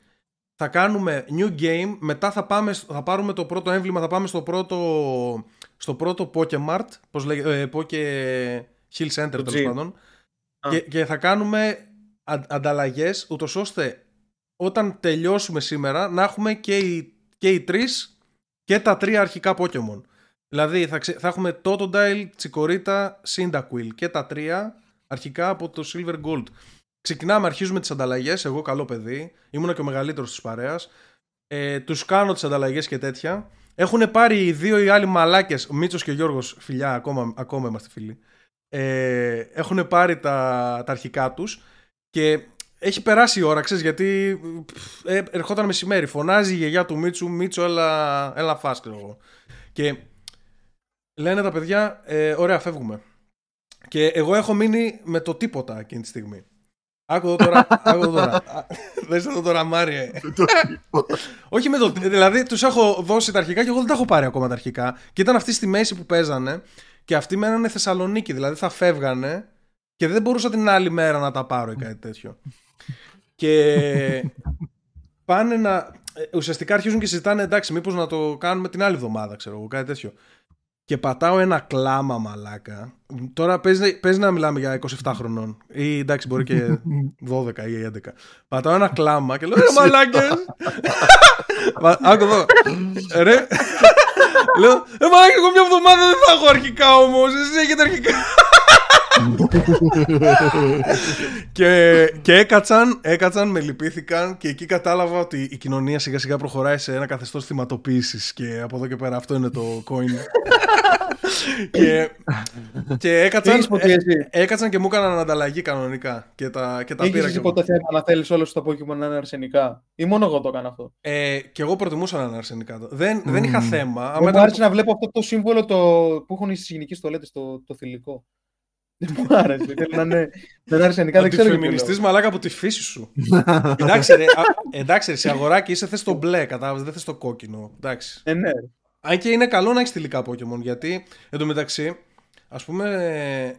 θα κάνουμε new game, μετά θα, πάμε, θα πάρουμε το πρώτο έμβλημα, θα πάμε στο πρώτο, στο πρώτο Pokemart, πώς λέγεται, ε, Poke Hill Center τέλος G. πάντων, Α. και, και θα κάνουμε αν, ανταλλαγές, ούτως ώστε όταν τελειώσουμε σήμερα να έχουμε και οι, και οι τρεις και τα τρία αρχικά Pokemon. Δηλαδή θα, ξε- θα έχουμε Totodile, Chikorita, Cyndaquil και τα τρία αρχικά από το Silver Gold. Ξεκινάμε, αρχίζουμε τις ανταλλαγές, εγώ καλό παιδί, ήμουνα και ο μεγαλύτερος της παρέας. Ε, τους κάνω τις ανταλλαγές και τέτοια. Έχουν πάρει οι δύο οι άλλοι μαλάκες, ο Μίτσος και ο Γιώργος, φιλιά, ακόμα, ακόμα είμαστε φίλοι. Ε, έχουν πάρει τα, τα αρχικά τους και έχει περάσει η ώρα, ξέρεις, γιατί πφ, ε, ερχόταν μεσημέρι. Φωνάζει η γιαγιά του Μίτσου, Μίτσο, έλα, έλα φας, ξέρω εγώ. Και λένε τα παιδιά, ε, ωραία, φεύγουμε. Και εγώ έχω μείνει με το τίποτα εκείνη τη στιγμή. Άκου εδώ τώρα. άκου εδώ τώρα. Δες εδώ τώρα, Μάριε. Το τίποτα. Όχι με το. Δηλαδή, τους έχω δώσει τα αρχικά και εγώ δεν τα έχω πάρει ακόμα τα αρχικά. Και ήταν αυτοί στη μέση που παίζανε και αυτοί μένανε Θεσσαλονίκη. Δηλαδή, θα φεύγανε και δεν μπορούσα την άλλη μέρα να τα πάρω ή κάτι τέτοιο. και πάνε να. ε, Ουσιαστικά αρχίζουν και συζητάνε εντάξει, μήπως να το κάνουμε την άλλη εβδομάδα, ξέρω εγώ, κάτι τέτοιο. Και πατάω ένα κλάμα μαλάκα. Τώρα παίζει, παίζει να μιλάμε για 27 χρονών. Ή εντάξει, μπορεί και 12 ή 11. Πατάω ένα κλάμα και λέω ρε μαλάκες. Μα, Άκου εδώ. Ρε, Λέω, ε, μαλάκα, εγώ μια εβδομάδα δεν θα έχω αρχικά όμως. Εσεί έχετε αρχικά. Και, και έκατσαν, έκατσαν, με λυπήθηκαν και εκεί κατάλαβα ότι η κοινωνία σιγά σιγά προχωράει σε ένα καθεστώς θυματοποίησης και από εδώ και πέρα αυτό είναι το coin. και, και έκατσαν, Έχεις ποτέ εσύ; ε, έκατσαν και μου έκαναν ανταλλαγή κανονικά και τα, και τα πήρα Έχεις και εσύ εγώ. ποτέ θέμα να θέλεις όλο στο Pokemon να είναι αρσενικά; Ή μόνο εγώ το έκανα αυτό; Ε, και εγώ προτιμούσα να είναι αρσενικά. Δεν, δεν είχα Μμμ. θέμα. Άμα Εγώ μου ήταν- άρεσε να βλέπω αυτό το σύμβολο το... που έχουν οι συγγενικοί στολέτες, το, το θηλυκό. Δεν μου άρεσε. Θέλω να είναι, να είναι αρσενικά, δεν ξέρω γιατί. το λέω. Αντιφεμινιστής μαλάκα από τη φύση σου. εντάξει, ρε, α, εντάξει, ρε, σε αγοράκι είσαι θες το μπλε, κατάλαβες, δεν θες το κόκκινο. Εντάξει. Ε, ναι. Αν και είναι καλό να έχεις θηλυκά Pokémon, γιατί εντωμεταξύ, ας πούμε.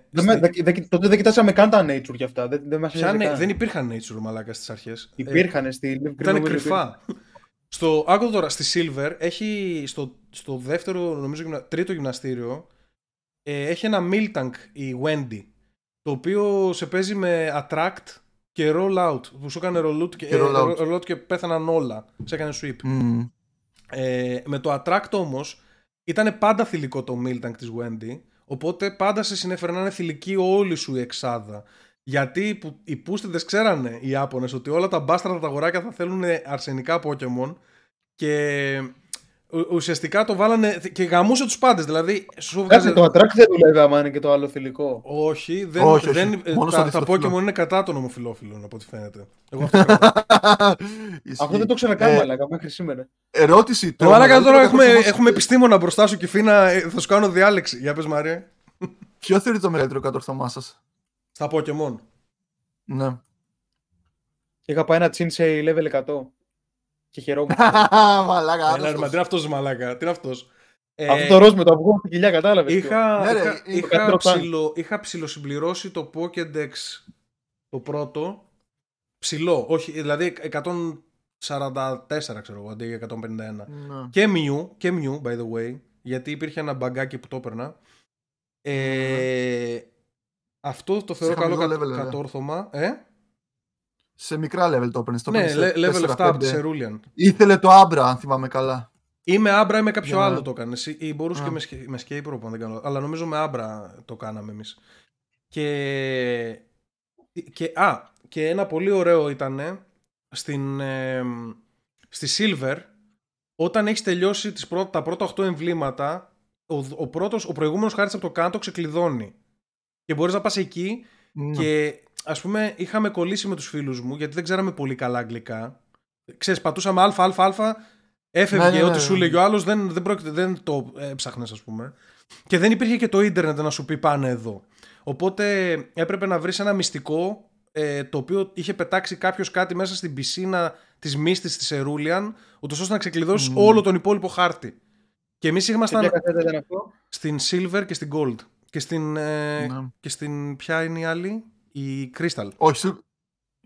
Δεν, στη- με- δεν- δεν- τότε δεν κοιτάσαμε καν τα nature για αυτά. Δεν, δεν μας ποια νοιάζει ναι, καν. δεν υπήρχαν nature μαλάκα στις αρχές. Υπήρχαν στη Live Green Ήταν νομίζω κρυφά. στο, άκου τώρα, στη Silver έχει στο, στο δεύτερο, νομίζω, γυμνα- τρίτο γυμναστήριο ε, έχει ένα Miltank η Wendy το οποίο σε παίζει με attract και roll out που σου έκανε roll out και, Και ε, roll out. roll out και πέθαναν όλα σε έκανε sweep Μμμ. ε, με το attract όμως ήταν πάντα θηλυκό το Miltank της Wendy οπότε πάντα σε συνέφερε να είναι θηλυκή όλη σου η εξάδα γιατί που, οι πούστιδες ξέρανε οι Ιάπωνες ότι όλα τα μπάστρατα τα αγοράκια θα θέλουν αρσενικά Pokemon και ου- ουσιαστικά το βάλανε και γαμούσε τους πάντες δηλαδή σου Κάτσε, βγάζε... το attract δεν δουλεύει άμα είναι και το άλλο θηλυκό. Όχι, δεν, Όχι, όχι. δεν, ε, Μόνο τα, στο τα αντιφυλόφιλο. Pokemon είναι κατά των ομοφυλόφιλων από ό,τι φαίνεται. Εγώ αυτό κρατάω. Ισχύει. Αυτό δεν το ξανακάνω, Ε, μαλάκα, μέχρι σήμερα. Ερώτηση. Ε, το Μαλάκα μεγαλύτερο τώρα έχουμε, κατόρθωμα- έχουμε επιστήμονα μπροστά σου και φίνα, ε, θα σου κάνω διάλεξη. Για πες Μάρια. Ποιο θεωρείτε το μεγαλύτερο κατόρθωμά σας; Στα Pokemon. Ναι. Είχα πάει ένα Chinsei level 100 και χαιρόμουν. Μαλάκα. Έλα ρε, άρρωστος. μα τι είναι αυτός μαλάκα. Τι είναι αυτός; Ε, Αυτό το ροζ με το αυγό στην κοιλιά, κατάλαβες. είχα, Ναι, ρε, είχα, είναι είχα, καλύτερο plan. ψηλο, είχα ψηλοσυμπληρώσει το Pokédex το πρώτο. Ψηλό, όχι, δηλαδή 144 ξέρω εγώ, αντί για 151. Ναι. Και Mew, και Mew, by the way, γιατί υπήρχε ένα μπαγκάκι που το έπαιρνα. Ε, αυτό το θεωρώ Σε καλό χαμηλό κα- level, βέβαια. κατόρθωμα. Ε; Σε μικρά level το έπαιρνες. Ναι, le- level 7 από τη Cerulean. Ήθελε το Άμπρα, αν θυμάμαι καλά. Ή με Άμπρα ή με κάποιο Για να- άλλο το έκανε. Ή μπορούσες Α. και με, Sca- με Escape Rope, αν δεν κάνω. Αλλά νομίζω με Άμπρα το κάναμε εμείς. Και, και. Α, και ένα πολύ ωραίο ήταν στην, ε, στη Silver, όταν έχεις τελειώσει τις πρώτα, τα πρώτα 8 εμβλήματα, ο, ο, πρώτος, ο προηγούμενος χάρτης από το κάτω ξεκλειδώνει. Και μπορείς να πας εκεί Ναι. και ας πούμε είχαμε κολλήσει με τους φίλους μου γιατί δεν ξέραμε πολύ καλά αγγλικά. Ξέρεις, πατούσαμε α, α, α, έφευγε Ναι, ναι, ναι, ό,τι σου ναι. λέγει ο άλλος, δεν, δεν, πρόκειται, δεν το έψαχνες ας πούμε. Και δεν υπήρχε και το ίντερνετ να σου πει πάνε εδώ. Οπότε έπρεπε να βρεις ένα μυστικό ε, το οποίο είχε πετάξει κάποιος κάτι μέσα στην πισίνα της μύστης της Ερούλιαν ούτως ώστε να ξεκλειδώσεις Μμμ. όλο τον υπόλοιπο χάρτη. Και εμείς Σε ήμασταν ποια κασέτα ήταν αυτό; στην Silver και στην Gold. Και στην, ε, Ναι. και στην ποια είναι η άλλη, η Crystal. Όχι, σου...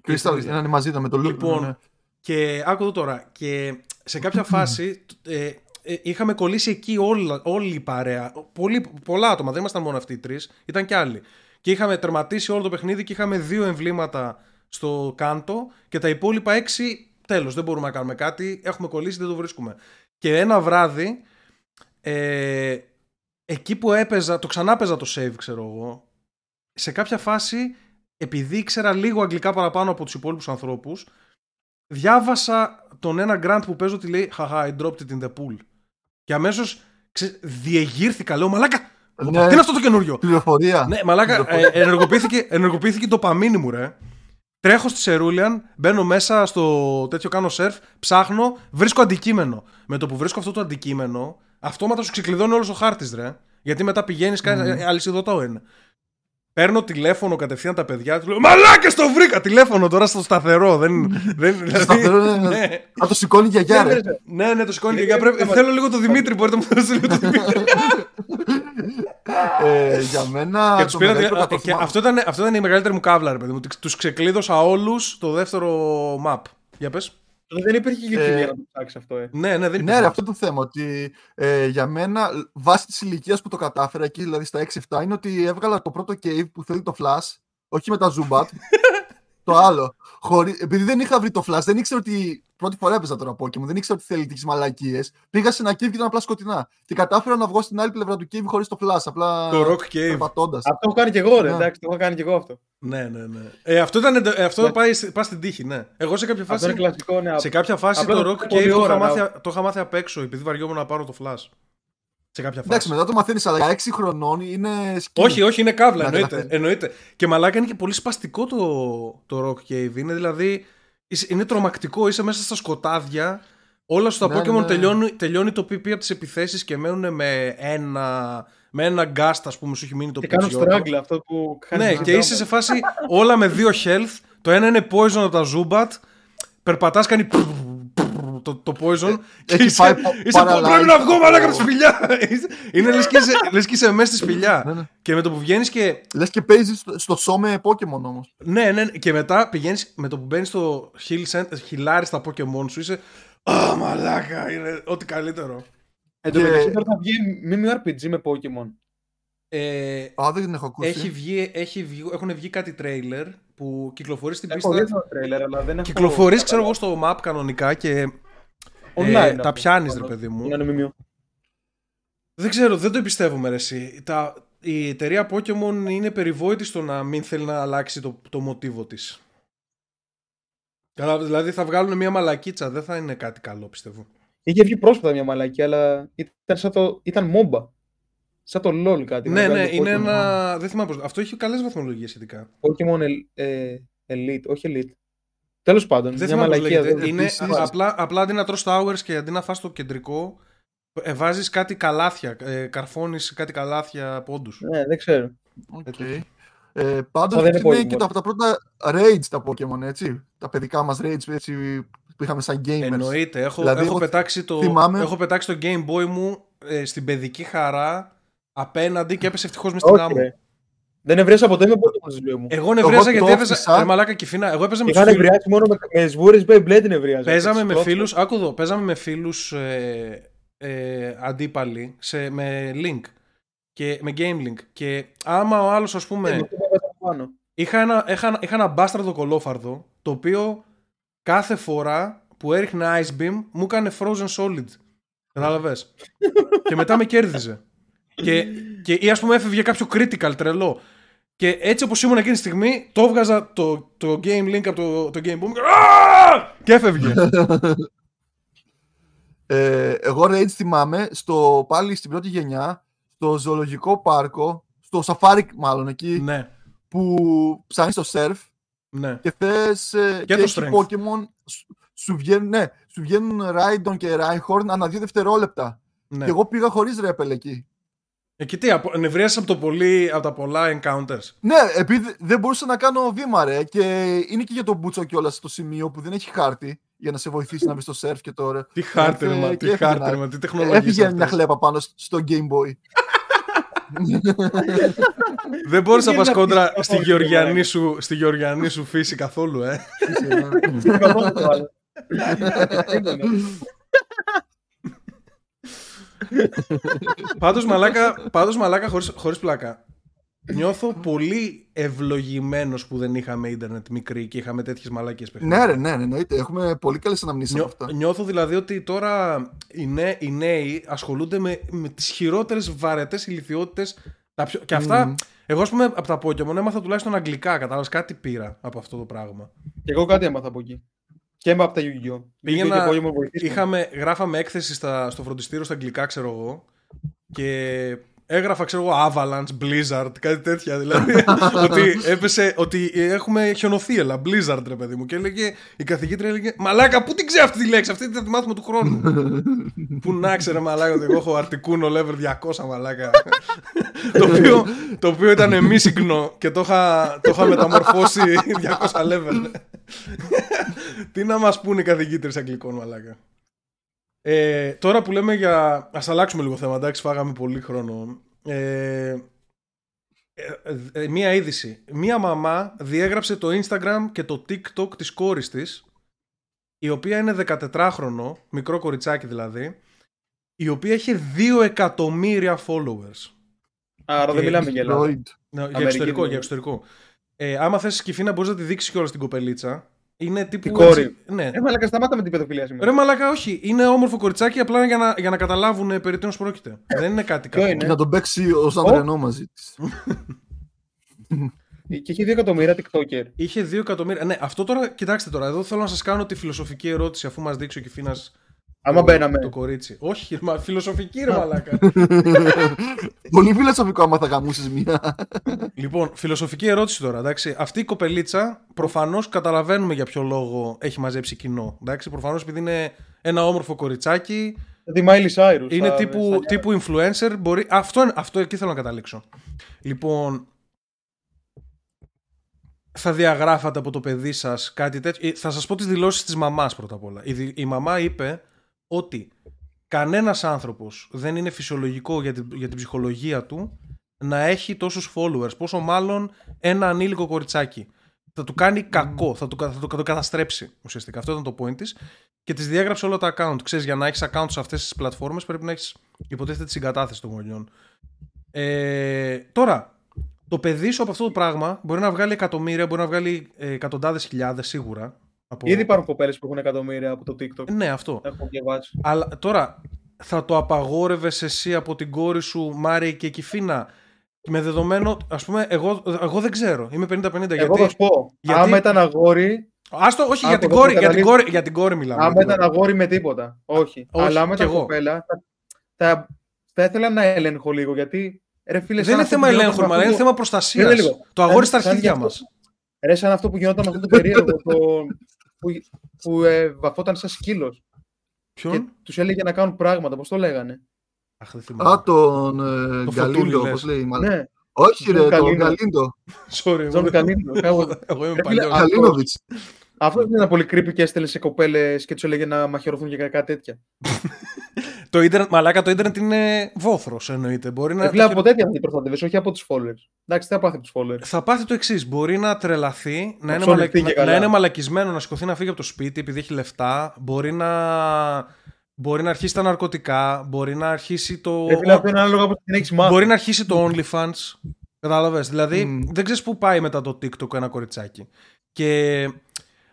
Κρίσταλ, Crystal. είναι μαζί ήταν με το Loop. Λοιπόν, ναι. Και άκου εδώ τώρα. Και σε κάποια φάση ε, ε, είχαμε κολλήσει εκεί όλα, όλη η παρέα. Πολύ, πολλά άτομα, δεν ήμασταν μόνο αυτοί οι τρεις, ήταν κι άλλοι. Και είχαμε τερματίσει όλο το παιχνίδι και είχαμε δύο εμβλήματα στο κάτω και τα υπόλοιπα έξι τέλος. Δεν μπορούμε να κάνουμε κάτι. Έχουμε κολλήσει, δεν το βρίσκουμε. Και ένα βράδυ, ε, εκεί που έπαιζα, το ξανά παίζα το save, ξέρω εγώ, σε κάποια φάση, επειδή ήξερα λίγο αγγλικά παραπάνω από τους υπόλοιπους ανθρώπους, διάβασα τον ένα grant που παίζω ότι λέει «Χαχα, I dropped it in the pool». Και αμέσως ξε... διεγείρθηκα, λέω «Μαλάκα, Ναι. τι είναι αυτό το καινούριο». Πληροφορία. Ναι, μαλάκα, ε, ενεργοποιήθηκε, ενεργοποιήθηκε το παμίνι μου, ρε. Τρέχω στη Σερούλιαν, μπαίνω μέσα στο τέτοιο, κάνω σερφ, ψάχνω, βρίσκω αντικείμενο. Με το που βρίσκω αυτό το αντικείμενο, αυτόματα σου ξεκλειδώνει όλος ο χάρτης, ρε. Γιατί μετά πηγαίνεις, κάνεις mm. αλυσιδωτό είναι. Παίρνω τηλέφωνο κατευθείαν τα παιδιά τους λέω Μαλάκες το βρήκα! Τηλέφωνο τώρα στο σταθερό. Δεν, δεν, δηλαδή, σταθερό, ναι, ναι. ναι. Θα το σηκώνει για γιαγιά, ρε. ναι, ναι, το σηκώνει. Ε, Για, ε, πρέπει, ε, θέλω λίγο το Δημήτρη, μπορείτε να μου δώσετε λίγο το Δημήτρη. Ε, για μένα. Και το τους πήρα, μεγαλύτερο και κατόρθωμα- αυτό, ήταν, αυτό ήταν η μεγαλύτερη μου κάβλα, ρε παιδί μου. Του ξεκλείδωσα όλους το δεύτερο map. Για πες. Δεν υπήρχε YouTube Ε, για να το ψάξεις αυτό, ε. Ναι, ναι, δεν Ναι, υπήρχε. ρε, αυτό το θέμα. Ότι ε, για μένα, βάσει της ηλικίας που το κατάφερα εκεί, δηλαδή στα 6-7, είναι ότι έβγαλα το πρώτο cave που θέλει το flash, όχι με τα Zubat, το άλλο. Χωρί... Επειδή δεν είχα βρει το flash, δεν ήξερα ότι. Πρώτη φορά έπαιζα τώρα Pokémon, δεν ήξερα ότι θέλει τέτοιε μαλακίες. Πήγα σε ένα cave και ήταν απλά σκοτεινά. Και κατάφερα να βγω στην άλλη πλευρά του cave χωρίς το flash. Απλά. Το Rock Cave. περπατώντας. Αυτό έχω κάνει και εγώ, ρε. Ναι. Εντάξει, το έχω κάνει και εγώ αυτό. Ναι, ναι, ναι. Ε, αυτό ήταν, ε, αυτό Ναι. πάει, πάει στην τύχη, ναι. Εγώ σε κάποια Αυτό φάση, είναι κλασικό, ναι. σε κάποια φάση Απλά το το Rock πολύ Cave το είχα, ώρα, μάθει, να- το είχα μάθει απ' έξω επειδή βαριόμουν να πάρω το flash. Σε κάποια φάση. Εντάξει, μετά το μαθαίνεις, αλλά για 6 χρονών είναι σκύλο. Όχι, όχι, είναι κάβλα, Να εννοείται, καταλαβαίνει. εννοείται. Και μαλάκα είναι και πολύ σπαστικό το, το Rock Cave. Είναι δηλαδή. είσαι- Είναι τρομακτικό, είσαι μέσα στα σκοτάδια. Όλα σου τα Ναι, Pokémon ναι. τελειώνει, τελειώνει το PP από τις επιθέσεις και μένουν με ένα, με ένα ghast, ας πούμε, σου έχει μείνει το Και κάνω πιτσιότο. struggle αυτό που κάνει. Ναι, και είσαι σε φάση όλα με δύο health. Το ένα είναι poison από τα Zubat. Περπατάς, κάνει το, το poison. Και έχει είσαι, πάει πα- είσαι paralyzed. πρέπει να βγω μαλάκα από τη σπηλιά. είναι λες και, είσαι, λες και είσαι μέσα στη σπηλιά. Ναι, ναι. Και με το που βγαίνεις και. Λες και παίζεις στο, στο σώμα Pokémon όμως. Ναι, ναι, και μετά πηγαίνει με το που μπαίνεις στο heal center, χιλάρει τα Pokémon σου. Είσαι. Α, μαλάκα, είναι ό,τι καλύτερο. Εν τω Και- μεταξύ τώρα θα βγει MMORPG με Pokémon. Ε, Α, δεν την έχω ακούσει. έχει βγει, έχει βγει, έχουν βγει κάτι τρέιλερ που κυκλοφορεί στην Έχω πίστα. δει το τρέιλερ, αλλά δεν έχω... Κυκλοφορείς, ξέρω εγώ, στο map κανονικά και Online. ε, αυτό. τα πιάνεις, ρε παιδί μου. Είναι MMO. Δεν ξέρω, δεν το εμπιστεύομαι ρε εσύ. Τα, η εταιρεία Pokemon είναι περιβόητη στο να μην θέλει να αλλάξει το, το μοτίβο της. Καλά, δηλαδή θα βγάλουν μια μαλακίτσα, δεν θα είναι κάτι καλό πιστεύω. Είχε βγει πρόσφατα μια μαλακή, αλλά ήταν, σαν το... ήταν MOBA. Σαν το LOL κάτι. ναι, να ναι, βγάλει είναι Pokemon. ένα... Δεν θυμάμαι πώς... Αυτό έχει καλές βαθμολογίες σχετικά. Pokemon El- ε, Elite, όχι Elite. Τέλος πάντων, Δεν μια θυμάμαι πώς μαλακία. λέγεται. δεν- Είναι επίσης- απλά, απλά αντί να τρως towers και αντί να φας το κεντρικό, ε, βάζεις κάτι καλάθια, ε, καρφώνεις κάτι καλάθια πόντους. Ναι, δεν ξέρω. Οκ. Ε, Πάντως δεν είναι είναι Pokemon. και τα, από τα πρώτα raids τα Pokémon, έτσι. Τα παιδικά μας raids έτσι, που είχαμε σαν gamers. Εννοείται. Έχω, Δηλαδή, έχω, εγώ πετάξει το, θυμάμαι- έχω πετάξει το Game Boy μου ε, στην παιδική χαρά απέναντι και έπεσε ευτυχώς μες στην Όχι, άμμο. Ρε. Δεν ευρίασα ποτέ με Pokemon στη ζωή μου. Εγώ νευρίαζα Εγώ το γιατί έπαιζα. άφησα. Ρε μαλάκα κυφίνα. Εγώ έπαιζα με Είχα τους φίλους. νευριάσει μόνο με, με σβούρες Beyblade την ευρίαζα. Παίζαμε Τις με πρώτες. φίλου. Άκου εδώ. Παίζαμε με φίλους ε, ε, αντίπαλοι σε, με link. Και, με game link. Και άμα ο άλλος, ας Ναι, πούμε. με αυτό που έβαζα πάνω. Είχα ένα, είχα, είχα ένα μπάστραδο κολόφαρδο το οποίο κάθε φορά που έριχνε Ice Beam μου έκανε Frozen Solid. Κατάλαβες; και μετά με κέρδιζε. Και, και ή ας πούμε έφευγε κάποιο critical τρελό. Και έτσι όπως ήμουν εκείνη τη στιγμή, το έβγαζα το, το game link από το, το game boom και, «Α!» και έφευγε. Ε, εγώ raids θυμάμαι στο, πάλι στην πρώτη γενιά, στο ζωολογικό πάρκο, στο σαφάρι μάλλον εκεί, ναι, που ψάχνεις το surf ναι. και θες ε, Και το έχει strength. Pokemon, σου, σου βγαίνουν, ναι, σου βγαίνουν Raidon και Rhyhorn ανά δύο δευτερόλεπτα. ναι. Και εγώ πήγα χωρίς ρέπελ εκεί. Εκεί τι, απο- νευρίασες από, το πολύ, από τα πολλά encounters. Ναι, επειδή δεν μπορούσα να κάνω βήμα, ρε. Και είναι και για τον Μπούτσο κιόλας στο σημείο που δεν έχει χάρτη για να σε βοηθήσει να μπεις στο surf και τώρα. Τι χάρτη, ρε, Έφυγε μα, και τι έφυγε χάρτη, να- ρε, μα, τι τεχνολογία. Έφυγε μια χλέπα πάνω σ- στο Game Boy. Δεν μπορείς να Τι πας είναι κόντρα αυτή η στη ιστορία, γεωργιανή, ρε. σου, στη γεωργιανή σου φύση καθόλου, ε. Είχα μόνο το άλλο. Πάντως μαλάκα, πάντως μαλάκα χωρίς, χωρίς πλάκα. Νιώθω πολύ ευλογημένος που δεν είχαμε ίντερνετ μικρή και είχαμε τέτοιες μαλάκες παιχνίδια. ναι, ρε, ναι, ναι, εννοείται. Έχουμε πολύ καλές αναμνήσεις από Νιώ, αυτά. νιώθω δηλαδή ότι τώρα οι, νέ, οι νέοι ασχολούνται με, με τις χειρότερες βαρετές ηλικιότητες τα πιο- και αυτά, Μμμ. εγώ ας πούμε από τα Pokemon έμαθα τουλάχιστον αγγλικά, κατάλαβες, κάτι πήρα από αυτό το πράγμα. Και εγώ κάτι έμαθα από εκεί. Και έμαθα από τα Yu-Gi-Oh! Πήγαινα- Yu-Gi-Oh! Pokemon βοηθήσανε. Είχαμε, γράφαμε έκθεση στα, στο φροντιστήριο στα αγγλικά, ξέρω εγώ. Και έγραφα, ξέρω εγώ, Avalanche, Blizzard, κάτι τέτοια. Δηλαδή, ότι έπεσε, ότι έχουμε χιονοθύελα, Blizzard, ρε παιδί μου. Και έλεγε, η καθηγήτρια έλεγε, Μαλάκα, πού την ξέρει αυτή τη λέξη, αυτή θα τη μάθουμε του χρόνου. πού να ξέρε, Μαλάκα, ότι εγώ έχω αρτικούνο level 200, Μαλάκα. το, οποίο, το οποίο ήταν μίσυγνο και το είχα, το είχα μεταμορφώσει 200 level. Τι να μας πούνε οι καθηγήτρες αγγλικών, μαλάκα. Ε, τώρα που λέμε για... Ας αλλάξουμε λίγο θέμα, εντάξει, φάγαμε πολύ χρόνο. Ε, ε, ε, μία είδηση. Μία μαμά διέγραψε το Instagram και το TikTok της κόρης της, η οποία είναι 14χρονο, μικρό κοριτσάκι δηλαδή, η οποία έχει 2 εκατομμύρια followers. Άρα δεν και μιλάμε για Ελλάδα. Android. Ναι, για Αμερική εξωτερικό, δηλαδή. για εξωτερικό. Ε, άμα θες Κιφίνα μπορείς να τη δείξεις κιόλας την κοπελίτσα. Είναι τύπου. Η κόρη. έτσι- Ναι. Ε, μαλάκα, σταμάτα με την παιδοφιλία σήμερα. Ρε μαλάκα, όχι. Είναι όμορφο κοριτσάκι απλά για να, για να καταλάβουν ε, περί τίνος πρόκειται. Δεν είναι κάτι Ποιο κακό. είναι; Και να τον παίξει ο Σαντρενό μαζί της. Και έχει 2 εκατομμύρια TikToker. Είχε 2 εκατομμύρια. Ναι, αυτό τώρα, κοιτάξτε τώρα. Εδώ θέλω να σας κάνω τη φιλοσοφική ερώτηση αφού μας δείξει ο Κυφίνα. Άμα μπαίναμε. Το κορίτσι. Όχι, μα, φιλοσοφική ρε μαλάκα. Πολύ φιλοσοφικό άμα θα γαμούσεις μία. λοιπόν, φιλοσοφική ερώτηση τώρα. Εντάξει. Αυτή η κοπελίτσα προφανώς καταλαβαίνουμε για ποιο λόγο έχει μαζέψει κοινό. Εντάξει. Προφανώς επειδή είναι ένα όμορφο κοριτσάκι, Τη Miley Cyrus. είναι στα- τύπου, στα- τύπου influencer. Μπορεί... Αυτό, αυτό εκεί θέλω να καταλήξω. Λοιπόν, θα διαγράφατε από το παιδί σας κάτι τέτοιο. Ε, Θα σας πω τις δηλώσεις της μαμάς πρώτα απ' όλα. Η, δη- η μαμά είπε ότι κανένας άνθρωπος δεν είναι φυσιολογικό για την, για την ψυχολογία του να έχει τόσους followers. Πόσο μάλλον ένα ανήλικο κοριτσάκι. Θα του κάνει κακό, θα, του, κα- θα το, θα το καταστρέψει ουσιαστικά. Αυτό ήταν το point της. Και τις διέγραψε όλα τα account. Ξέρεις, για να έχεις account σε αυτές τις πλατφόρμες πρέπει να έχεις υποτίθεται τη συγκατάθεση των γονιών. Ε, τώρα, το παιδί σου από αυτό το πράγμα μπορεί να βγάλει εκατομμύρια, μπορεί να βγάλει ε, εκατοντάδες χιλιάδες σίγουρα. Από... Ήδη υπάρχουν κοπέλες που έχουν εκατομμύρια από το TikTok. Ναι, αυτό. Έχω διαβάσει. Αλλά τώρα, θα το απαγόρευες εσύ από την κόρη σου, Μάρη και Κυφίνα, με δεδομένο, ας πούμε, εγώ, εγώ δεν ξέρω. Είμαι 50-50. Εγώ θα γιατί... σου πω. γιατί- Άμα ήταν αγόρι, Άστο, όχι, για Άκου, την, εδώ κόρη, που για, την καταλήγω- κόρη, για την κόρη μιλάμε. άμα για την ήταν κόρη. αγόρι με τίποτα. Όχι. Όχι, Αλλά άμα κι ήταν εγώ. κοπέλα, θα, θα, θα ήθελα να έλεγχο λίγο γιατί. Ρε, φίλε, Δεν σαν είναι αυτό θέμα που γινόταν ελέγχου, με μα αυτό είναι το- θέμα προστασίας. Περίμενε λίγο. Το αγόρι στα Σαν- σαν αρχίδια γι' μας. Αυτό- Ρε, σαν αυτό που γινόταν με αυτό το περίεργο το, που, που ε, βαφόταν σαν σκύλος και Ποιον; τους έλεγε να κάνουν πράγματα. Πώς το λέγανε. Αχ, δεν θυμάμαι. Α, τον ε, Το Γκαλίντο, Φωτούλη, όπως λες. λέει. μάλλον. Ναι, Όχι Τον ρε, τον Γκαλίντο. Γκαλίντο. Sorry, Τζον εγώ- Καλίνο. εγώ- Εγώ είμαι Ρε, φίλε, παλιός. α- Καλίνοβιτς. Αυτό δεν ήταν πολύ creepy και έστελε σε κοπέλες και τους έλεγε να μαχαιρωθούν και κάτι τέτοια. Το ίντερνετ, μαλάκα, το ίντερνετ είναι βόθρος εννοείται. Μπορεί να. Ε, φίλε, από τέτοια δεν προστατεύεις, όχι από τους followers. Εντάξει, τι θα πάθει από τους followers. Θα πάθει το εξής. Μπορεί να τρελαθεί, να είναι, ψωλιχτεί μαλα... και να, καλά. να είναι μαλακισμένο, να σηκωθεί να φύγει από το σπίτι επειδή έχει λεφτά. Μπορεί να. Μπορεί να αρχίσει τα ναρκωτικά. Μπορεί να αρχίσει το. Ρε, φίλε, αυτό είναι ανάλογα από την έχεις μάθει. Μπορεί να αρχίσει το OnlyFans. Κατάλαβες; Δηλαδή, Μμ. δεν ξέρεις πού πάει μετά το TikTok ένα κοριτσάκι. Και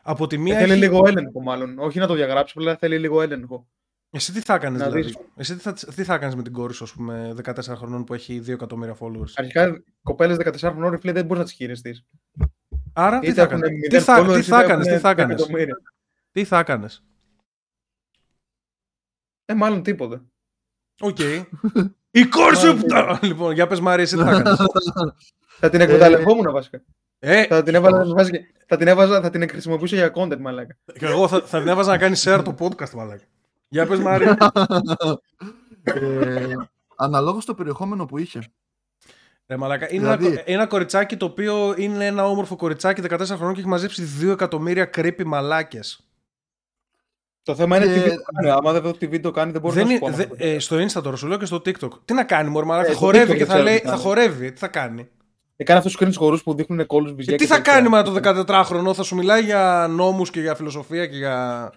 από τη μία. Ε, θέλει έχει- λίγο έλεγχο, μάλλον. Όχι να το διαγράψει, απλά θέλει λίγο έλεγχο. Εσύ τι θα έκανες, Να δηλαδή; δεις. Εσύ τι θα, τι θα κάνεις με την κόρη σου, ας πούμε, 14 χρονών που έχει 2 εκατομμύρια followers; Αρχικά, κοπέλες 14 χρονών, ρε φίλε, δεν μπορείς να τις χειριστείς. Άρα τι Είτε θα έχουν έκανες; μηδέν Τι θα, followers, τι είτε θα έκανες, έχουν τι θα έκανες; εκατομμύρια. Τι θα έκανες; Ε, μάλλον τίποτα. Οκ. Η κόρη σου! Μάλλον που- Λοιπόν, για πες Μάρια, εσύ τι θα έκανες; Θα την εκμεταλλευόμουν βασικά. Ε, θα, την έβαζα, βασικά- θα την έβαζα, θα την χρησιμοποιούσα για content, μαλάκα. και εγώ θα, θα την έβαζα να κάνει share το podcast, μαλάκα. Για πες Μάρια. Ε, Αναλόγως το περιεχόμενο που είχε. Ρε μαλάκα, είναι Δηλαδή- ένα, κο- ένα κοριτσάκι το οποίο είναι ένα όμορφο κοριτσάκι 14 χρονών και έχει μαζέψει 2 εκατομμύρια creepy μαλάκες. Το θέμα είναι Και- τι βίντεο κάνει. Άμα δεν δω τι βίντεο κάνει, δεν μπορώ Δεν να σου είναι, πω. δε- άμα το- ε, στο Insta τώρα σου λέω και στο TikTok. Τι να κάνει, Μωρή Μαλάκα, Ε, θα στο χορεύει TikTok και δεν θα ξέρω λέει, τι θα κάνει. χορεύει. Τι θα κάνει; Ε, κάνει αυτούς τους screen χορούς που δείχνουν κόλλους βυζιά. Και τι θα κάνει με το 14χρονο, θα σου μιλάει για νόμους και για φιλοσοφία και για.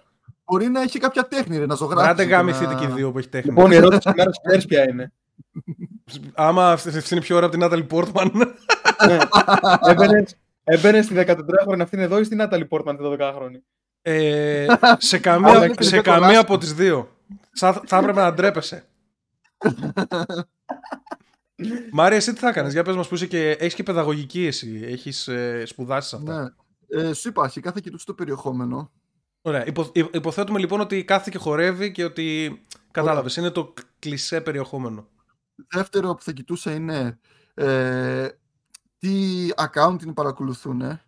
Μπορεί να έχει κάποια τέχνη, ρε, να ζωγράφει. Άντε γάμηθείτε και οι δύο που έχει τέχνη. Λοιπόν, η ερώτηση τη ημέρα ξέρει ποια είναι. Άμα αυτή αυτή είναι πιο ώρα από την Natalie Portman. Ναι. Έμπαινες- Έμπαινε στη 14χρονη αυτήν εδώ ή στην Natalie Portman τη 12χρονη. ε, σε Αλλά καμία, είναι σε και καμία κολλάστηκε. από τις δύο. Θα, θα έπρεπε να ντρέπεσαι. Μάρια, εσύ τι θα έκανες, για πες μας που είσαι και έχεις και παιδαγωγική εσύ, έχεις ε, σπουδάσεις σε αυτά. Ναι. Ε, σου είπα, αρχικά θα κοιτούσε το περιεχόμενο. Ωραία. Υπο, υ- υποθέτουμε λοιπόν ότι κάθεται και χορεύει και ότι. Κατάλαβες, είναι το κλισέ περιεχόμενο. Δεύτερο που θα κοιτούσα είναι ε, τι account την παρακολουθούν. Ε. Δεν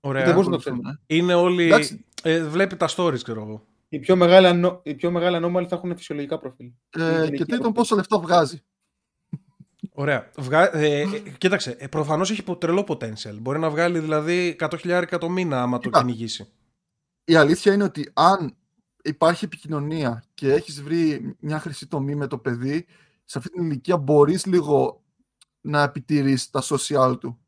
Ωραία. μπορείς να το ξέρει. Είναι όλοι. Εντάξει. Ε, βλέπει τα stories, ξέρω εγώ. Οι πιο μεγάλοι, ανώ... οι πιο μεγάλοι ανώμαλοι θα έχουν φυσιολογικά προφίλ. Ε, γυναικεία και τρίτον, προφίλ. πόσα λεφτά βγάζει. Ωραία. Βγα... Ε, ε, κοίταξε, ε, προφανώς έχει πο- τρελό potential. Μπορεί να βγάλει δηλαδή 100.000 το μήνα άμα το Κοίτα. κυνηγήσει. Η αλήθεια είναι ότι αν υπάρχει επικοινωνία και έχεις βρει μια χρυσή τομή με το παιδί, σε αυτή την ηλικία μπορείς λίγο να επιτηρείς τα social του.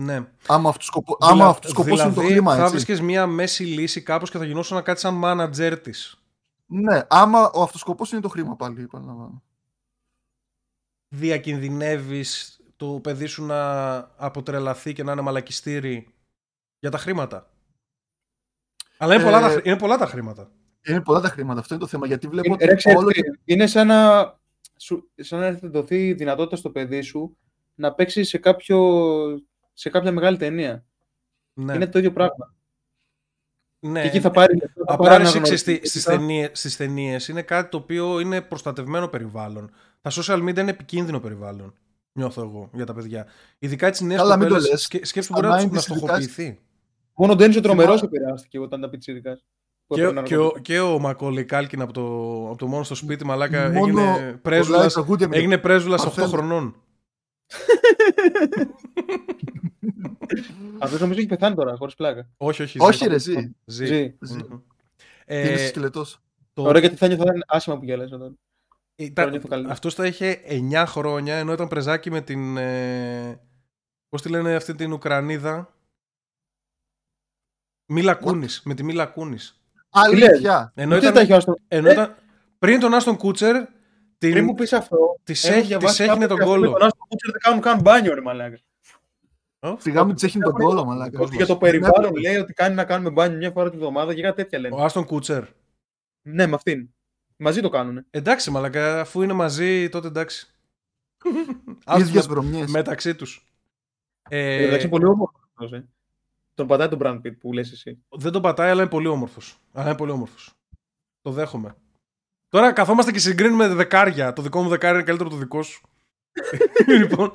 Ναι. Άμα αυτός σκοπό, Δηλα- άμα αυτός σκοπός είναι το δηλαδή, χρήμα, Θα έτσι. βρίσκε μια μέση λύση κάπως και θα γινόσουν να κάτι σαν manager της. Ναι, άμα ο αυτός σκοπός είναι το χρήμα πάλι, επαναλαμβάνω. Διακινδυνεύεις το παιδί σου να αποτρελαθεί και να είναι μαλακιστήρι για τα χρήματα; Αλλά είναι πολλά, Ε, τα, είναι πολλά τα χρήματα. Είναι πολλά τα χρήματα. Αυτό είναι το θέμα. Γιατί βλέπω Είναι, ότι ρε, ξέρεις όλο τι, και είναι σαν να, σου, σαν να έρθει δοθεί η δυνατότητα στο παιδί σου να παίξει σε, κάποιο, σε κάποια μεγάλη ταινία. Ναι. Είναι το ίδιο πράγμα. ναι. Και εκεί θα πάρει. λεφτά, θα Απλά πάρει ρε, αναγνωριστή ξέρεις τι, και στις, θα- ταινίες, στις ταινίες είναι κάτι το οποίο είναι προστατευμένο περιβάλλον. Τα social media είναι επικίνδυνο περιβάλλον. Νιώθω εγώ για τα παιδιά. Ειδικά τις νέες Καλά, μην το κοπέλες, λες. σκέ- σκέψου Στα μπορεί να, τους- 90s να στοχοποιηθεί. Μόνο ο Ντένις ο τρομερός Θυμάμαι- επηρεάστηκε όταν ήταν πιτσίρικας. που Και, έπαιρνε ο- και, ο, ναρκωτικά. και ο Μακόλι Κάλκιν από το, από το μόνο στο σπίτι μαλάκα μόνο έγινε πολλά πρέσβουλας, τραγούδια με- έγινε πρέσβουλας 8 Παρθένο. χρονών. Αυτός νομίζω έχει πεθάνει τώρα, χωρίς πλάκα. Όχι, όχι. Όχι, ζει. ρε, ζει. Ζει. Ζει. Ζει. Μμμ. Είναι Ε, σκελετός. το- Ωραία, γιατί θα νιώθω θα είναι άσχημα που γέλασα τώρα. Ήταν, Τώρα νιώθω καλύτερα. αυτός τα είχε 9 χρόνια ενώ ήταν πρεζάκι με την. Ε, Πώς τη λένε αυτή την Ουκρανίδα; Μίλα Κούνης, με τη Μίλα Κούνης. Αλήθεια. Ενώ Τι τα ήταν, έχει ο Άστον- ενώ Ε; ήταν, πριν τον Άστον Κούτσερ, Πριν την, μου πεις αυτό, της, έχω έχει, διαβάσει της έχινε κάπου τον ότι αυτοί με κόλλο. τον Άστον Κούτσερ δεν κάνουν καν μπάνιο, ρε μαλάκα. Ω, Σιγά μην τσέχει τον κόλλο, μαλάκα. Δικός Ότι για μας. το περιβάλλον λέει ότι κάνει να κάνουμε μπάνιο μια φορά τη βδομάδα και κάτι τέτοια λένε. Ο Άστον Κούτσερ. Ναι, με αυτήν. Μαζί το κάνουνε. Εντάξει, μαλακα, αφού είναι μαζί, τότε εντάξει. Ίδιες Άστον βρωμιές. μεταξύ τους. Ε, Ε, Εντάξει, πολύ όμορφος. Αυτός, ε. Τον πατάει τον Brad Pitt που λες εσύ. Δεν τον πατάει, αλλά είναι πολύ όμορφος. Αλλά είναι πολύ όμορφος. Το δέχομαι. Τώρα καθόμαστε και συγκρίνουμε δεκάρια. Το δικό μου δεκάρι είναι καλύτερο από το δικό σου. λοιπόν.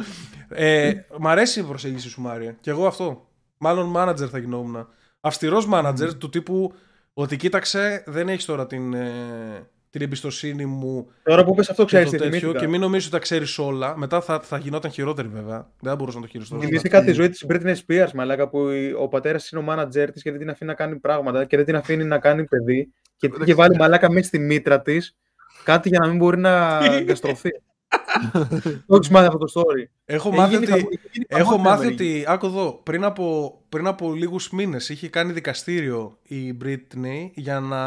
Ε, μ' αρέσει η προσέγγιση σου, Μάρια. Και εγώ αυτό. Μάλλον manager θα γινόμουν. Αυστηρός manager του τύπου ότι κοίταξε, δεν έχεις τώρα την, ε, την εμπιστοσύνη μου Τώρα που πες αυτό, και ξέρεις το τι τέτοιο. θυμήθηκα. Και μην νομίζεις ότι τα ξέρεις όλα. Μετά θα, θα γινόταν χειρότερη βέβαια. Δεν θα μπορούσα να το χειριστώ. Θυμήθηκα Θυμήθηκα τη ζωή της Britney Spears, μαλάκα, που η- ο πατέρας είναι ο μάνατζέρ της και δεν την αφήνει να κάνει πράγματα και δεν την αφήνει να κάνει παιδί και την είχε βάλει μαλάκα μέσα στη μήτρα της κάτι για να μην μπορεί να εγκαστρωθεί. Το έχεις μάθει αυτό το story. Έχω Έχει μάθει γίνει ότι. χαμό- έχει γίνει Έχω χαμός μάθει στην Αμερική. ότι, άκου εδώ, πριν από, πριν από λίγους μήνες είχε κάνει δικαστήριο η Britney για να,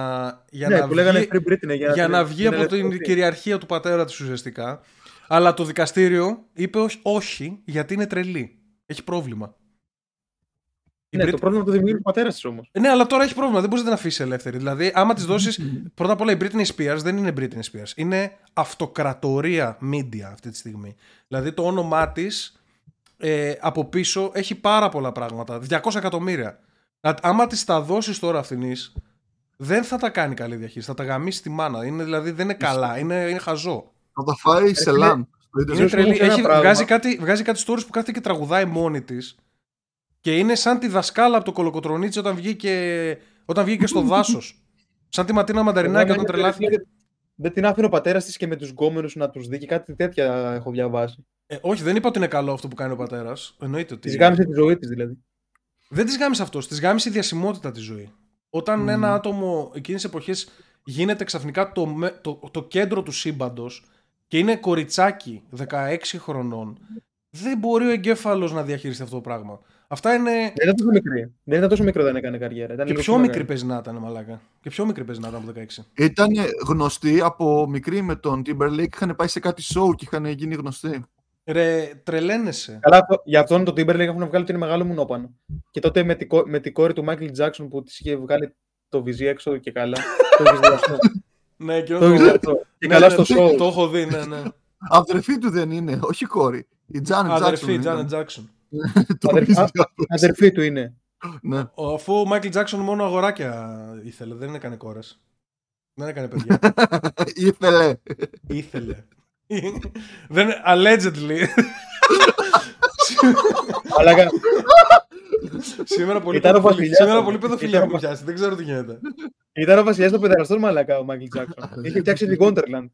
για Ναι, να που λέγανε βγει, Free Britney για, για την- να βγει την από την ελευθερωθεί. κυριαρχία του πατέρα της ουσιαστικά. Αλλά το δικαστήριο είπε όχι, όχι γιατί είναι τρελή. Έχει πρόβλημα. Η Ναι, Brit- το πρόβλημα το δημιουργεί ο πατέρας της όμως. Ναι, αλλά τώρα έχει πρόβλημα. Δεν μπορείς να την αφήσεις ελεύθερη. Δηλαδή, άμα της δώσεις. πρώτα απ' όλα, η Britney Spears δεν είναι Britney Spears. Είναι αυτοκρατορία media αυτή τη στιγμή. Δηλαδή, το όνομά της ε, από πίσω έχει πάρα πολλά πράγματα. 200 εκατομμύρια. Δηλαδή, άμα της τα δώσεις τώρα αυτήν, δεν θα τα κάνει καλή διαχείριση. Θα τα γαμίσει τη μάνα. Είναι, δηλαδή, δεν είναι καλά. Είναι, είναι χαζό. Θα τα φάει σε λαν. στο Είναι ίντερνετ. Ζω- τρελή. σε ένα Έχει, πράγμα. βγάζει, κάτι, βγάζει κάτι stories που κάθεται και τραγουδάει μόνη της. Και είναι σαν τη δασκάλα από το κολοκοτρονίτσι όταν βγήκε, όταν βγήκε στο δάσος. σαν τη Ματίνα Μανταρινάκη Εγώ όταν δεν- τρελάθηκε. Δεν την άφηνε ο πατέρας της και με τους γκόμενους να τους δει και κάτι τέτοια έχω διαβάσει. Ε, όχι, δεν είπα ότι είναι καλό αυτό που κάνει ο πατέρας. Εννοείται ότι. Της γάμισε τη ζωή της δηλαδή. Δεν της γάμισε αυτός. Της γάμισε η διασημότητα της ζωή. Όταν Μμμ. ένα άτομο εκείνη τη εποχή γίνεται ξαφνικά το, με- το, το κέντρο του σύμπαντος και είναι κοριτσάκι 16 χρονών, δεν μπορεί ο εγκέφαλος να διαχειριστεί αυτό το πράγμα. Αυτά είναι. Δεν ήταν τόσο μικρή. Δεν ήταν τόσο μικρό όταν έκανε καριέρα. Ήταν Και λίγο πιο πιο μικρή μεγάλη. παίζει να ήταν, μαλάκα. Και πιο μικρή παίζει να ήταν από 16. Ήταν γνωστή από μικρή με τον Timberlake. Είχαν πάει σε κάτι show και είχαν γίνει γνωστοί. Ρε, τρελαίνεσαι. Καλά, αυτό- για αυτόν τον Timberlake έχουν βγάλει ότι είναι μεγάλο μουνόπανο. Και τότε με τη, κο- με τη κόρη του Michael Jackson που της είχε βγάλει το βυζί έξω και καλά. το έχεις δει αυτό. Ναι, και Το έχεις δει αυτό. Και Ναι, καλά ναι, στο το- show. Το έχω δει, ναι, ναι. Αδερφή του δεν είναι, όχι κόρη. Η Janet Αδερφή, Jackson. Janet ήταν. Jackson. Το Αδερφή- ίδιο. Αδερφή του είναι. Ναι. Ο- Αφού ο Michael Jackson μόνο αγοράκια ήθελε, δεν έκανε κόρες. Δεν έκανε παιδιά. Ήθελε. ήθελε. δεν, allegedly. Αλλά κα- σήμερα πολύ Ήταν ο παιδοφιλία. βασιλιάς Σήμερα όμως. πολύ παιδοφιλία Ήταν που ο- πιάσει. Δεν ξέρω τι γίνεται. ήταν ο βασιλιάς των παιδεραστών μαλακά ο Michael Jackson. Είχε φτιάξει την Wonderland.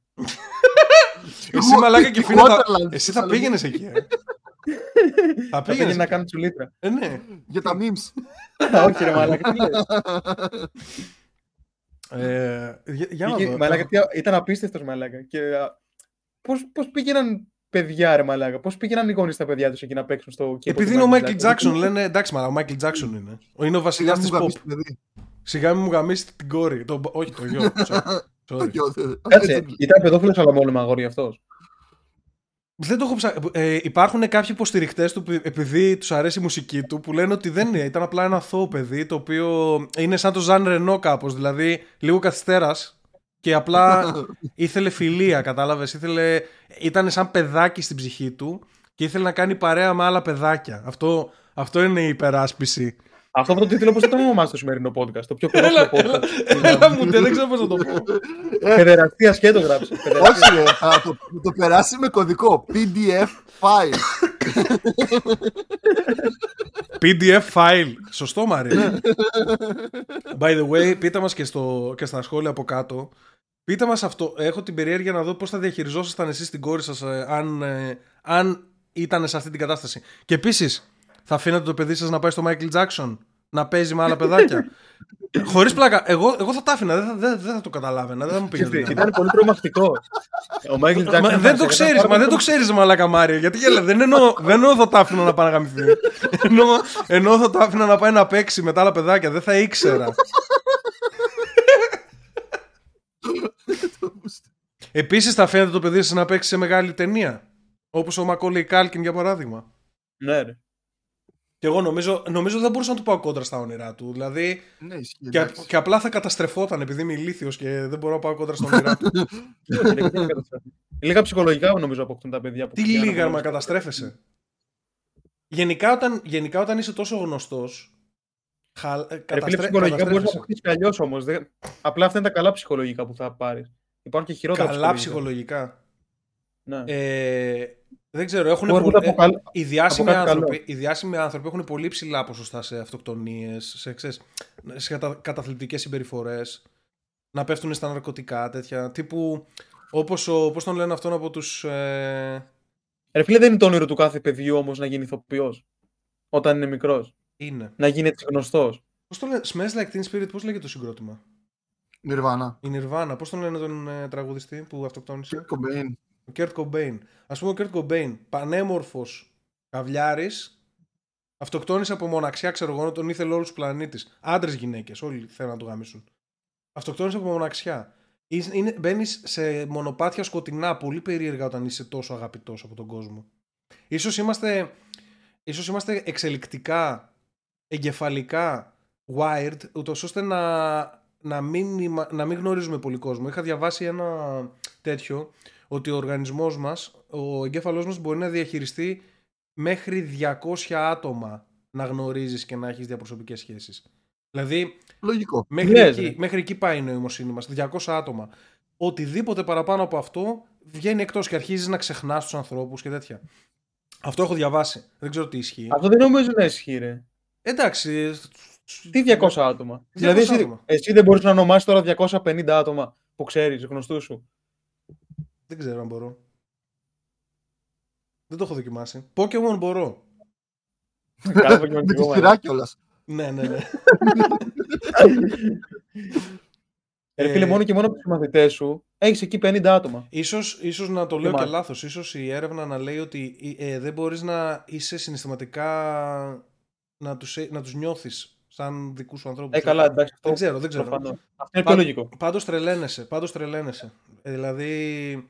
Εσύ μαλάκα και φίλε. θα- Wonderland, Εσύ θα Θεσσαλονίκη. πήγαινες εκεί. Ε. Θα Θα πήγαινες πήγαινες να κάνεις τσουλίτρα. Ε, ναι. Για τα memes. Όχι ρε μαλακά. τι λες. Ε, για, για να Πήγε- δω. Μαλάκα, τι- ήταν απίστευτος μαλάκα. Και α, πώς, πώς πήγαιναν παιδιά, ρε μαλάκα. Πώς πήγαιναν οι γονείς τα παιδιά τους εκεί να παίξουν στο κήπο Επειδή του είναι ο Michael Jackson, λένε εντάξει, μα ο Michael Jackson είναι. Είναι ο βασιλιάς Σιγά της μου pop. γαμίσει, παιδί. Σιγά μην μου γαμίσει την κόρη. Το, όχι, το γιο. Sorry. Sorry. Το γιο, δε- Κάτσε, έτσι. ήταν παιδόφιλος αλλά μόνο με αγόρι αυτός. Δεν το έχω ψα... ε, υπάρχουν κάποιοι υποστηρικτέ του που- επειδή τους αρέσει η μουσική του που λένε ότι δεν είναι. Ήταν απλά ένα αθώο παιδί το οποίο είναι σαν το Ζαν Ρενό κάπως. Δηλαδή λίγο καθυστέρας και απλά ήθελε φιλία, κατάλαβες. Ήθελε... Ήταν σαν παιδάκι στην ψυχή του και ήθελε να κάνει παρέα με άλλα παιδάκια. Αυτό, αυτό είναι η υπεράσπιση. Αυτό από το τίτλο πώς θα το ονομάσει το σημερινό podcast. Το πιο Έλα, παιδόφιλο έλα, podcast. έλα μου, δεν ξέρω πώς να το πω. Παιδεραστία και το γράψει. Όχι, ρε, θα το, θα το περάσει με κωδικό PDF file. PDF file. Σωστό, Μαρή. By the way, πείτε μας και, στο, και στα σχόλια από κάτω. Πείτε μας αυτό. Έχω την περιέργεια να δω πώς θα διαχειριζόσασταν εσείς την κόρη σας ε, αν, ε, αν ήταν σε αυτή την κατάσταση. Και επίσης, θα αφήνατε το παιδί σας να πάει στο Michael Jackson να παίζει με άλλα παιδάκια; Χωρίς πλάκα. Εγώ, εγώ θα τα άφηνα. Δεν θα, δεν, δεν θα το καταλάβαινα. Δεν θα μου πήγαινε. Ήταν πολύ τρομακτικό. Ο Μάικλ Μα, Τζάκσον. δεν το ξέρεις, μα δεν το ξέρεις, Μαλάκα Μάριο. Γιατί γέλα, δεν εννοώ, δεν εννοώ θα τα άφηνα να πάει να γαμηθεί. εννοώ, εννοώ θα τα άφηνα να πάει να παίξει με τα άλλα παιδάκια. Δεν θα ήξερα. Επίσης, θα φαίνεται το παιδί σας να παίξει σε μεγάλη ταινία. Όπως ο Μακόλεϊ Κάλκιν για παράδειγμα. Ναι, ρε. Και εγώ νομίζω, νομίζω δεν μπορούσα να του πάω κόντρα στα όνειρά του. Δηλαδή, ναι, ισχύει. και, εντάξει. και απλά θα καταστρεφόταν επειδή είμαι ηλίθιος και δεν μπορώ να πάω κόντρα στα όνειρά του. Λίγα ψυχολογικά νομίζω αποκτούν τα παιδιά που Τι πηγαίνουν λίγα, από- μα καταστρέφεσαι. Γενικά όταν, γενικά όταν είσαι τόσο γνωστός, χα, ε, Ρε φίλε, καταστρέ- ψυχολογικά μπορείς να καταστρέφεσαι. αποκτήσεις κι αλλιώς όμως. Απλά αυτά είναι τα καλά ψυχολογικά που θα πάρεις. Υπάρχουν και χειρότερα Καλά ψυχολογικά. ψυχολογικά. Ναι. Ε, δεν ξέρω, έχουν Που έρχονται πολύ- από καλ- οι, διάσημοι από κάτι άνθρωποι, οι διάσημοι άνθρωποι έχουν πολύ ψηλά ποσοστά σε αυτοκτονίες, σε, ξέρεις, σε κατα, καταθλιπτικές συμπεριφορές, να πέφτουν στα ναρκωτικά, τέτοια. Τύπου, όπως ο, πώς τον λένε αυτόν από τους... Ε, Ρε φίλε, δεν είναι το όνειρο του κάθε παιδιού όμως να γίνει ηθοποιός. Όταν είναι μικρός. είναι. Να γίνει έτσι γνωστός. Πώς το λένε, Smells Like Teen Spirit, πώς λέγεται το συγκρότημα; Nirvana. Η Nirvana, πώς τον λένε τον ε, τραγουδιστή που αυτοκτόνησε; Cobain. Ο Kurt Cobain. Α πούμε, ο Kurt Cobain, πανέμορφος καβλιάρης, αυτοκτόνησε από μοναξιά, ξέρω εγώ, τον ήθελε όλους τους πλανήτη. Άντρες, γυναίκες, όλοι θέλουν να το γαμίσουν. Αυτοκτόνησε από μοναξιά. Μπαίνεις σε μονοπάτια σκοτεινά, πολύ περίεργα όταν είσαι τόσο αγαπητός από τον κόσμο. Ίσως είμαστε, ίσως είμαστε εξελικτικά, εγκεφαλικά wired, ούτως ώστε να, να, μην, είμα- να μην γνωρίζουμε πολύ κόσμο. Είχα διαβάσει ένα τέτοιο ότι ο οργανισμός μας, ο εγκέφαλός μας μπορεί να διαχειριστεί μέχρι 200 άτομα να γνωρίζεις και να έχεις διαπροσωπικές σχέσεις. Δηλαδή, Λογικό. μέχρι, λες, εκεί, ρε. μέχρι εκεί πάει η νοημοσύνη μας, 200 άτομα. Οτιδήποτε παραπάνω από αυτό βγαίνει εκτός και αρχίζεις να ξεχνάς τους ανθρώπους και τέτοια. Αυτό έχω διαβάσει. Δεν ξέρω τι ισχύει. Αυτό δεν νομίζω να ισχύει, ρε. Εντάξει. Τι 200 άτομα; 200 δηλαδή, εσύ, άτομα. εσύ δεν μπορείς να ονομάσεις τώρα 250 άτομα που ξέρεις, γνωστούς σου. Δεν ξέρω αν μπορώ. Δεν το έχω δοκιμάσει. Pokemon μπορώ. Καλά, Με τη απογευματικό, σειρά κιόλας. Ναι, ναι, ναι. Ρε φίλε, Ε, μόνο και μόνο από τους μαθητές σου έχεις εκεί 50 άτομα. Ίσως, ίσως να το λέω και μάλιστα. λάθος. Ίσως η έρευνα να λέει ότι ε, δεν μπορείς να είσαι συναισθηματικά να τους, ε- να τους νιώθεις σαν δικούς σου ανθρώπους. Ε, καλά, εντάξει. Δεν αυτό ξέρω, δεν ξέρω. προφανώς. Αυτό είναι Πα- πιο λογικό. Πάντως τρελαίνεσαι, πάντως τρελαίνεσαι. Ε, δηλαδή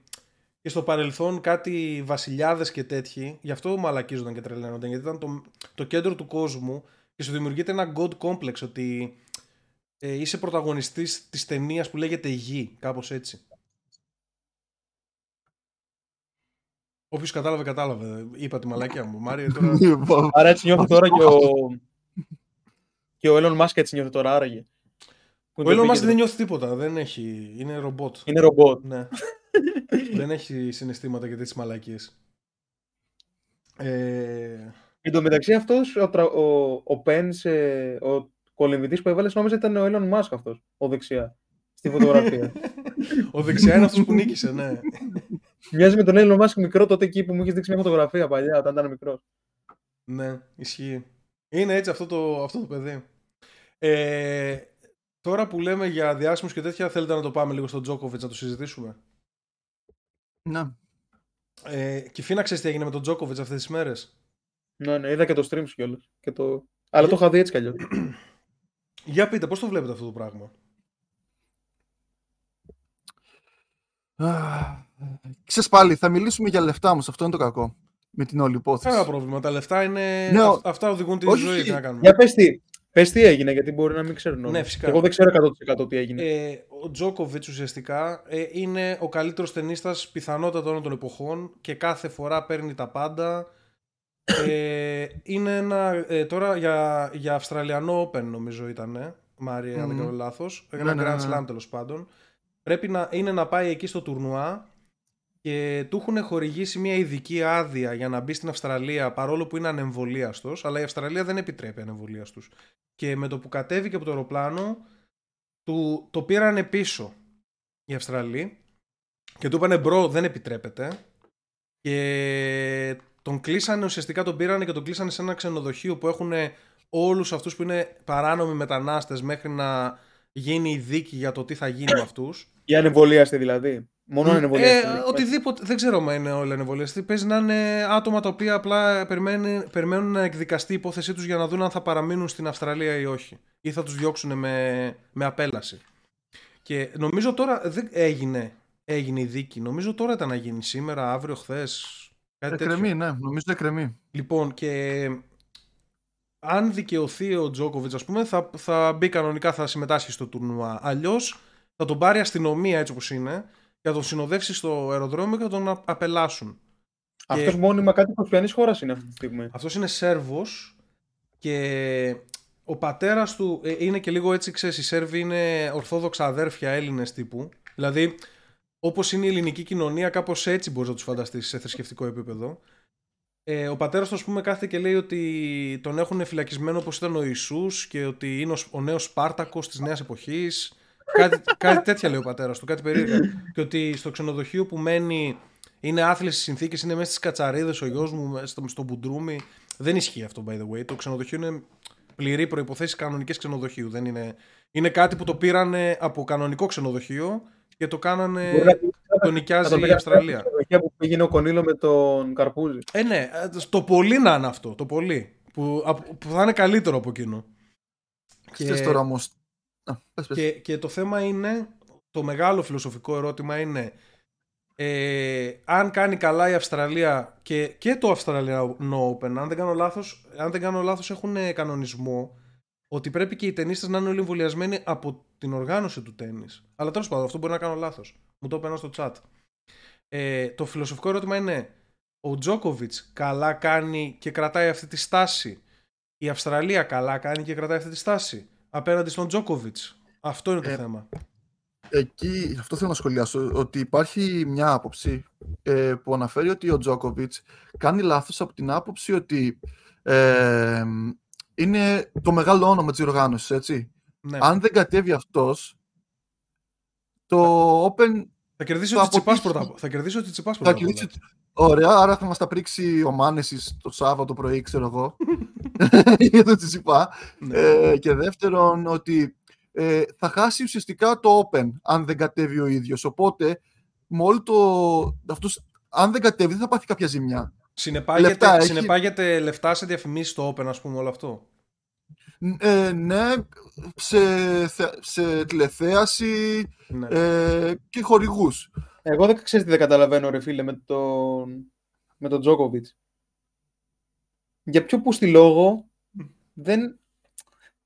και στο παρελθόν κάτι βασιλιάδες και τέτοιοι, γι' αυτό μαλακίζονταν και τρελαίνονταν, γιατί ήταν το, το κέντρο του κόσμου και σου δημιουργείται ένα god complex ότι ε, είσαι πρωταγωνιστής της ταινίας που λέγεται Γη, κάπως έτσι. Όποιος κατάλαβε, κατάλαβε. Είπα τη μαλακιά μου. Μάριο, τώρα... Άρα έτσι νιώθει τώρα και ο. και ο Elon Musk έτσι νιώθει τώρα, άραγε. Που Ο είναι το Elon Musk επίκεντρο. δεν νιώθει τίποτα. Δεν έχει... Είναι ρομπότ. Είναι ρομπότ. Ναι. Δεν έχει συναισθήματα για τέτοιες μαλακίες. Ε... Εν τω μεταξύ αυτός ο, τρα- ο, ο Pence, ε, ο κολυμβητής που έβαλες, νόμιζα ήταν ο Elon Musk αυτός, ο δεξιά. Στη φωτογραφία. Ο δεξιά είναι αυτός που νίκησε, ναι. Μοιάζει με τον Elon Musk μικρό τότε εκεί που μου είχες δείξει μια φωτογραφία παλιά, όταν ήταν μικρός. ναι, ισχύει. Είναι έτσι αυτό το, αυτό το παιδί. Ε, τώρα που λέμε για διάσημους και τέτοια, θέλετε να το πάμε λίγο στον Τζόκοβιτς να το συζητήσουμε; Ναι. Ε, και Φίνα, ξέρεις τι έγινε με τον Τζόκοβιτς αυτές τις μέρες; Ναι, ναι, είδα και το stream σου κιόλα. Το... Αλλά το είχα δει έτσι κι αλλιώς. Για πείτε, πώς το βλέπετε αυτό το πράγμα; Α, Ξέρεις πάλι, θα μιλήσουμε για λεφτά όμως, αυτό είναι το κακό. Με την όλη υπόθεση. Κανένα πρόβλημα. Τα λεφτά είναι. Ναι, ο- αυ- Αυτά οδηγούν τη όχι, ζωή. Τι να κάνουμε. Για πες τι, πες τι έγινε, γιατί μπορεί να μην ξέρουν όλοι. Ναι, φυσικά. Και Εγώ δεν ξέρω 100% τι έγινε. Ε, ο Τζόκοβιτς ουσιαστικά ε, είναι ο καλύτερος ταινίστας πιθανότατα όλων των εποχών και κάθε φορά παίρνει τα πάντα. Ε, είναι ένα, ε, τώρα για, για Αυστραλιανό Open νομίζω ήταν, ε, Μάρια, αν δεν Μμμ. κάνω λάθος. Ένα Ναι, ναι, Grand ναι. Slam τέλος πάντων. Πρέπει να, είναι να πάει εκεί στο τουρνουά και του έχουν χορηγήσει μια ειδική άδεια για να μπει στην Αυστραλία παρόλο που είναι ανεμβολίαστος, αλλά η Αυστραλία δεν επιτρέπει ανεμβολίαστους. Και με το που κατέβηκε από το αεροπλάνο, του, το πήρανε πίσω οι Αυστραλοί και του είπανε bro δεν επιτρέπεται και τον κλείσανε ουσιαστικά τον πήρανε και τον κλείσανε σε ένα ξενοδοχείο που έχουν όλους αυτούς που είναι παράνομοι μετανάστες μέχρι να γίνει η δίκη για το τι θα γίνει με αυτούς Για ανεμβολίαστοι δηλαδή. Μόνο Ε, ανεμβολίαστοι. ε, οτιδήποτε, δεν ξέρω αν είναι όλοι ανεμβολίαστοι. Παίζει να είναι άτομα τα οποία απλά περιμένουν, περιμένουν να εκδικαστεί η υπόθεσή τους για να δουν αν θα παραμείνουν στην Αυστραλία ή όχι. Ή θα τους διώξουν με, με απέλαση. Και νομίζω τώρα δεν έγινε, έγινε η δίκη. Νομίζω τώρα ήταν να γίνει σήμερα, αύριο, χθες. Κάτι τέτοιο. Εκρεμεί, ναι, νομίζω εκρεμεί. Λοιπόν, και αν δικαιωθεί ο Τζόκοβιτς, ας πούμε, θα, θα μπει κανονικά, θα συμμετάσχει στο τουρνουά. Αλλιώς θα τον πάρει η αστυνομία έτσι όπως είναι και θα τον συνοδεύσει στο αεροδρόμιο και θα τον α- απελάσουν. Αυτός και- μόνιμα κάτι ποιανή χώρας είναι αυτή τη στιγμή. Αυτός είναι Σέρβος και ο πατέρας του ε, είναι και λίγο έτσι, ξέρεις, οι Σέρβοι είναι ορθόδοξα αδέρφια Έλληνες τύπου. Δηλαδή, όπως είναι η ελληνική κοινωνία, κάπως έτσι μπορείς να τους φανταστείς σε θρησκευτικό επίπεδο. Ε, ο πατέρας του, ας πούμε, κάθεται και λέει ότι τον έχουν φυλακισμένο όπως ήταν ο Ιησούς και ότι είναι ο, ο νέος Σπάρτακος της νέας εποχής. Κάτι, κάτι τέτοια λέει ο πατέρας του, κάτι περίεργα. και ότι στο ξενοδοχείο που μένει είναι άθλιες συνθήκες, είναι μέσα στις κατσαρίδες ο γιος μου μες στο, στο μπουντρούμι. Δεν ισχύει αυτό, by the way. Το ξενοδοχείο είναι πληρή προποθέσει κανονικές ξενοδοχείου. Δεν είναι... είναι κάτι που το πήρανε από κανονικό ξενοδοχείο και το κάνανε. Μπορεί να- το Να νοικιάζει το η πήγα Αυστραλία. στην εποχή που πήγαινε ο Κονίλο με τον Καρπούζη. Ε, ναι, ε, το πολύ να είναι αυτό. Το πολύ. Που, απ- που θα είναι καλύτερο από εκείνο. Ξέρεις τώρα όμως... Α, πες, πες. Και, και το θέμα είναι, το μεγάλο φιλοσοφικό ερώτημα είναι ε, αν κάνει καλά η Αυστραλία και, και το Australian Open, αν δεν κάνω λάθος, αν δεν κάνω λάθος έχουν ε, κανονισμό ότι πρέπει και οι ταινίστες να είναι όλοι εμβολιασμένοι από την οργάνωση του τέννις. Αλλά τέλος πάντων, αυτό μπορεί να κάνω λάθος. Μου το έπαιρνα στο chat. Ε, το φιλοσοφικό ερώτημα είναι ο Τζόκοβιτς καλά κάνει και κρατάει αυτή τη στάση; Η Αυστραλία καλά κάνει και κρατάει αυτή τη στάση; Απέναντι στον Τζόκοβιτς. Αυτό είναι το Ε, θέμα. Εκεί, αυτό θέλω να σχολιάσω, ότι υπάρχει μια άποψη ε, που αναφέρει ότι ο Τζόκοβιτς κάνει λάθος από την άποψη ότι ε, είναι το μεγάλο όνομα της οργάνωσης, έτσι. Ναι. Αν δεν κατέβει αυτός, το Open Θα κερδίσει θα ο Τσιτσιπάς αποτύχει. πρώτα. απ' Θα κερδίσει ο Τσιτσιπάς θα πρώτα. απ' κυλήσει... όλα. Ωραία, άρα θα μας τα πρίξει ο Μάνεσης το Σάββατο πρωί, ξέρω εγώ, για το Τσιτσιπά. Ναι. Ε, και δεύτερον, ότι ε, θα χάσει ουσιαστικά το Open αν δεν κατέβει ο ίδιος. Οπότε, με όλο το... Αυτός, αν δεν κατέβει, δεν θα πάθει κάποια ζημιά. Συνεπάγεται, λεφτά έχει. συνεπάγεται λεφτά σε διαφημίσεις στο Open, ας πούμε, όλο αυτό. Ε, ναι, σε, θε- σε τηλεθέαση Ναι. ε, και χορηγούς. Εγώ δεν ξέρεις τι δεν καταλαβαίνω, ρε φίλε, με τον, με τον Τζόκοβιτ. Για ποιο που στη λόγο δεν,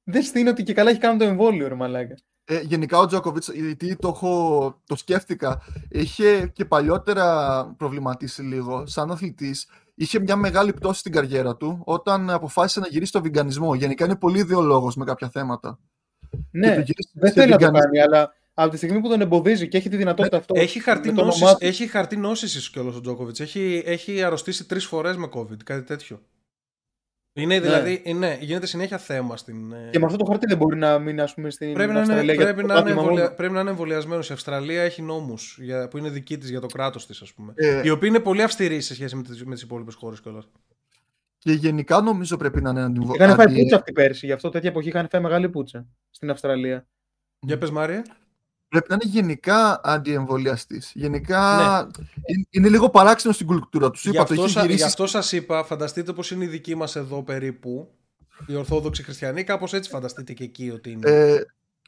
δεν στείνει ότι και καλά έχει κάνει το εμβόλιο, ρε μαλάκα. Ε, γενικά ο Τζόκοβιτς, γιατί το, έχω, το σκέφτηκα, είχε και παλιότερα προβληματίσει λίγο σαν αθλητής. Είχε μια μεγάλη πτώση στην καριέρα του όταν αποφάσισε να γυρίσει στο βιγκανισμό. Γενικά είναι πολύ ιδεολόγος με κάποια θέματα. Και Ναι, το γύρισε δεν σε θέλει να το βιγκανισμό. κάνει, αλλά από τη στιγμή που τον εμποδίζει και έχει τη δυνατότητα αυτό. Έχει χαρτί, με το νόσης, όνομά του, έχει χαρτί νόσησης κιόλας ο Τζόκοβιτς. Έχει, έχει αρρωστήσει τρεις φορές με COVID, κάτι τέτοιο. Είναι δηλαδή, ναι, γίνεται συνέχεια θέμα στην... ε, Και με αυτό το χαρτί δεν μπορεί να μείνει, ας πούμε, στην Πρέπει να, είναι, Αυστραλία για πρέπει, το να είναι πρωτάθλημα εμβολια... μόνο. πρέπει να είναι εμβολιασμένος. Η Αυστραλία έχει νόμους που είναι δικοί της για το κράτος της, ας πούμε. Ε, Οι οποίοι είναι πολύ αυστηροί σε σχέση με τι με τις υπόλοιπες χώρες κιόλας. Και γενικά νομίζω πρέπει να είναι αντιβο- Είχαν φάει αντι- πουτσα αυτή πέρσι, γι' αυτό τέτοια εποχή είχαν φάει μεγάλη πουτσα στην Αυστραλία. Για πες, Μάρια. Πρέπει να είναι γενικά αντιεμβολιαστής. Γενικά Ναι. είναι, είναι λίγο παράξενο στην κουλτούρα τους. Γι' Είπα, το αυτό, έχει σα, γυρίσει. γι' αυτό σας είπα, φανταστείτε πως είναι οι δικοί μας εδώ περίπου, οι Ορθόδοξοι Χριστιανοί, κάπως έτσι φανταστείτε και εκεί ότι είναι. Ε,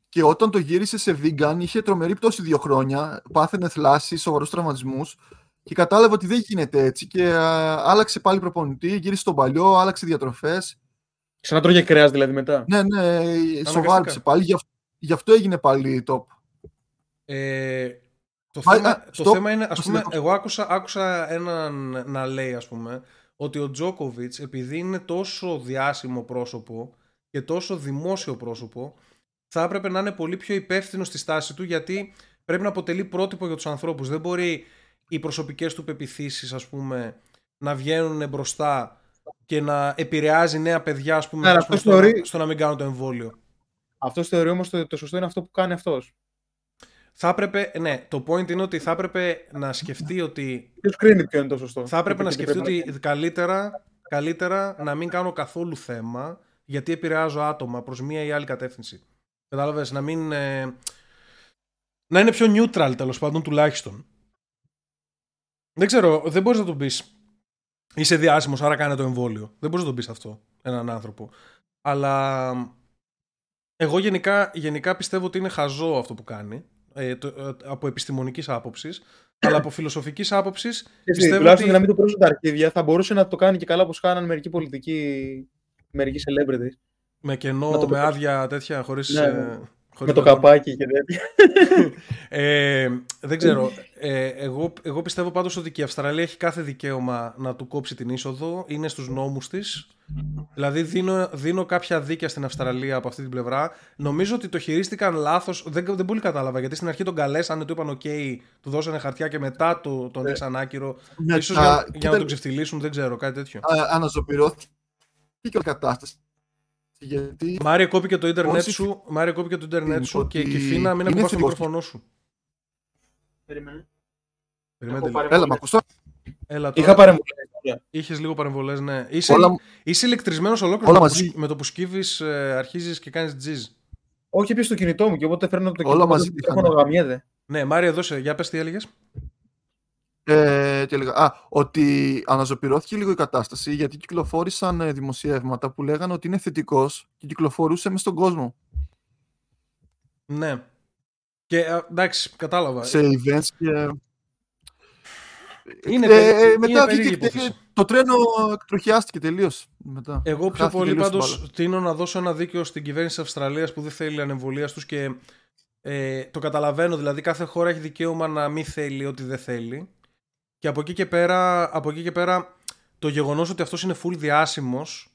και όταν το γύρισε σε vegan είχε τρομερή πτώση δύο χρόνια, πάθαινε θλάση, σοβαρούς τραυματισμούς και κατάλαβε ότι δεν γίνεται έτσι και α, άλλαξε πάλι προπονητή, γύρισε στον παλιό, άλλαξε διατροφές. Ξανατρώγε κρέας δηλαδή μετά. Ναι, ναι, σοβάρισε πάλι, γι' αυτό, γι' αυτό έγινε πάλι top. Ε, το, Μα- θέμα, α, το stop. θέμα είναι, ας Το πούμε, συνεχώ- εγώ άκουσα, άκουσα έναν να λέει, ας πούμε, ότι ο Τζόκοβιτς, επειδή είναι τόσο διάσημο πρόσωπο και τόσο δημόσιο πρόσωπο, θα έπρεπε να είναι πολύ πιο υπεύθυνο στη στάση του, γιατί πρέπει να αποτελεί πρότυπο για τους ανθρώπους. Δεν μπορεί οι προσωπικές του πεπιθήσεις, ας πούμε, να βγαίνουν μπροστά και να επηρεάζει νέα παιδιά, ας πούμε, Ναι, ας πούμε, αυτός στο, θεωρεί- να, στο να μην κάνουν το εμβόλιο. Αυτός θεωρεί όμως το, το σωστό είναι αυτό που κάνει αυτός. Θα έπρεπε, ναι, το point είναι ότι θα έπρεπε να σκεφτεί ότι Ποιος κρίνει ποιο είναι το σωστό; θα έπρεπε Και να τι σκεφτεί πρέπει ότι καλύτερα, καλύτερα να μην κάνω καθόλου θέμα γιατί επηρεάζω άτομα προς μία ή άλλη κατεύθυνση. Κατάλαβες, να μην... ε, να είναι πιο neutral τέλος πάντων τουλάχιστον. Δεν ξέρω, δεν μπορείς να τον πεις είσαι διάσημος άρα κάνε το εμβόλιο. Δεν μπορείς να τον πεις αυτό έναν άνθρωπο. Αλλά εγώ γενικά, γενικά πιστεύω ότι είναι χαζό αυτό που κάνει ε, το, ε, από επιστημονικής άποψης αλλά από φιλοσοφικής άποψης Εσύ, πιστεύω τουλάχιστον ότι- για να μην το πρόσουν τα αρχίδια, θα μπορούσε να το κάνει και καλά όπως κάνανε μερικοί πολιτικοί, μερικοί celebrities. Με κενό, Να με, το- άδεια τέτοια, χωρίς... Ναι, ε, ναι. Χωρίς Με το μπαλκόνι. καπάκι και τέτοια. Ε, δεν ξέρω. Ε, εγώ, εγώ πιστεύω πάντως ότι και η Αυστραλία έχει κάθε δικαίωμα να του κόψει την είσοδο. Είναι στους νόμους της. Δηλαδή δίνω, δίνω κάποια δίκαια στην Αυστραλία από αυτή την πλευρά. Νομίζω ότι το χειρίστηκαν λάθος. Δεν, δεν πολύ κατάλαβα γιατί στην αρχή τον καλέσανε, του είπαν OK, του δώσανε χαρτιά και μετά το, τον Ναι. ρίξαν άκυρο. Μετά, Ίσως για, για κοίτα, να τον ξεφτυλίσουν, δεν ξέρω, κάτι τέτοιο. α, αναζωπηρώθηκε και η κατάσταση. Γιατί Μάρια κόπηκε το ίντερνετ Όσοι σου, Μάρια κόπηκε το ίντερνετ σου ότι και, και Φίνα μην είναι ακουμπάς το εθνικός. μικρόφωνο σου. Περίμενε. Περιμένετε Έχω λίγο. πάρει- έλα, μ' ακούς τώρα. Έλα Είχα τώρα. παρεμβολές. Είχες λίγο παρεμβολές, ναι. Είσαι, Όλα, είσαι ηλεκτρισμένος ολόκληρος όλα με, το μαζί. που, με το που σκύβεις, ε, αρχίζεις και κάνεις τζιζ. Όχι, πίσω στο κινητό μου και οπότε φέρνω το Όλα κινητό μαζί μου. είχαν. Έχω γαμιέται. Ναι, Μάρια, δώσε, για πες τι έλεγες. Ε, τι έλεγα, α, ότι αναζωπηρώθηκε λίγο η κατάσταση γιατί κυκλοφόρησαν ε, δημοσιεύματα που λέγανε ότι είναι θετικός και κυκλοφορούσε μες στον κόσμο Ναι. Και ε, εντάξει, κατάλαβα. σε events και... Είναι, Ε, περί- ε, είναι μετά περίεργη βγήκε, υπόθεση. το τρένο εκτροχιάστηκε τελείως μετά. Εγώ πιο Χάθηκε πολύ τελείως η πάντως μπάλα. τίνω να δώσω ένα δίκαιο στην κυβέρνηση της Αυστραλίας που δεν θέλει ανεμβολίας τους και ε, το καταλαβαίνω. Δηλαδή κάθε χώρα έχει δικαίωμα να μην θέλει ό,τι δεν θέλει. Και από εκεί και πέρα, από εκεί και πέρα το γεγονός ότι αυτός είναι full διάσημος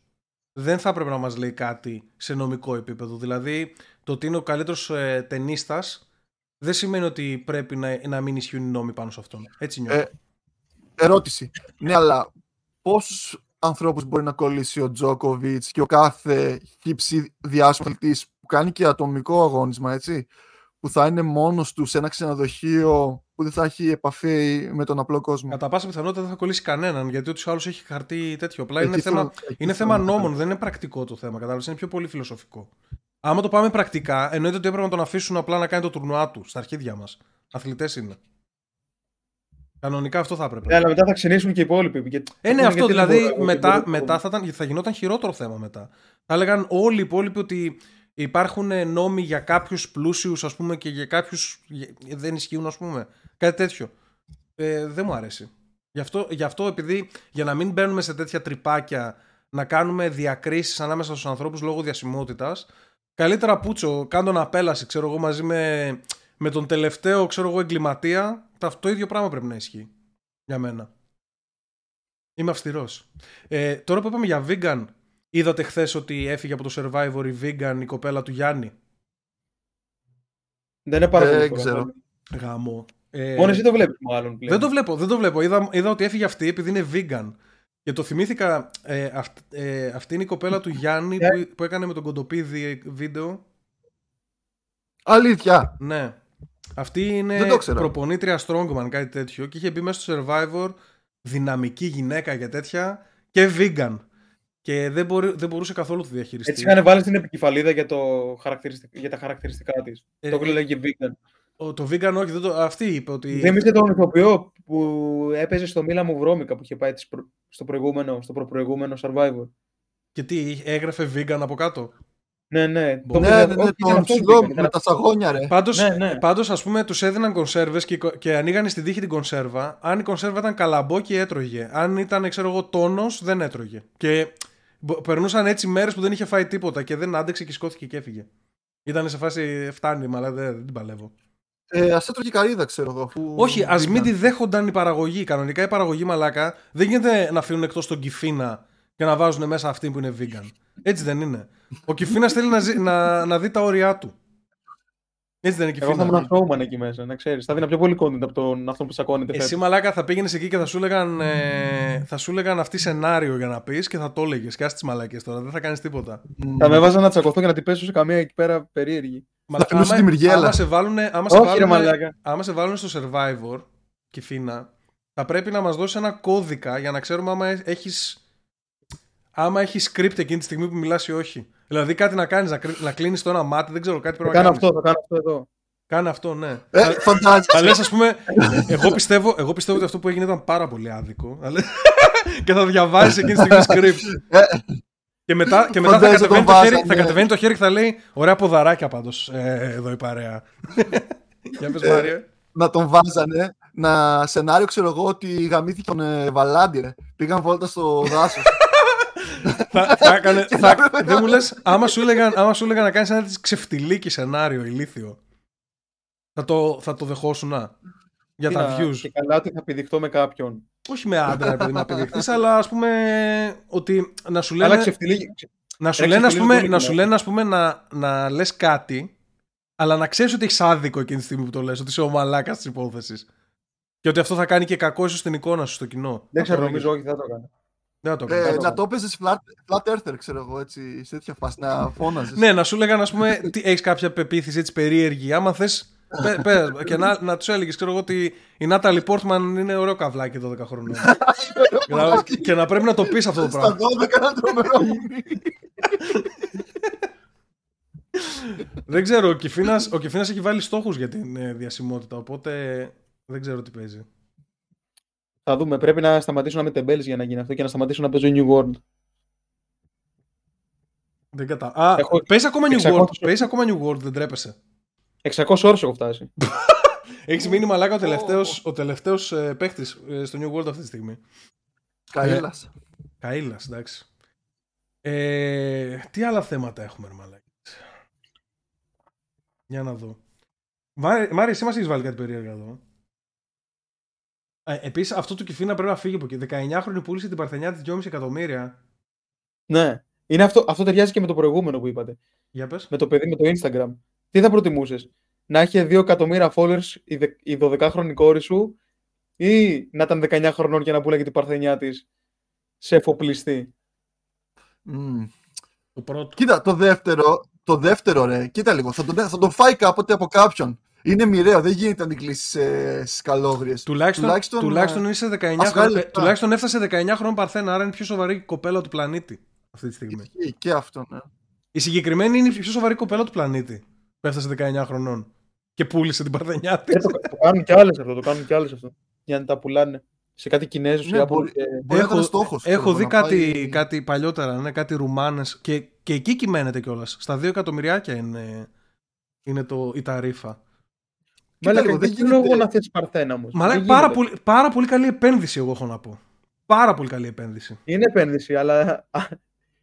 δεν θα έπρεπε να μας λέει κάτι σε νομικό επίπεδο. Δηλαδή το ότι είναι ο καλύτερος ε, ταινίστας δεν σημαίνει ότι πρέπει να, να μην ισχύουν οι νόμοι πάνω σε αυτόν. Έτσι νιώθω. Ε, ερώτηση. Ναι, αλλά πόσους ανθρώπους μπορεί να κολλήσει ο Τζόκοβιτς και ο κάθε χύψη διάσημος αθλητής που κάνει και ατομικό αγώνισμα, έτσι, που θα είναι μόνος του σε ένα ξενοδοχείο που δεν θα έχει επαφή με τον απλό κόσμο. Κατά πάσα πιθανότητα δεν θα κολλήσει κανέναν γιατί ούτως ή άλλως έχει χαρτί τέτοιο. Απλά είναι Εκεί θέμα, θέλω- εκεί είναι θέλω θέμα να πάω. νόμων, δεν είναι πρακτικό το θέμα. Κατάλαβες, είναι πιο πολύ φιλοσοφικό. Άμα το πάμε πρακτικά, εννοείται ότι έπρεπε να τον αφήσουν απλά να κάνει το τουρνουά του στα αρχίδια μας. Αθλητές είναι. Κανονικά αυτό θα έπρεπε. Ναι, αλλά μετά θα ξενήσουν και οι υπόλοιποι. Γιατί- Ε, ναι, γιατί αυτό δεν δηλαδή μπορώ εγώ, μετά, δεν μπορώ. μετά θα, ήταν, θα γινόταν χειρότερο θέμα μετά. Θα έλεγαν όλοι οι υπόλοιποι ότι υπάρχουν ε, νόμοι για κάποιους πλούσιους, ας πούμε, και για κάποιους δεν ισχύουν, ας πούμε. Κάτι τέτοιο. Ε, δεν μου αρέσει. Γι' αυτό, γι' αυτό, επειδή για να μην μπαίνουμε σε τέτοια τρυπάκια, να κάνουμε διακρίσεις ανάμεσα στους ανθρώπους λόγω διασημότητας, καλύτερα πούτσο, κάνω τον απέλαση, ξέρω εγώ, μαζί με, με τον τελευταίο, ξέρω εγώ, εγκληματία. Τα- Το ίδιο πράγμα πρέπει να ισχύει. Για μένα. Είμαι αυστηρός. Ε, τώρα που είπαμε για vegan, είδατε χθες ότι έφυγε από το Survivor η vegan η κοπέλα του Γιάννη; Δεν είναι πάρα Δεν πολύ ξέρω. φορά. Γάμο. Ε, Μόνος εσύ το βλέπεις μάλλον πλέον. δεν το βλέπω, δεν το βλέπω. Είδα, είδα ότι έφυγε αυτή επειδή είναι vegan. Και το θυμήθηκα, ε, αυ- ε, αυτή είναι η κοπέλα του Γιάννη που, που έκανε με τον Κοντοπίδη βίντεο. Αλήθεια. Ναι. Αυτή Δεν είναι το ήξερα. προπονήτρια Strongman, κάτι τέτοιο. Και είχε μπει μέσα στο Survivor, δυναμική γυναίκα και τέτοια, και vegan. Και δεν, μπορεί, δεν μπορούσε καθόλου να το διαχειριστεί. Έτσι είχαν βάλει την επικεφαλίδα για, το χαρακτηριστικ... για τα χαρακτηριστικά της. Ε, το οποίο λέγε vegan. Ο- το vegan όχι, δεν το, αυτή είπε ότι... Θυμήστε τον ηθοποιό που έπαιζε στο Μίλα μου βρώμικα που είχε πάει τις προ- στο προηγούμενο, στο προπροηγούμενο Survivor. Και τι, έγραφε vegan από κάτω; Ναι, ναι. Μπο- Το Ναι, παιδιά- ναι, ναι, όχι, ήταν τον αυτό ψηλό που ήταν. με τα σαγόνια, ρε. Πάντως, Ναι, ναι. πάντως ας πούμε τους έδιναν κονσέρβες και, και ανοίγανε στην τύχη την κονσέρβα. Αν η κονσέρβα ήταν καλαμπόκι έτρωγε. Αν ήταν ξέρω εγώ τόνος δεν έτρωγε. Και μπο- περνούσαν έτσι μέρες που δεν είχε φάει τίποτα και δεν άντεξε και σκόθηκε και έφυγε. Ήταν σε φάση φτάνει, αλλά δεν, δεν την παλεύω. Ε, ας έτρωγε καρύδα, ξέρω εγώ. Αφού Όχι, ας μην δίναν. τη δέχονταν η παραγωγή. Κανονικά η παραγωγή μαλάκα δεν γίνεται να αφήνουν εκτός τον κυφίνα και να βάζουν μέσα αυτή που είναι vegan. Έτσι δεν είναι. Ο κυφίνα θέλει να, ζει- να, να δει τα όρια του. Έτσι δεν είναι Εγώ θα κυφίνα. ήμουν showman εκεί μέσα, να ξέρεις. Θα δίνα πιο πολύ content από τον αυτό που τσακώνεται. Εσύ φέτος. μαλάκα θα πήγαινες εκεί και θα σου έλεγαν, ε, θα σου έλεγαν αυτή σενάριο για να πεις και θα το έλεγες. Και τις μαλακές τώρα, δεν θα κάνεις τίποτα. Μμ. Θα με έβαζα να τσακωθώ και να την πέσω σε καμία εκεί πέρα περίεργη. Μαλα- φιλούσε άμα- τη Μυριέλα. άμα σε βάλουν, άμα σε Όχι, ρε βάλουνε- μαλάκα. άμα σε βάλουν στο Survivor, Κιφίνα, θα πρέπει να μας δώσεις ένα κώδικα για να ξέρουμε άμα έχεις, άμα έχεις script εκείνη τη στιγμή που μιλάς ή όχι. Δηλαδή κάτι να κάνεις, να, κρυ- να κλείνεις το ένα μάτι, δεν ξέρω, κάτι Θα πρέπει να κάνω κάνεις. αυτό, θα κάνω αυτό εδώ. Κάνε αυτό, ναι. Ε, φαντάζεσαι. Αλλά λες, ας πούμε, εγώ πιστεύω, εγώ πιστεύω ότι αυτό που έγινε ήταν πάρα πολύ άδικο. Αλλά- και θα διαβάζεις εκείνη τη στιγμή script. Ε, Και μετά, και μετά θα, Φαντάζεσαι κατεβαίνει τον το χέρι, βάζανε. θα κατεβαίνει το χέρι και θα λέει Ωραία ποδαράκια πάντως ε, εδώ η παρέα. Για πες Μάρια. να τον βάζανε να σενάριο ξέρω εγώ ότι γαμήθηκε τον ε, Βαλάντι ρε. Πήγαν βόλτα στο δάσος. Θα, θα έκανε, Και θα, να πρέπει δεν να- μου λες, άμα σου έλεγαν, άμα σου έλεγαν να κάνεις ένα της ξεφτιλίκι σενάριο ηλίθιο, θα το, θα το δεχόσουνα για Τι τα να- views. Και καλά ότι θα πηδηχτώ με κάποιον. Όχι με άντρα επειδή να πηδηχτείς, αλλά ας πούμε ότι να σου Αλλά λένε, ξεφτυλίγει. να σου ρε, λένε, ας ξεφτυλίζει πούμε, πολύ να, σου κοινό. λένε ας πούμε, να, να λες κάτι, αλλά να ξέρεις ότι έχεις άδικο εκείνη τη στιγμή που το λες, ότι είσαι ο μαλάκας της υπόθεσης. Και ότι αυτό θα κάνει και κακό ίσως στην εικόνα σου στο κοινό. Δεν ξέρω, Αυτό νομίζω όχι, θα το κάνω. Δεν θα το Ε, έκανα. να το έπαιζες flat, flat earther ξέρω εγώ έτσι σε τέτοια φάση να φώναζες. Ναι, να σου λέγανε, ας πούμε, τι, έχεις κάποια πεποίθηση έτσι περίεργη. Άμα θες. Πε, και να, να τους έλεγες, ξέρω εγώ, ότι η Νάταλι Πόρτμαν είναι ωραίο καβλάκι 12 χρονών. και, να, και να πρέπει να το πεις αυτό το Στα πράγμα. 12 ένα τρομερό μου. δεν ξέρω, ο Κιφίνας, ο Κιφίνας έχει βάλει στόχους για την ε, διασημότητα, οπότε δεν ξέρω τι παίζει. Θα δούμε. Πρέπει να σταματήσουν να με τεμπέλες για να γίνει αυτό και να σταματήσουν να παίζω New World. Δεν κατα... Α, Έχω παίζει ακόμα, New 600 World, παίζεις ακόμα New World, δεν τρέπεσαι. 600 ώρες έχω φτάσει. Έχεις μείνει μαλάκα ο τελευταίος, ο τελευταίος ε, παίχτης ε, στο New World αυτή τη στιγμή. Καΐλας. Καΐλας, εντάξει. Ε, τι άλλα θέματα έχουμε, ρε μαλάκι. Για να δω. Μάρι, Μάρι, εσύ μας έχεις βάλει κάτι περίεργα εδώ. Ε, επίσης, αυτό του Κιφίνα πρέπει να φύγει από εκεί. 19χρονη πούλησε την Παρθενιά της 2,5 εκατομμύρια. Ναι. Είναι αυτό, αυτό ταιριάζει και με το προηγούμενο που είπατε. Για πες. Με το παιδί με το Instagram. Τι θα προτιμούσες, να έχει 2 εκατομμύρια followers η, δε, η 12χρονη κόρη σου ή να ήταν 19 χρονών και να πουλάγε την παρθενιά της σε εφοπλιστή; Μμ. Το πρώτο. Κοίτα, το δεύτερο, το δεύτερο ρε, κοίτα λίγο, θα τον, θα τον φάει κάποτε από κάποιον. Είναι μοιραίο, δεν γίνεται να την κλείσεις ε, στι καλόγριε. Τουλάχιστον, τουλάχιστον, Τουλάχιστον, είσαι 19 ας βγάλει χρονών. λεφτά. Τουλάχιστον έφτασε 19 χρονών Παρθένα, άρα είναι η πιο σοβαρή κοπέλα του πλανήτη αυτή τη στιγμή. Ισχύει και αυτό, ναι. Η συγκεκριμένη είναι η πιο σοβαρή κοπέλα του πλανήτη. Που έφτασε 19 χρονών. Και πούλησε την Παρθενιά της. Ε, το, το κάνουν κι άλλες αυτό, το κάνουν κι άλλες αυτό. Για να τα πουλάνε σε κάτι Κινέζους Ναι, ή από... μπορεί- ε, Μπορεί να ήταν στόχος, ξέρω έχω εγώ, δει να κάτι, πάει- κάτι παλιότερα, ναι, κάτι Ρουμάνες. Και, και εκεί κυμαίνεται κιόλας. Στα 2 εκατομμυριάκια είναι, είναι το, η ταρήφα. Μαλάκα, λίγο, δεν δεν γίνεται... λόγο γίνεται. να θες παρθένα όμως. Μα Δεν λέει πάρα γίνεται. πολύ, πάρα πολύ καλή επένδυση, εγώ έχω να πω. Πάρα πολύ καλή επένδυση. Είναι επένδυση, αλλά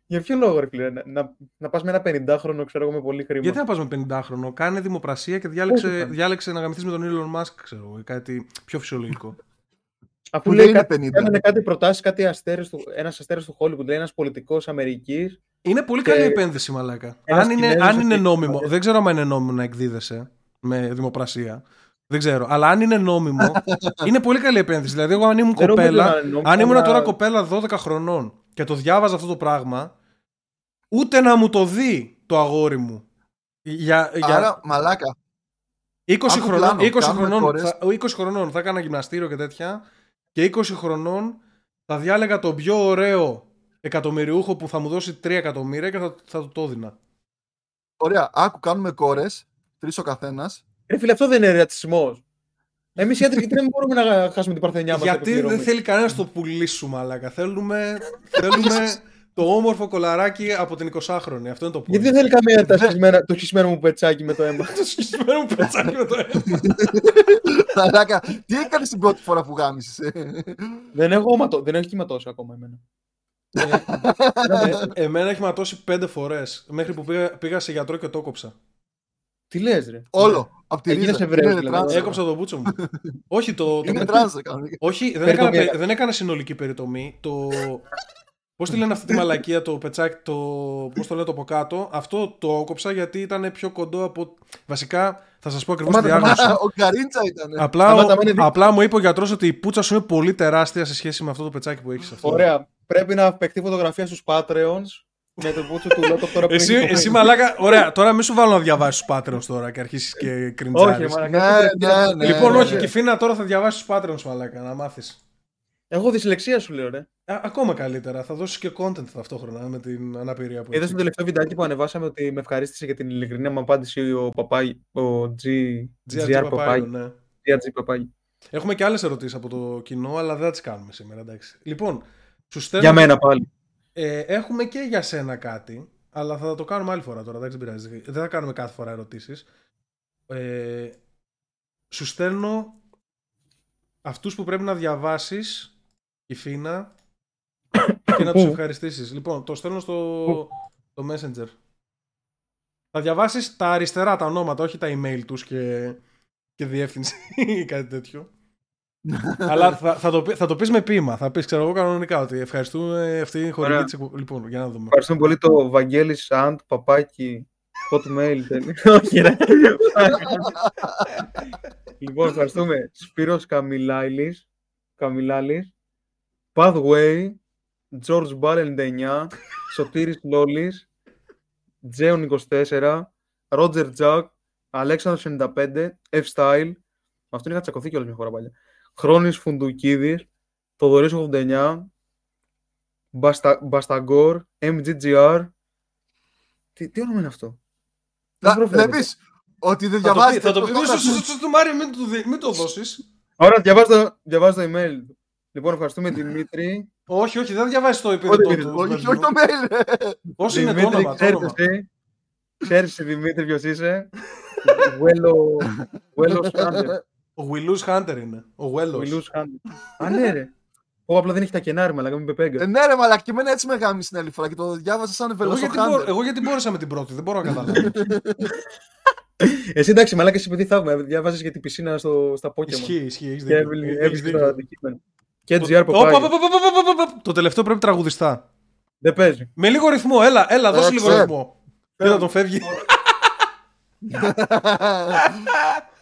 για ποιο λόγο ρε φίλε, να, να, να πας με ένα 50χρονο, ξέρω εγώ, με πολύ χρήμα. Γιατί να πας με 50χρονο, κάνε δημοπρασία και διάλεξε, Όχι, διάλεξε να γαμηθείς με τον Elon Musk, ξέρω εγώ, ή κάτι πιο φυσιολογικό. Αφού Που λέει δεν είναι κάτι, 50. κάνανε κάτι προτάσεις, κάτι αστέρες του, ένας αστέρας του Hollywood, λέει ένας πολιτικός Αμερικής. Είναι πολύ Και- καλή επένδυση, μαλάκα. Ένας Αν είναι, Κινέζος αν είναι εκεί, νόμιμο, μαλάκα. δεν ξέρω αν είναι νόμιμο να εκδίδεσαι με δημοπρασία. Δεν ξέρω. Αλλά αν είναι νόμιμο, είναι πολύ καλή επένδυση. Δηλαδή, εγώ αν ήμουν Δεν νομίζω κοπέλα, να είναι νόμιμο, αν ήμουν αλλά- τώρα κοπέλα 12 χρονών και το διάβαζα αυτό το πράγμα, ούτε να μου το δει το αγόρι μου. Για, για Άρα, μαλάκα. 20, άκου χρονών, πλάνο, 20, κάνουμε χρονών, κόρες. θα, 20 χρονών θα έκανα γυμναστήριο και τέτοια και 20 χρονών θα διάλεγα τον πιο ωραίο εκατομμυριούχο που θα μου δώσει 3 εκατομμύρια και θα, θα του το έδινα. Ωραία, άκου, κάνουμε κόρες. Τρεις ο καθένας. Ρε φίλε, αυτό δεν είναι ρατσισμός. Εμείς οι άντρες γιατί δεν μπορούμε να χάσουμε την παρθενιά μας. Γιατί επιπληρωμή. δεν θέλει κανένας το πουλί σου, μαλάκα. Θέλουμε, θέλουμε το όμορφο κολαράκι από την 20χρονη. Αυτό είναι το point. Γιατί δεν θέλει καμία τα σχισμένα- το σχισμένο μου πετσάκι με το αίμα; το σκισμένο μου πετσάκι με το αίμα. Μαλάκα, τι έκανες την πρώτη φορά που γάμισες. ε; δεν έχω ματώ-, δεν έχει ματώσει ακόμα εμένα. Ε, εμένα έχει ματώσει πέντε φορές. Μέχρι που πήγα, πήγα σε γιατρό και το έκοψα. Τι λες ρε; Όλο. Απ' τη Έγινες ρίζα. Εβραίος, Είναι δηλαδή. τρανς. Έκοψα το μπούτσο μου. Όχι, το. το- Είναι τρανς, κανονικά. όχι, δεν Περιτομή έκανα, έκανα. δεν έκανα συνολική περιτομή. Το. Πώς τη λένε αυτή τη μαλακία, το πετσάκι, το. Πώς το λένε το από κάτω. Αυτό το έκοψα γιατί ήταν πιο κοντό από. Βασικά, θα σας πω ακριβώς τη Σταμάτα, διάγνωση. Ο Καρίντσα ήταν. Απλά, Σταμάτα, ο- μένει δίπλα. απλά μου είπε ο γιατρός ότι η πουτσα σου είναι πολύ τεράστια σε σχέση με αυτό το πετσάκι που έχεις. Ωραία. Πρέπει να παιχτεί φωτογραφία στους Patreons με το μπούτσο του Λότο τώρα που Εσύ, είναι εσύ μαλάκα, ωραία, τώρα μην σου βάλω να διαβάσεις τους Patreons τώρα και αρχίσεις και Όχι, ρε, κριντζάρεις. μαλάκα. Ναι, ναι, ναι. Λοιπόν, ναι, όχι, ναι. και Φίνα τώρα θα διαβάσεις τους Patreons, μαλάκα, να μάθεις. Έχω δυσλεξία σου λέω ρε. Ακόμα καλύτερα, θα δώσεις και content ταυτόχρονα με την αναπηρία που Είδες έχεις. το τελευταίο βιντεάκι που ανεβάσαμε ότι με ευχαρίστησε για την ειλικρινή μου απάντηση ο Παπάγι, ο G, GRG GR Παπάγιο, Παπάγι. ναι. GRG Παπάγι. Έχουμε και άλλες ερωτήσεις από το κοινό, αλλά δεν θα τις κάνουμε σήμερα, εντάξει. Λοιπόν, σου στέλνω. Για μένα πάλι. Ε, έχουμε και για σένα κάτι, αλλά θα το κάνουμε άλλη φορά τώρα, εντάξει, δεν πειράζει. Δεν θα κάνουμε κάθε φορά ερωτήσεις. Ε, σου στέλνω αυτούς που πρέπει να διαβάσεις η Φίνα και να τους Πού; ευχαριστήσεις. Λοιπόν, το στέλνω στο, στο Messenger. Θα διαβάσεις τα αριστερά τα ονόματα, όχι τα email τους και, και διεύθυνση ή κάτι τέτοιο. Αλλά θα, θα, το, πει- θα το πεις με ποίημα. Θα πεις, ξέρω εγώ κανονικά, ότι ευχαριστούμε αυτή η χορηγή Ωραία. της εκπομπής. Λοιπόν, για να δούμε. Ευχαριστούμε πολύ το Βαγγέλης Σαντ, παπάκι, hotmail. τέλει. Όχι, ρε. λοιπόν, ευχαριστούμε. Σπύρος Καμιλάλης, Καμιλάλης, Pathway, George Ball 99, Σωτήρης Λόλης, Τζέον 24, Roger Jack, Αλέξανδρος 95, F-Style, αυτό είχα τσακωθεί κιόλας μια φορά παλιά. Χρόνης Φουντουκίδης, Θοδωρής 89, Μπαστα, Μπασταγκόρ, MGGR. Τι, τι όνομα είναι αυτό; Να- Δεν προφέρεται. Βλέπεις ότι δεν Θα το πει, διαβάζει. θα το πει. Μη σου- σου- σου- του Μάριο, μην του δι- μην το δώσεις. Ωραία, διαβάζω το, διαβάζω το email. Λοιπόν, ευχαριστούμε Δημήτρη. Όχι, όχι, δεν διαβάζεις το επίθετο Όχι, του. Όχι, παιδιού. όχι το mail. ρε. Όσο είναι το Δημήτρη, όνομα. Το ξέρεις όνομα; εσύ. Ξέρεις εσύ, Δημήτρη, ποιος είσαι. Βουέλο... Βουέλος Χάντερ. Ο Willus Hunter είναι. Ο Wellos. Βουελούς Χάντερ. Α, ναι, ρε. Ω, απλά δεν έχει τα κενάρι, μαλακά, μην Ε, πεπέγκα. Ναι, ρε μαλακ, και εμένα έτσι με γάμισε την άλλη φορά και το διάβασα σαν Εγώ γιατί, μπο- βελοσοχάντερ. εγώ γιατί μπόρεσα με την πρώτη, δεν μπορώ να καταλάβω. Εσύ εντάξει, μαλάκα, εσύ παιδί θαύμα. Διάβαζες για την πισίνα στο, στα Pokemon. ισχύει, ισχύει. έχεις Και δίκιο. έβγαλε- Έχεις έβρισκε δίκιο. τα αντικείμενα. Και Το- GR Όπα, Παπάγι. όπα, όπα, όπα, όπα, όπα. Το τελευταίο πρέπει τραγουδιστά. Δεν παίζει. Με λίγο ρυθμό, έλα, έλα, δώσε Ε, λίγο ξέρω. ρυθμό. Κοίτα τον φεύγει.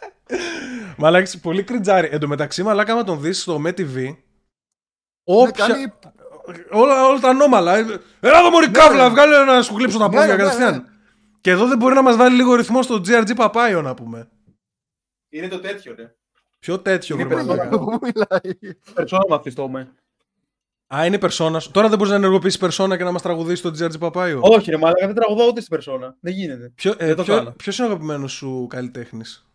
Μαλάκι, πολύ κριτζάρι. Εν τω μεταξύ, μαλάκα, άμα τον δεις στο MeTV. Ναι, Όποια... κάνει- όλα, όλα τα ανώμαλα. Ε, Έλα εδώ μωρή κάβλα, βγάλε να σου γλύψω τα Ναι, πόδια ναι, κατευθείαν. ναι. Και εδώ δεν μπορεί να μας βάλει λίγο ρυθμό στο GRG Παπάιο να πούμε. Είναι το τέτοιο, ρε. Πιο τέτοιο Είναι βρε περσόνα. μαλάκα. Πού μιλάει; Περσόνα μαθιστό με. Α, είναι περσόνας. Τώρα δεν μπορείς να ενεργοποιήσεις περσόνα και να μας τραγουδήσεις το GRG Παπάιο; Όχι, ρε Μαλάκα, δεν τραγουδάω ούτε στην περσόνα. Δεν γίνεται. Ποιο, ε, δεν το ποιο, κάνω. ποιος είναι ο αγαπημένος σου καλλιτέχνης,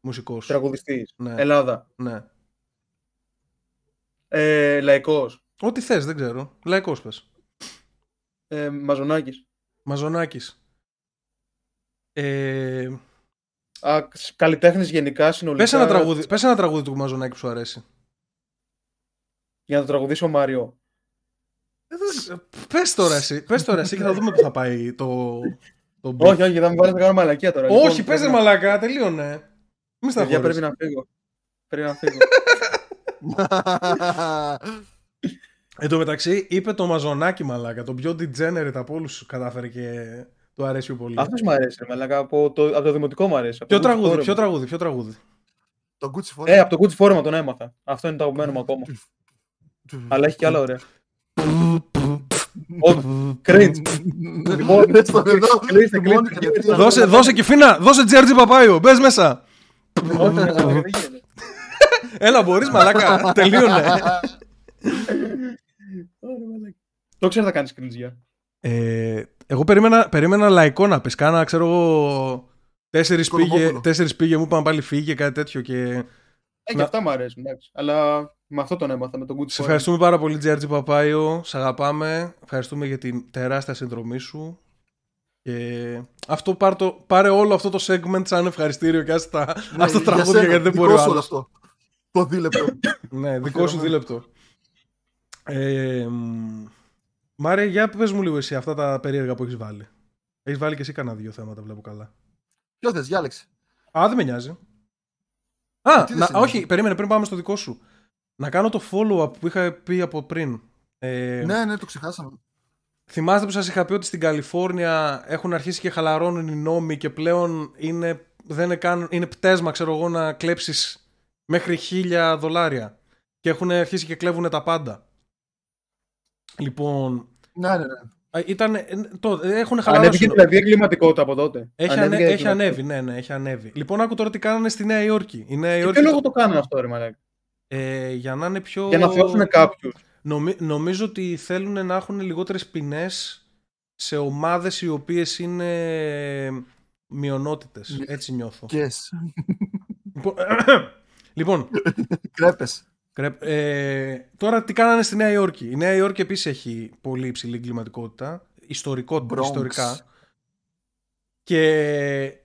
μουσικός. Τραγουδιστής. Ναι, Ελλάδα. ναι. Ε, Λαϊκός. Ό,τι θες, δεν ξέρω. Λαϊκός πες. Ε, Μαζονάκης. Μαζονάκης. Ε, Καλλιτέχνης γενικά συνολικά. πες, ένα τραγούδι, πες ένα τραγούδι του Μαζονάκη που σου αρέσει. Για να το τραγουδήσω ο Μάριο. Ε, πες τώρα εσύ, πες τώρα εσύ και θα δούμε που θα πάει το, το beat. όχι, όχι, θα με βάλει να κάνω μαλακία τώρα. όχι, Λοιπόν, πες πρέπει ρε να- μαλάκα, τελείωνε. Μη στα Παιδιά, πρέπει να φύγω. Πρέπει να φύγω. Εν τω μεταξύ, είπε το Μαζονάκη μαλάκα, το πιο degenerate από όλους κατάφερε και το αρέσει πιο πολύ. Αυτός μου αρέσει, ρε Μαλάκα. Από το, από το δημοτικό μου αρέσει. από Ποιο το Gucci τραγούδι, Forum. ποιο τραγούδι, ποιο τραγούδι. Το Gucci Forum. Ε, από το Gucci Forum τον έμαθα. Αυτό είναι το αγαπημένο μου ακόμα. Αλλά έχει και άλλα ωραία. Ω, Cringe. Λοιπόν, Ρε, στον εδώ, κλείστε, στη μόνη κλείστε. κατευθείαν. δώσε, δώσε και φίνα, δώσε GRG Παπάιο, μπες μέσα. Όχι, ρε Μαλάκα, δεν γίνεται. Έλα, μπορείς μαλάκα, τελείωνε. Ωραία, Μαλάκα. Το ξέρω θα κάνεις cringe, Ε, εγώ περίμενα, περίμενα λαϊκό να πεις, κάνα ξέρω εγώ τέσσερις πήγε, Κολομόπουλο. τέσσερις πήγε μου είπαν πάλι φύγε κάτι τέτοιο και Ε, και Να- αυτά μου αρέσουν, εντάξει. Αλλά με αυτό τον έμαθα, με τον Good Σε Form. ευχαριστούμε πάρα πολύ, Τζέρτζι Παπάιο. Σε αγαπάμε. Ευχαριστούμε για την τεράστια συνδρομή σου. Και αυτό πάρ το, πάρε όλο αυτό το segment σαν ευχαριστήριο και ας τα, Ναι, ας τα για τραγούδια σένα, γιατί δεν δικό μπορεί ο σου όλο άλλος. αυτό. Το δίλεπτο. Ναι, δικό σου δίλεπτο. Ε, μ, Μάρια, για πες μου λίγο εσύ αυτά τα περίεργα που έχεις βάλει. Έχεις βάλει και εσύ κανένα δύο θέματα, βλέπω καλά. Ποιο θες, διάλεξε. Α, δεν με νοιάζει. Α, Τι δεν να, σε νοιάζει; όχι, περίμενε πριν πάμε στο δικό σου. Να κάνω το follow-up που είχα πει από πριν. Ε, Ναι, ναι, το ξεχάσαμε. Θυμάστε που σας είχα πει ότι στην Καλιφόρνια έχουν αρχίσει και χαλαρώνουν οι νόμοι και πλέον είναι, δεν είναι, καν, είναι πτέσμα, ξέρω εγώ, να κλέψεις μέχρι χίλια δολάρια. Και έχουν αρχίσει και κλέβουν τα πάντα. Λοιπόν, Ναι, ναι, ναι. α, ήταν, ε, το, ε, έχουν χαλαρώσει. Ανέβηκε δηλαδή η εγκληματικότητα από τότε. Έχει, Ανέβηκε ανε- η έχει εγκληματικότητα. ανέβει, ναι, ναι, έχει ανέβει. Λοιπόν, άκου τώρα τι κάνανε στη Νέα Υόρκη. Η Νέα Για Υόρκη, ποιο λόγο το κάνουν αυτό, ρε μαλάκα; ε, για να είναι πιο... Για να θεώσουν κάποιους. Νομι- νομίζω ότι θέλουν να έχουν λιγότερες ποινές σε ομάδες οι οποίες είναι μειονότητες. Ναι. Έτσι νιώθω. Yes. Λοιπόν, λοιπόν Κρέπες. κρέπ- ε, τώρα τι κάνανε στη Νέα Υόρκη. Η Νέα Υόρκη επίσης έχει πολύ υψηλή εγκληματικότητα. Ιστορικό, Bronx. ιστορικά. Και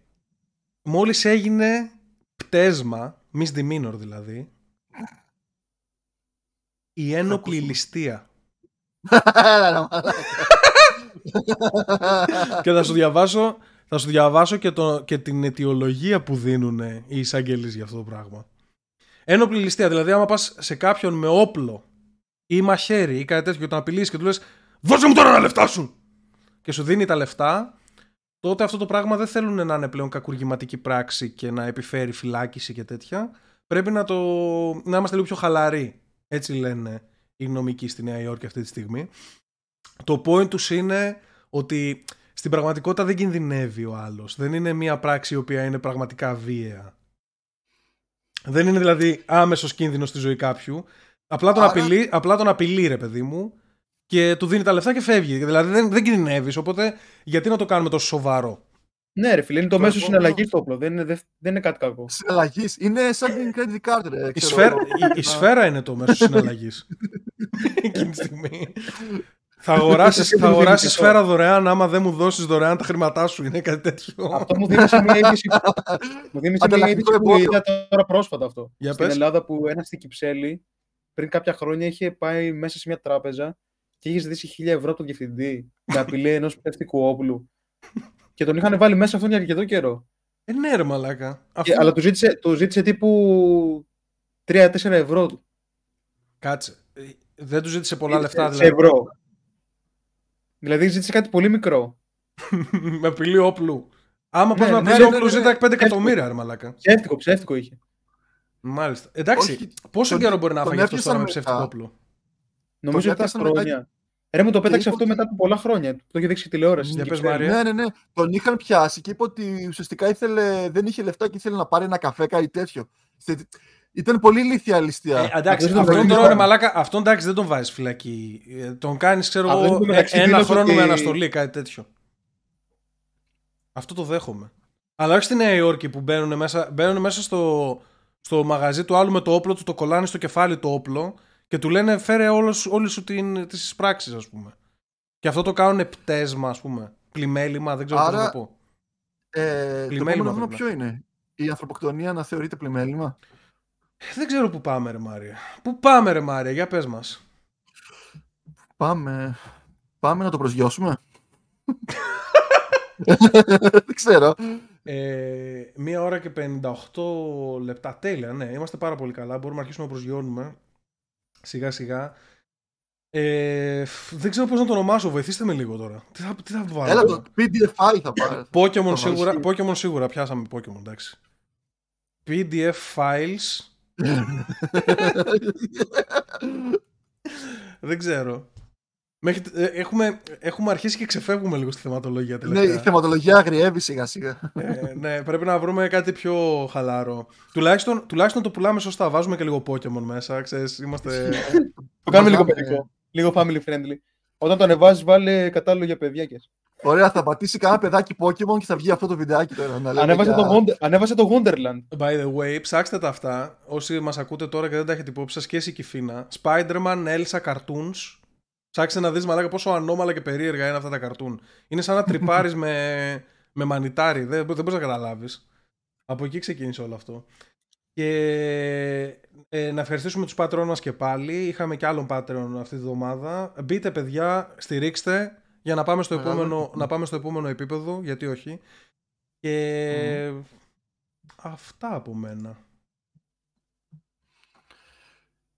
μόλις έγινε πτέσμα, misdemeanor δηλαδή, η ένοπλη ακούσουμε. ληστεία. Έλα, ρε μαλάκα. και θα σου διαβάσω, θα σου διαβάσω και, το, και την αιτιολογία που δίνουν οι εισαγγελείς για αυτό το πράγμα. Ένοπλη ληστεία, δηλαδή άμα πας σε κάποιον με όπλο ή μαχαίρι ή κάτι τέτοιο και τον απειλείς και του λες «Δώσε μου τώρα τα λεφτά σου!» και σου δίνει τα λεφτά, τότε αυτό το πράγμα δεν θέλουν να είναι πλέον κακουργηματική πράξη και να επιφέρει φυλάκιση και τέτοια. Πρέπει να, το, να είμαστε λίγο πιο χαλαροί. Έτσι λένε οι νομικοί στη Νέα Υόρκη αυτή τη στιγμή. Το point τους είναι ότι στην πραγματικότητα δεν κινδυνεύει ο άλλος. Δεν είναι μια πράξη η οποία είναι πραγματικά βίαια. Δεν είναι δηλαδή άμεσος κίνδυνος στη ζωή κάποιου. Απλά τον, Άρα- απειλεί, απλά τον απειλεί ρε παιδί μου και του δίνει τα λεφτά και φεύγει. Δηλαδή δεν, δεν κινδυνεύεις. Οπότε γιατί να το κάνουμε τόσο σοβαρό; Ναι, ρε φίλε, είναι το Το μέσο επόμενο- συναλλαγής το όπλο. Δεν είναι, δεν, δεν είναι κάτι κακό. Συναλλαγής. Είναι σαν την credit card, ρε. Η ξέρω σφαίρα, εγώ. η, η σφαίρα είναι το μέσο συναλλαγής. Εκείνη τη στιγμή. Θα αγοράσεις, θα Δεν μου αγοράσεις δίνεις σφαίρα δωρεάν άμα δεν μου δώσεις δωρεάν τα χρήματά σου. Είναι κάτι τέτοιο. Αυτό μου δίνεις μια είδηση. μου δίνεις μια Ανταλλακτικό είδηση που εμπόριο. είδα τώρα πρόσφατα αυτό. Για Στην πες. Ελλάδα που ένα στην Κυψέλη πριν κάποια χρόνια είχε πάει μέσα σε μια τράπεζα και είχες ζητήσει 1000 ευρώ από τον διευθυντή με απειλή ενός πτευτικού όπλου. Και τον είχαν βάλει μέσα αυτόν για αρκετό καιρό. Ε, ναι, ρε μαλάκα. Και, Αυτό... αλλά του ζήτησε, του ζήτησε τύπου 3-4 ευρώ. Κάτσε. Ε, Δεν του ζήτησε πολλά λεφτά, σε δηλαδή. ευρώ. Δηλαδή ζήτησε κάτι πολύ μικρό. με απειλή όπλου. Άμα πας Ναι, με ναι, απειλή ναι, ναι, όπλου, ναι. ζήτα 5 εκατομμύρια, ρε μαλάκα. Ψεύτικο, ψεύτικο είχε. Μάλιστα. Εντάξει, Όχι, πόσο τον- καιρό μπορεί να τον φάγει αυτός έπιασαν τώρα με μετά. ψεύτικο όπλο; Νομίζω 7 έπιασαν μετά χρόνια. Ρε μου το πέταξε είπε αυτό ότι- μετά από πολλά χρόνια. Το είχε δείξει στη τηλεόραση. Για στην πες, Κυψέλη. Μάρια. Ναι, ναι, ναι. Τον είχαν πιάσει και είπε ότι ουσιαστικά ήθελε, δεν είχε λεφτά και ήθελε να πάρει ένα καφέ, κάτι τέτοιο. Στε- Ήταν πολύ ηλίθια ληστεία. Ε, εντάξει, Αυτό δεν αυτόν το τώρα βρίσκω. ρε μαλάκα, αυτόν εντάξει δεν τον βάζεις φυλακή. Ε, Τον κάνεις, ξέρω Α, δεν εγώ, είναι ε, μεταξύ ένα δήλωσε χρόνο με ότι- αναστολή, κάτι τέτοιο. Αυτό το δέχομαι. Αλλά όχι στη Νέα Υόρκη που μπαίνουν μέσα, μπαίνουν μέσα στο, στο μαγαζί του άλλου με το όπλο του, το κολλάνε στο κεφάλι το όπλο και του λένε φέρε όλες, όλες σου την, τις πράξεις ας πούμε. Και αυτό το κάνουν πτέσμα ας πούμε. Πλημέλημα, δεν ξέρω πώς να Άρα, το πω. Ε, το Πλημέλημα επόμενο βήμα πρέπει ποιο είναι. Η ανθρωποκτονία να θεωρείται πλημέλημα; Δεν ξέρω που πάμε ρε Μάρια. Πού πάμε ρε Μάρια, για πες μας. Πάμε, πάμε να το προσγειώσουμε; Δεν ξέρω. Ε, μία ώρα και 58 λεπτά. Τέλεια, ναι. Είμαστε πάρα πολύ καλά. Μπορούμε να αρχίσουμε να προσγειώνουμε. Σιγά σιγά. Ε, φ, δεν ξέρω πώς να το ονομάσω. Βοηθήστε με λίγο τώρα. Τι θα, τι θα βάλω; Έλα το PDF file θα πάρει. Pokemon το σίγουρα, βάλεις. Pokemon σίγουρα. Πιάσαμε Pokemon, εντάξει. PDF files. δεν ξέρω. Μέχρι, ε, έχουμε, έχουμε αρχίσει και ξεφεύγουμε λίγο στη θεματολογία ναι, τελευταία. η θεματολογία αγριεύει σιγά σιγά. Ε, ναι, πρέπει να βρούμε κάτι πιο χαλαρό. Τουλάχιστον, τουλάχιστον το πουλάμε σωστά. Βάζουμε και λίγο Pokemon μέσα. Ξέρεις, είμαστε... Το κάνουμε λίγο Βάζαμε- παιδικό. Λίγο family friendly. Όταν το ανεβάζεις, βάλε κατάλληλο για παιδιά και. Ωραία, θα πατήσει κανένα παιδάκι Pokemon και θα βγει αυτό το βιντεάκι τώρα. Να λέμε Ανέβασε για- το, Wonder, ανέβασε το Wonderland. By the way, ψάξτε τα αυτά. Όσοι μας ακούτε τώρα και δεν τα έχετε υπόψη σας και εσύ Κιφίνα. Spider-Man Elsa Cartoons. Ψάξτε να δεις μαλάκα πόσο ανώμαλα και περίεργα είναι αυτά τα καρτούν. Είναι σαν να τρυπάρεις με, με μανιτάρι. Δεν, δεν μπορείς να καταλάβεις. Από εκεί ξεκίνησε όλο αυτό. Και ε, να ευχαριστήσουμε τους Patreon μας και πάλι. Είχαμε και άλλον Patreon αυτή τη βδομάδα. Μπείτε παιδιά, στηρίξτε για να πάμε στο, Μεγάλο. επόμενο, να πάμε στο επόμενο επίπεδο, γιατί όχι. Και αυτά από μένα.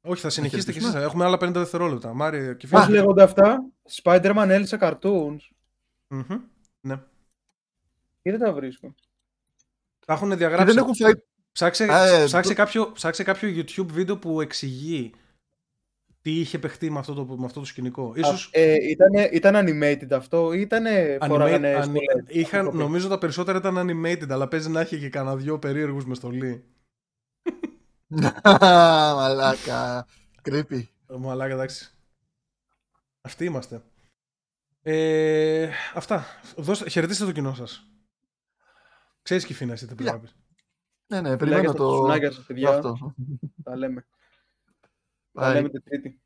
Όχι, θα συνεχίσετε κι εσείς. χαιρετήσουμε. Έχουμε άλλα 50 δευτερόλεπτα. Μάριο και Πώ φίλοι. λέγονται αυτά, Spider-Man Elsa Cartoons. Μμμ. Ναι. Και δεν τα βρίσκω. Τα έχουν Και διαγράψει. δεν έχουν φάει. Ψάξε, Α, ε, ψάξε, το- κάποιο, ψάξε κάποιο YouTube βίντεο που εξηγεί τι είχε παιχτεί με αυτό το, με αυτό το σκηνικό. Ίσως Ε, ήτανε, ήταν animated αυτό ή ήταν φοράγανε animate, στολές. ani- είχαν, άνθρωποι. νομίζω τα περισσότερα ήταν animated, αλλά παίζει να έχει και κανένα δυο περίεργους με στολή. Μαλάκα. Creepy. Ε, Μαλάκα, εντάξει. Αυτοί είμαστε. Ε, αυτά. Δώστε, χαιρετίστε το κοινό σας. Ξέρεις Κιφίνα εσύ τι πρέπει να πεις. Ναι, ναι, Φιλάκια περιμένω στα το. τσουνάκια σας, παιδιά. αυτό. Τα λέμε. Τα Bye. λέμε την Τρίτη.